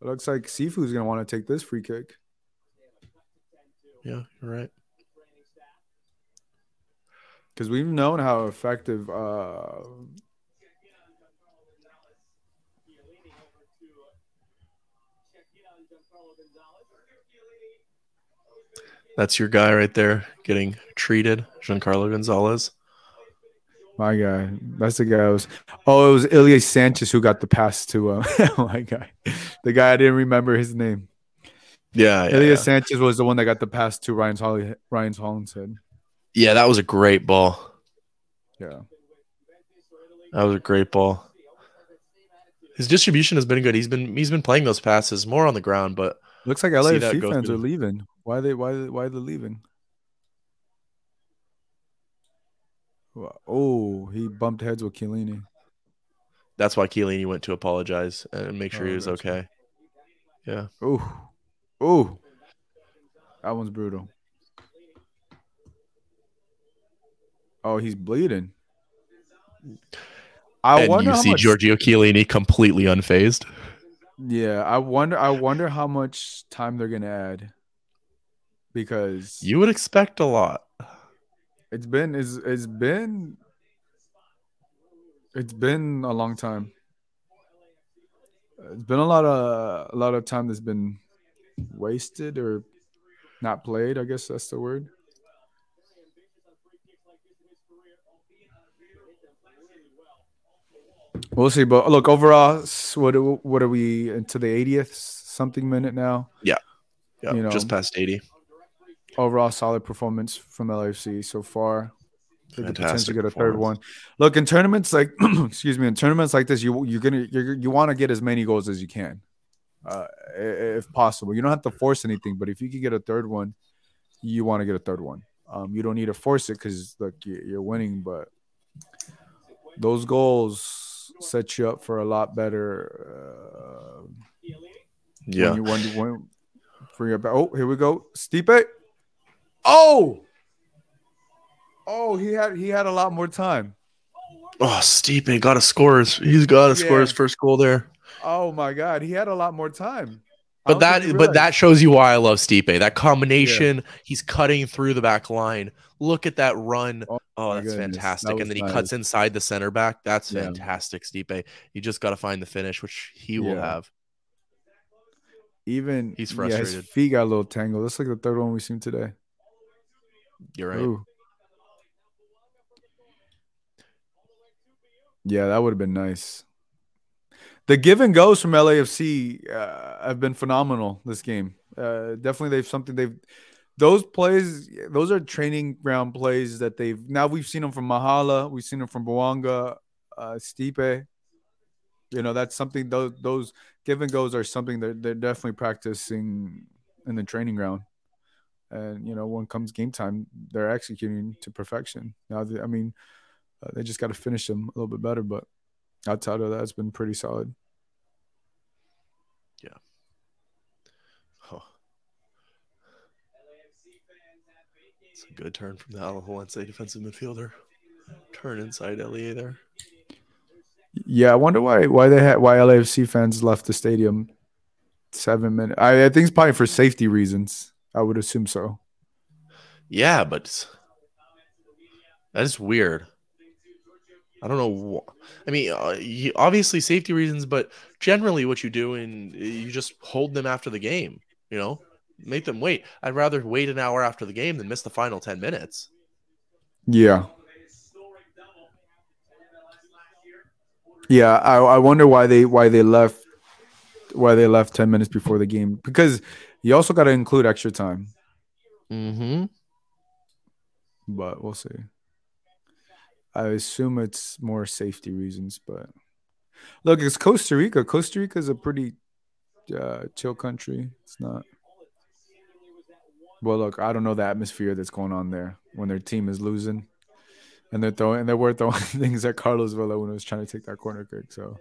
S1: It looks like Sifu's gonna want to take this free kick.
S2: Yeah, you're right.
S1: because we've known how effective uh,
S2: That's your guy right there getting treated, Giancarlo Gonzalez.
S1: My guy. That's the guy I was. Oh, it was Ilie Sanchez who got the pass to. Uh, <laughs> my guy. The guy I didn't remember his name.
S2: Yeah, yeah,
S1: Ilie
S2: yeah.
S1: Sanchez was the one that got the pass to Ryan's Holly. Ryan's Hollingshead.
S2: Yeah, that was a great ball.
S1: Yeah.
S2: That was a great ball. His distribution has been good. He's been he's been playing those passes more on the ground, but
S1: Looks like
S2: See
S1: LAFC fans
S2: through.
S1: are leaving. Why they? Why? they- Why they leaving? Wow. Oh, he bumped heads with Chiellini.
S2: that's why Chiellini went to apologize and make sure
S1: Oh,
S2: he was okay. Yeah.
S1: Oh, oh, that one's brutal. Oh, he's bleeding. I
S2: and
S1: wonder
S2: you see
S1: much.
S2: Giorgio Chiellini completely unfazed.
S1: Yeah, I wonder. I wonder how much time they're gonna add because
S2: You would expect a lot.
S1: It's been it's, it's been it's been a long time. It's been a lot of a lot of time that's been wasted or not played. I guess that's the word. We'll see, but look overall, what are- what are we into the 80th something minute now?
S2: Yeah,
S1: You know.
S2: just past 80.
S1: Overall, solid performance from LAFC so far. Could potentially
S2: Fantastic
S1: get a third one. Look in tournaments like, <clears throat> excuse me, in tournaments like this, you you're gonna you're, you want to get as many goals as you can, uh, if possible. You don't have to force anything, but if you can get a third one, you want to get a third one. Um, you don't need to force it because look, you- you're winning, but those goals set you up for a lot better. Uh,
S2: Yeah.
S1: when you when, when for your oh here we go Stipe. Oh, oh he had he had a lot more time.
S2: Oh, Stipe got to score his. He's got to score
S1: Yeah.
S2: his first goal there.
S1: Oh my God, he had a lot more time.
S2: But that, but that shows you why I love Stipe. That combination, he's cutting through the back line. Look at that run.
S1: Oh,
S2: Oh, that's
S1: goodness.
S2: fantastic.
S1: That
S2: and then he
S1: was
S2: cuts inside the center back. That's
S1: Yeah.
S2: fantastic, Stipe. You just got to find the finish, which he will
S1: Yeah.
S2: have.
S1: even
S2: He's
S1: Yeah, his
S2: frustrated.
S1: feet got a little tangled. That's like the third one we've seen today.
S2: You're right.
S1: Ooh. Yeah, that would have been nice. The give and goes from LAFC uh, have been phenomenal this game. Uh, definitely, they've something they've those plays. Those are training ground plays that they've now we've seen them from Mahala, we've seen them from Boanga, uh, Stipe. You know, that's something those those give and goes are something that they're definitely practicing in the training ground. And you know, when comes game time, they're executing to perfection. Now, they- I mean, uh, they just got to finish them a little bit better, but outside of that, it's been pretty solid.
S2: Yeah oh. It's a good turn from the Alajuelense defensive midfielder. Turn inside LEA there.
S1: Yeah, I wonder why why they had why LAFC fans left the stadium seven minutes. I, I think it's probably for safety reasons. I would assume so.
S2: Yeah, but that is weird. I don't know. I mean, uh, obviously safety reasons, but generally, what you do and you just hold them after the game. You know, make them wait. I'd rather wait an hour after the game than miss the final ten minutes.
S1: Yeah. Yeah, I, I wonder why they why they left why they left ten minutes before the game because you also got to include extra time.
S2: Mm-hmm.
S1: but we'll see. I assume it's more safety reasons, but look, it's Costa Rica. Costa Rica is a pretty uh, chill country. It's not. Well, look, I don't know the atmosphere that's going on there when their team is losing, and they're throwing and they were throwing <laughs> things at Carlos Vela when he was trying to take that corner kick. So,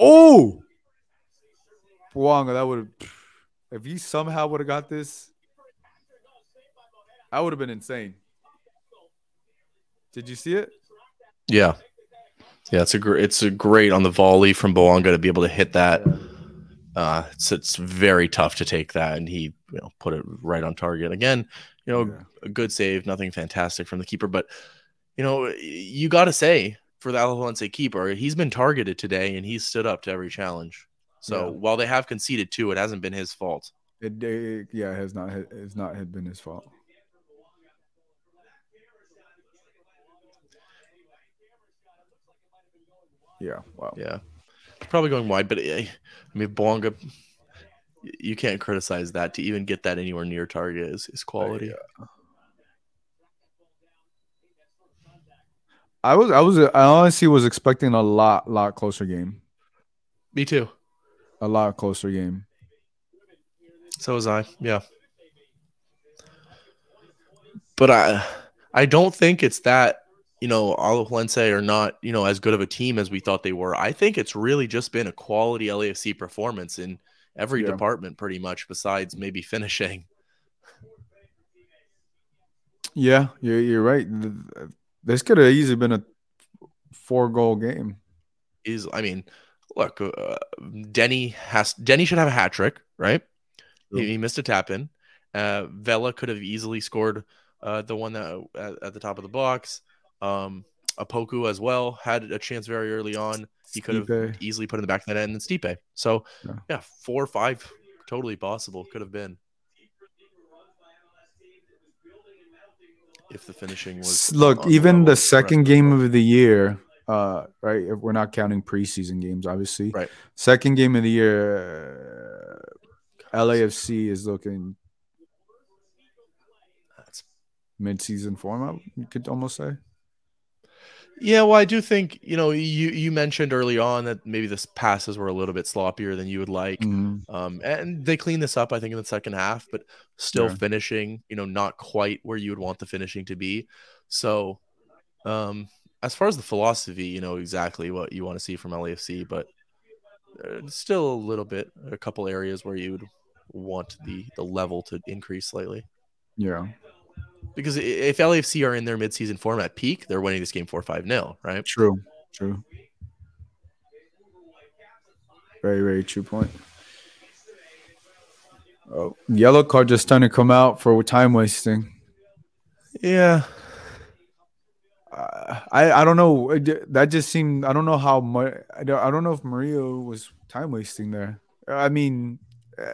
S1: oh, Bouanga, that would have if he somehow would have got this, I would have been insane. Did you see it?
S2: Yeah, yeah. It's a great. It's a great on the volley from Bouanga to be able to hit that. Uh, it's it's very tough to take that, and he you know put it right on target again. You know,
S1: Yeah.
S2: a good save, nothing fantastic from the keeper, but you know you got to say for the Alajuelense keeper, he's been targeted today, and he's stood up to every challenge. So
S1: Yeah.
S2: while they have conceded two, it hasn't been his fault.
S1: It, it yeah, it has not it's not had been his fault. Yeah, wow.
S2: Yeah, probably going wide, but eh, I mean, Bouanga, you can't criticize that to even get that anywhere near target is, is quality.
S1: I was I was I honestly was expecting a lot lot closer game.
S2: Me too.
S1: A lot closer game.
S2: So was I. Yeah. But I I don't think it's that, you know, Alajuelense are not, you know, as good of a team as we thought they were. I think it's really just been a quality LAFC performance in every
S1: Yeah.
S2: department pretty much besides maybe finishing.
S1: Yeah, you're you're right. This could have easily been a four goal game.
S2: Is I mean, look, uh, Denny has Denny should have a hat trick, right? He, he missed a tap in. Uh, Vela could have easily scored uh, the one that at, at the top of the box. Um, Opoku as well had a chance very early on. He could have
S1: Stipe.
S2: easily put in the back of the net and then Stipe. So
S1: Yeah.
S2: yeah, four or five, totally possible. Could have been if the finishing was.
S1: Look, even the second game of the year, uh, right? If we're not counting preseason games, obviously.
S2: Right.
S1: Second game of the year, uh, LAFC is looking
S2: That's
S1: mid-season form. You could almost say.
S2: Yeah, well, I do think you know you you mentioned early on that maybe the passes were a little bit sloppier than you would like,
S1: Mhm.
S2: um, and they cleaned this up I think in the second half, but still
S1: Yeah.
S2: finishing, you know, not quite where you would want the finishing to be. So, um, as far as the philosophy, you know exactly what you want to see from LAFC, but uh, still a little bit, a couple areas where you would want the the level to increase slightly.
S1: Yeah.
S2: Because if LAFC are in their midseason form at peak, they're winning this game four five nil, right?
S1: True. True. Very, very true point. Oh, yellow card just starting to come out for time wasting.
S2: Yeah,
S1: I I don't know. That just seemed. I don't know how much. I don't, I don't know if Mario was time wasting there. I mean,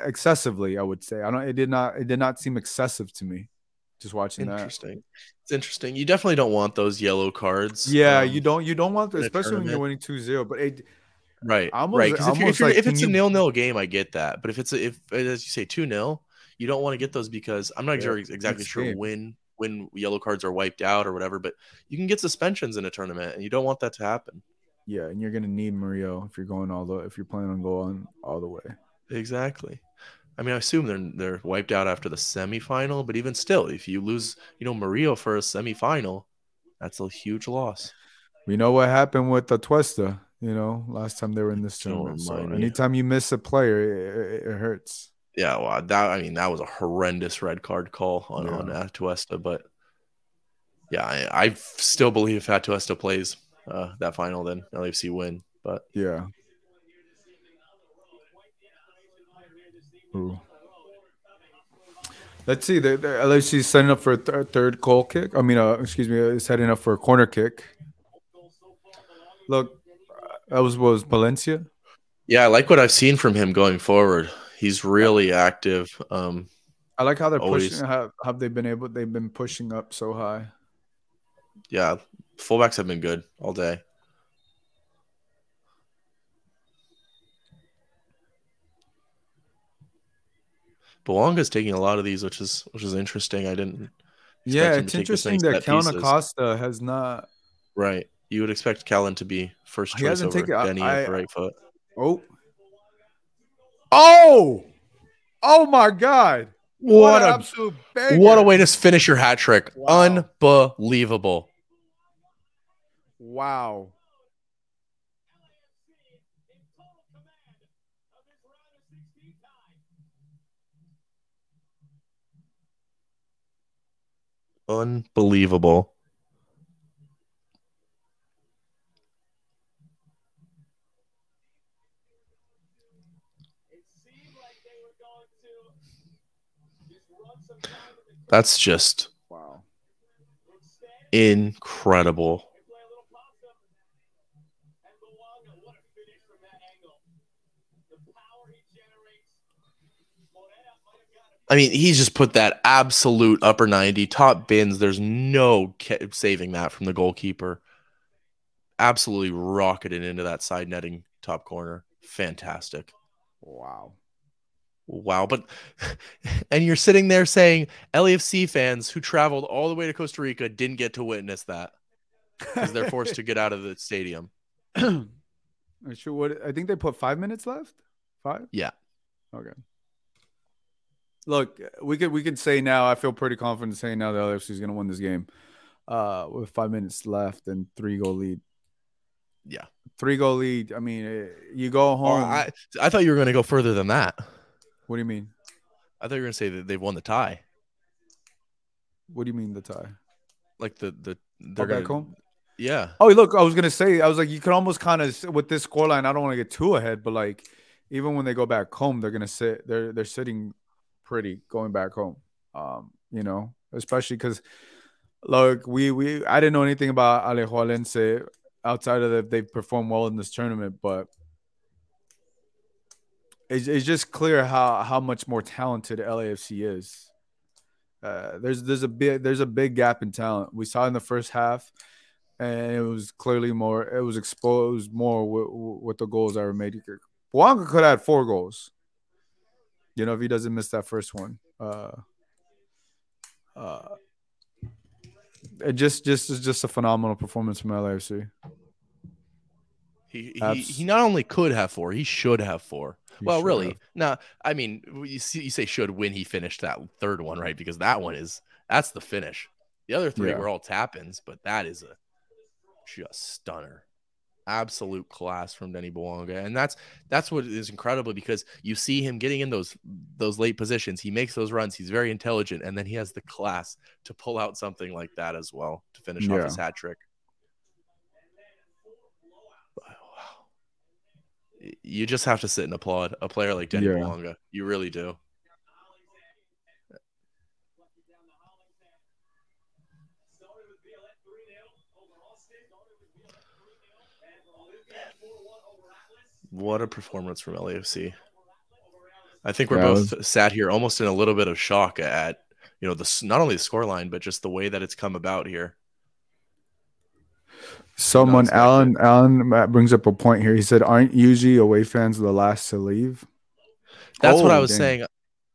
S1: excessively. I would say. I don't. It did not. It did not seem excessive to me. Just watching that.
S2: Interesting. It's interesting. You definitely don't want those yellow cards.
S1: Yeah,
S2: um,
S1: you don't. You don't want, especially when you're winning 2-0. But it,
S2: right,
S1: almost-
S2: right. Because if, you're- if,
S1: like,
S2: if it's a nil nil game, I get that. But if it's a, if as you say two 0 you don't want to get those because I'm not
S1: Yeah,
S2: exactly sure
S1: game.
S2: when when yellow cards are wiped out or whatever. But you can get suspensions in a tournament, and you don't want that to happen.
S1: yeah, and you're gonna need Mario if you're going all the if you're planning on going all the way.
S2: Exactly. I mean, I assume they're they're wiped out after the semifinal, but even still, if you lose, you know, Mario for a semifinal, that's a huge loss.
S1: We know what happened with the Tuesta. You know, last time they were in this tournament. So anytime you miss a player, it, it, it hurts.
S2: Yeah, well, that I mean, that was a horrendous red card call on
S1: Yeah.
S2: on Atuesta, but yeah, I, I still believe if Atuesta plays uh, that final, then LAFC win. But
S1: Yeah. Ooh. Let's see. The, the LFC is setting up for a th- third goal kick. I mean, uh, excuse me, is setting up for a corner kick. Look, uh, that was was Palencia.
S2: yeah, I like what I've seen from him going forward. He's really active. Um,
S1: I like how they're
S2: Always.
S1: pushing. How have they been able? They've been pushing up so high.
S2: yeah, fullbacks have been good all day. Bouanga's taking a lot of these, which is which is interesting. I didn't.
S1: Yeah, it's
S2: to take this
S1: interesting that
S2: pieces.
S1: Acosta has not.
S2: Right, you would expect Kellyn to be first choice over
S1: taken-
S2: Denny
S1: I-
S2: right foot.
S1: Oh. Oh. Oh my God!
S2: What,
S1: an
S2: a
S1: absolute banger.
S2: what a way to finish your hat trick!
S1: Wow.
S2: Unbelievable.
S1: Wow.
S2: Unbelievable. That's just
S1: Wow.
S2: I mean, he's just put that absolute upper 90 top bins. There's no saving that from the goalkeeper. Absolutely rocketed into that side netting top corner. Fantastic.
S1: Wow.
S2: Wow. But, <laughs> and you're sitting there saying LAFC fans who traveled all the way to Costa Rica didn't get to witness that because they're forced to get out of the stadium. <clears throat>
S1: I sure what I think they put five minutes left. Five?
S2: Yeah.
S1: Okay. Look, we could we could say now. I feel pretty confident saying now that LFC is going to win this game, uh, with five minutes left and three goal lead.
S2: Yeah,
S1: three goal lead. I mean, eh, you go home.
S2: I I thought you were going to go further than that.
S1: What do you mean?
S2: I thought you were going to say that they've won the tie.
S1: What do you mean the tie?
S2: Like the the
S1: they're back gonna, home.
S2: Yeah.
S1: Oh, look, I was gonna say, I was like, you could almost kind of with this scoreline. I don't want to get too ahead, but like, even when they go back home, they're gonna sit. They're they're sitting pretty going back home. Um, you know, especially because look, we we I didn't know anything about Alajuelense outside of that they've performed well in this tournament, but it's, it's just clear how how much more talented LAFC is. Uh, there's there's a big there's a big gap in talent. We saw in the first half, and it was clearly more. It was exposed more with, with the goals that were made. Bouanga could have had four goals. You know, if he doesn't miss that first one, uh, uh, it just just is just a phenomenal performance from LAFC.
S2: He, he he not only could have four, he should have four. He well, really, have. now I mean, you see, you say should when he finished that third one, right? Because that one is that's the finish. The other three yeah. were all tap ins, but that is a just stunner absolute class from Denny Bouanga. And that's that's what is incredible because you see him getting in those those late positions. He makes those runs. He's very intelligent, and then he has the class to pull out something like that as well to finish yeah. off his hat trick. You just have to sit and applaud a player like Denny yeah. You really do. What a performance from LAFC. I think we're yeah, both was... sat here almost in a little bit of shock at you know the not only the scoreline but just the way that it's come about here.
S1: Someone Alan Alan brings up a point here. He said, "Aren't usually away fans the last to leave?"
S2: That's oh, what I was dang. saying.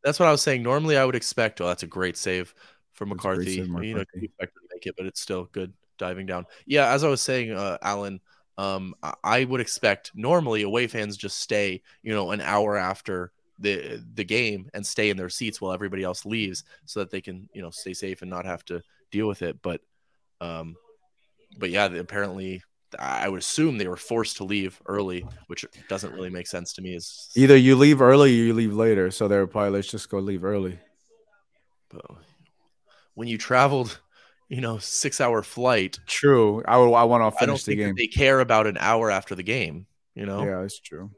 S2: That's what I was saying. Normally, I would expect. Oh, that's a great save for McCarthy. Save, McCarthy. You know, expect to make it, but it's still good diving down. Yeah, as I was saying, uh, Alan, um, I would expect normally away fans just stay, you know, an hour after the the game and stay in their seats while everybody else leaves, so that they can, you know, stay safe and not have to deal with it. But, um, but yeah, apparently, I would assume they were forced to leave early, which doesn't really make sense to me. Is
S1: either you leave early or you leave later. So they're probably let's just go leave early.
S2: But when you traveled you know six hour flight.
S1: True. I would. I want to finish I don't
S2: the think
S1: game.
S2: they care about an hour after the game. You know.
S1: Yeah, that's true.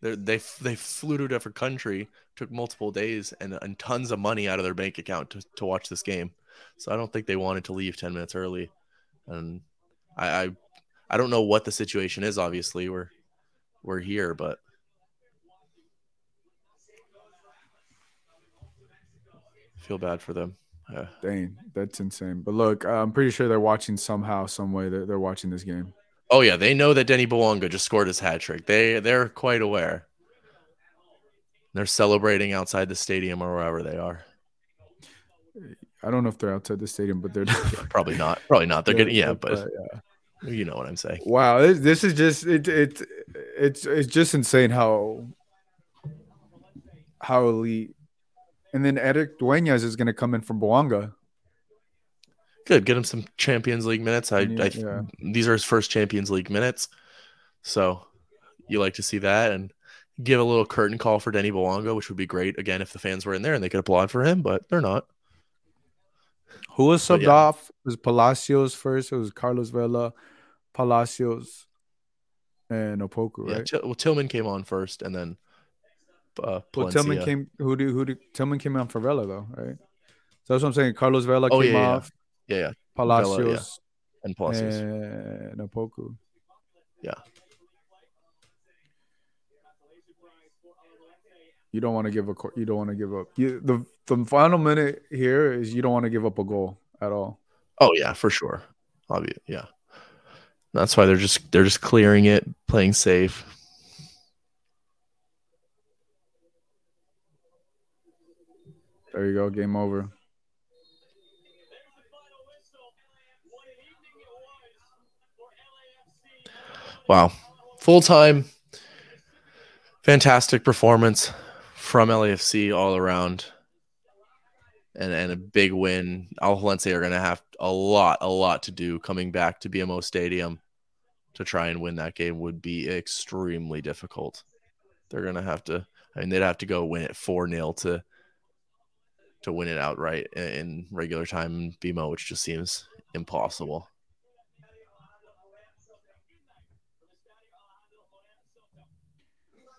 S2: They're, they they flew to a different country, took multiple days, and and tons of money out of their bank account to, to watch this game. So I don't think they wanted to leave ten minutes early, and I, I I don't know what the situation is. Obviously, we're we're here, but feel bad for them.
S1: Yeah. Dang, that's insane. But look, I'm pretty sure they're watching somehow, some way. They're, they're watching this game.
S2: Oh yeah, they know that Denny Bouanga just scored his hat trick. They they're quite aware. They're celebrating outside the stadium or wherever they are.
S1: I don't know if they're outside the stadium, but they're
S2: yeah, <laughs> probably not. Probably not. They're getting yeah, but uh, yeah. you know what I'm saying.
S1: Wow, this, this is just it, it it's it's just insane how how elite and then Eric Duenas is going to come in from Bouanga.
S2: Good, get him some Champions League minutes. I, yeah, I yeah. these are his first Champions League minutes, so you like to see that and give a little curtain call for Denny Bouanga, which would be great. Again, if the fans were in there and they could applaud for him, but they're not.
S1: Who was subbed yeah. off? It was Palacios first. It was Carlos Vela, Palacios, and Opoku, right?
S2: Yeah, well, Tillman came on first, and then uh,
S1: well, Tillman came. Who do who do Tillman came on for Vela though, right? So that's what I'm saying. Carlos Vela oh, came
S2: yeah,
S1: off.
S2: Yeah, yeah.
S1: Palacios
S2: Vela, yeah. and Palacios
S1: and Opoku.
S2: Yeah.
S1: You don't want to give a you don't want to give up. You, the the final minute here is you don't want to give up a goal at all.
S2: Oh yeah, for sure. Obvious, yeah. That's why they're just they're just clearing it, playing safe.
S1: There you go, game over.
S2: Wow. Full time. Fantastic performance from LAFC all around. And, and a big win. Alajuelense are going to have a lot, a lot to do coming back to BMO Stadium to try and win that game would be extremely difficult. They're going to have to, I mean, they'd have to go win it 4 0 to to win it outright in regular time in BMO, which just seems impossible.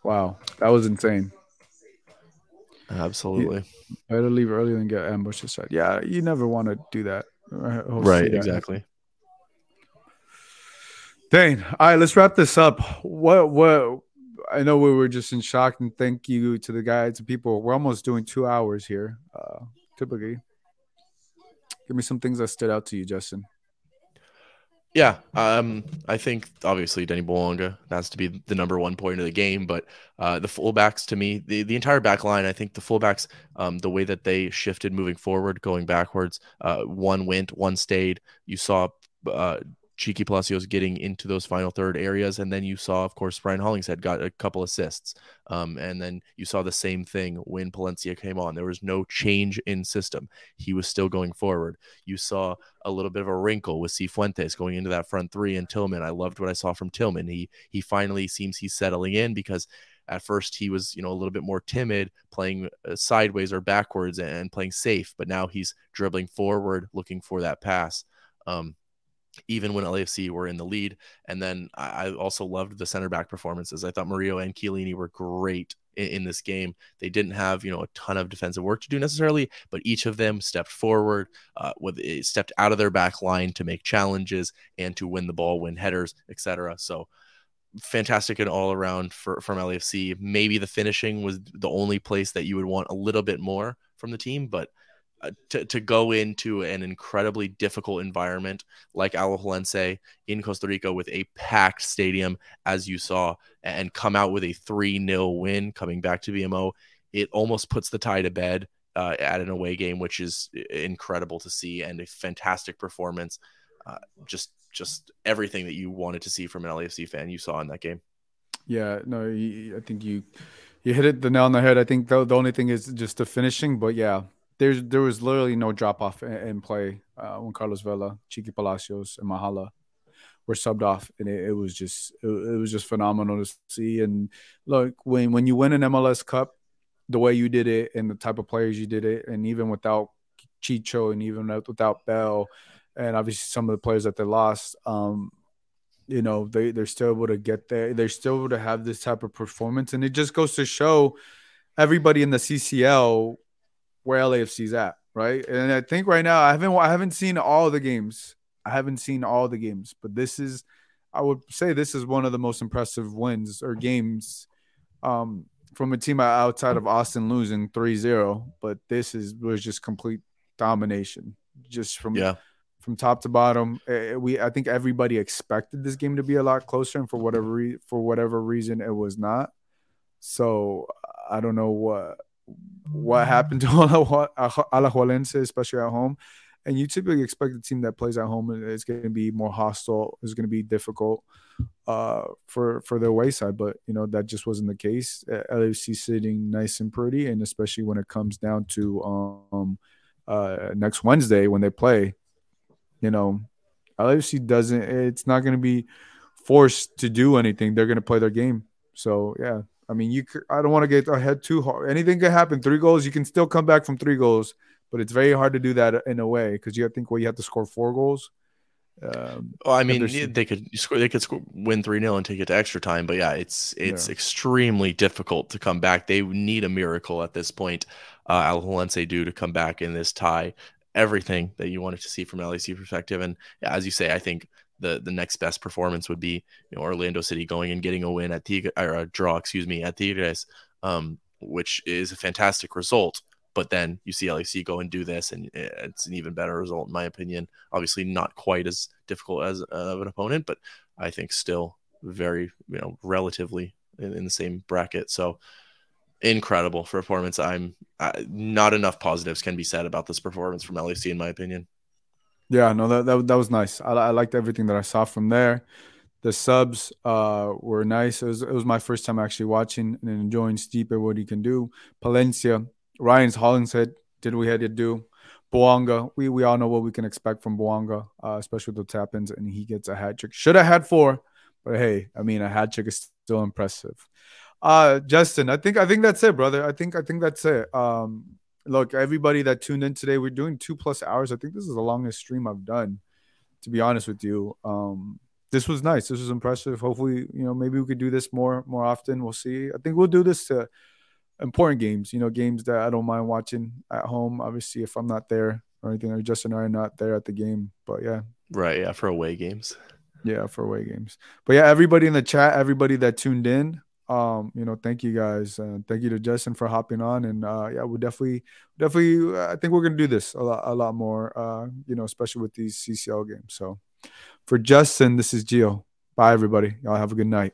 S1: Wow, that was insane.
S2: Absolutely.
S1: Better leave early than get ambushed aside. Yeah, you never want to do that.
S2: Right, exactly.
S1: Dane, all right, let's wrap this up. What what I know we were just in shock, and thank you to the guys, to people. We're almost doing two hours here, uh, typically. Give me some things that stood out to you, Justin.
S2: Yeah, um, I think obviously Denny Bouanga has to be the number one point of the game, but uh, the fullbacks to me, the, the entire back line, I think the fullbacks, um, the way that they shifted moving forward, going backwards, uh, one went, one stayed. You saw uh, Cheeky Palacios getting into those final third areas. And then you saw, of course, Brian Hollingshead got a couple assists. Um, and then you saw the same thing when Palencia came on. There was no change in system. He was still going forward. You saw a little bit of a wrinkle with Cifuentes going into that front three and Tillman. I loved what I saw from Tillman. He he finally seems he's settling in because at first he was you know a little bit more timid playing uh, sideways or backwards and playing safe but now he's dribbling forward looking for that pass um, even when LAFC were in the lead. And then I also loved the center back performances. I thought Murillo and Chiellini were great in, in, this game. They didn't have you know a ton of defensive work to do necessarily, but each of them stepped forward, uh, with eh, stepped out of their back line to make challenges and to win the ball, win headers, etc. So fantastic and all around for from LAFC. Maybe the finishing was the only place that you would want a little bit more from the team, but uh, to, to go into an incredibly difficult environment like Alajuelense in Costa Rica with a packed stadium, as you saw, and come out with a 3 0 win coming back to BMO, it almost puts the tie to bed uh, at an away game, which is incredible to see and a fantastic performance. Uh, just just everything that you wanted to see from an LAFC fan you saw in that game.
S1: Yeah, no, I think you you hit it the nail on the head. I think the, the only thing is just the finishing, but yeah, there's there was literally no drop off in, in, play uh, when Carlos Vela, Cheeky Palacios, and Mahala were subbed off, and it, it was just it, it, was just phenomenal to see. And look, when when you win an MLS Cup, the way you did it, and the type of players you did it, and even without Chicho, and even without Bell, and obviously some of the players that they lost, um, you know, they they're still able to get there. They're still able to have this type of performance, and it just goes to show everybody in the CCL where LAFC's at, right? And I think right now I haven't I haven't seen all the games. I haven't seen all the games, but this is I would say this is one of the most impressive wins or games um, from a team outside of Austin losing 3-0, but this is was just complete domination just from
S2: yeah.
S1: from top to bottom. Eh, eh, we I think everybody expected this game to be a lot closer and for whatever re- for whatever reason it was not. So I don't know what what happened <laughs> to Alajuelense, especially at home. And you typically expect a team that plays at home is going to be more hostile, is going to be difficult uh, for for their wayside. But you know that just wasn't the case. LAFC sitting nice and pretty, and especially when it comes down to um, uh, next Wednesday when they play, you know, LAFC doesn't. It's not going to be forced to do anything. They're going to play their game. So yeah, I mean, you. I don't want to get ahead too hard. Anything can happen. Three goals, you can still come back from three goals, but it's very hard to do that in a way because you have to think well, you have to score four goals.
S2: Um, well, I mean, they could score, they could score, win three 0 and take it to extra time, but yeah, it's it's yeah. extremely difficult to come back. They need a miracle at this point. Uh, Alajuelense do to come back in this tie. Everything that you wanted to see from LAC perspective, and yeah, as you say, I think the the next best performance would be you know, Orlando City going and getting a win at Tigres or a draw, excuse me, at Tigres, um, which is a fantastic result. But then you see LAC go and do this, and it's an even better result, in my opinion. Obviously, not quite as difficult as uh, an opponent, but I think still very, you know, relatively in, in the same bracket. So incredible performance. I'm not enough positives can be said about this performance from LAC, in my opinion.
S1: Yeah, no, that that, that was nice. I, I liked everything that I saw from there. The subs uh, were nice. It was, it was my first time actually watching and enjoying Stipe, what he can do. Palencia, Ryan's Hollingshead did we had to do. Bouanga, we, we all know what we can expect from Bouanga, uh, especially with the tap ins, and he gets a hat trick. Should have had four, but hey, I mean, a hat trick is still impressive. Uh, Justin, I think I think that's it, brother. I think I think that's it. Um, look, everybody that tuned in today, we're doing two plus hours. I think this is the longest stream I've done, to be honest with you. Um, this was nice. This was impressive. Hopefully, you know, maybe we could do this more more often. We'll see. I think we'll do this to important games. You know, games that I don't mind watching at home. Obviously, if I'm not there or anything, or Justin and I are not there at the game. But yeah,
S2: right. Yeah, for away games.
S1: Yeah, for away games. But yeah, everybody in the chat, everybody that tuned in, um, you know, thank you guys. Uh, thank you to Justin for hopping on. And uh, yeah, we definitely, definitely, I think we're gonna do this a lot, a lot more. Uh, you know, especially with these CCL games. So, for Justin, this is Geo. Bye, everybody. Y'all have a good night.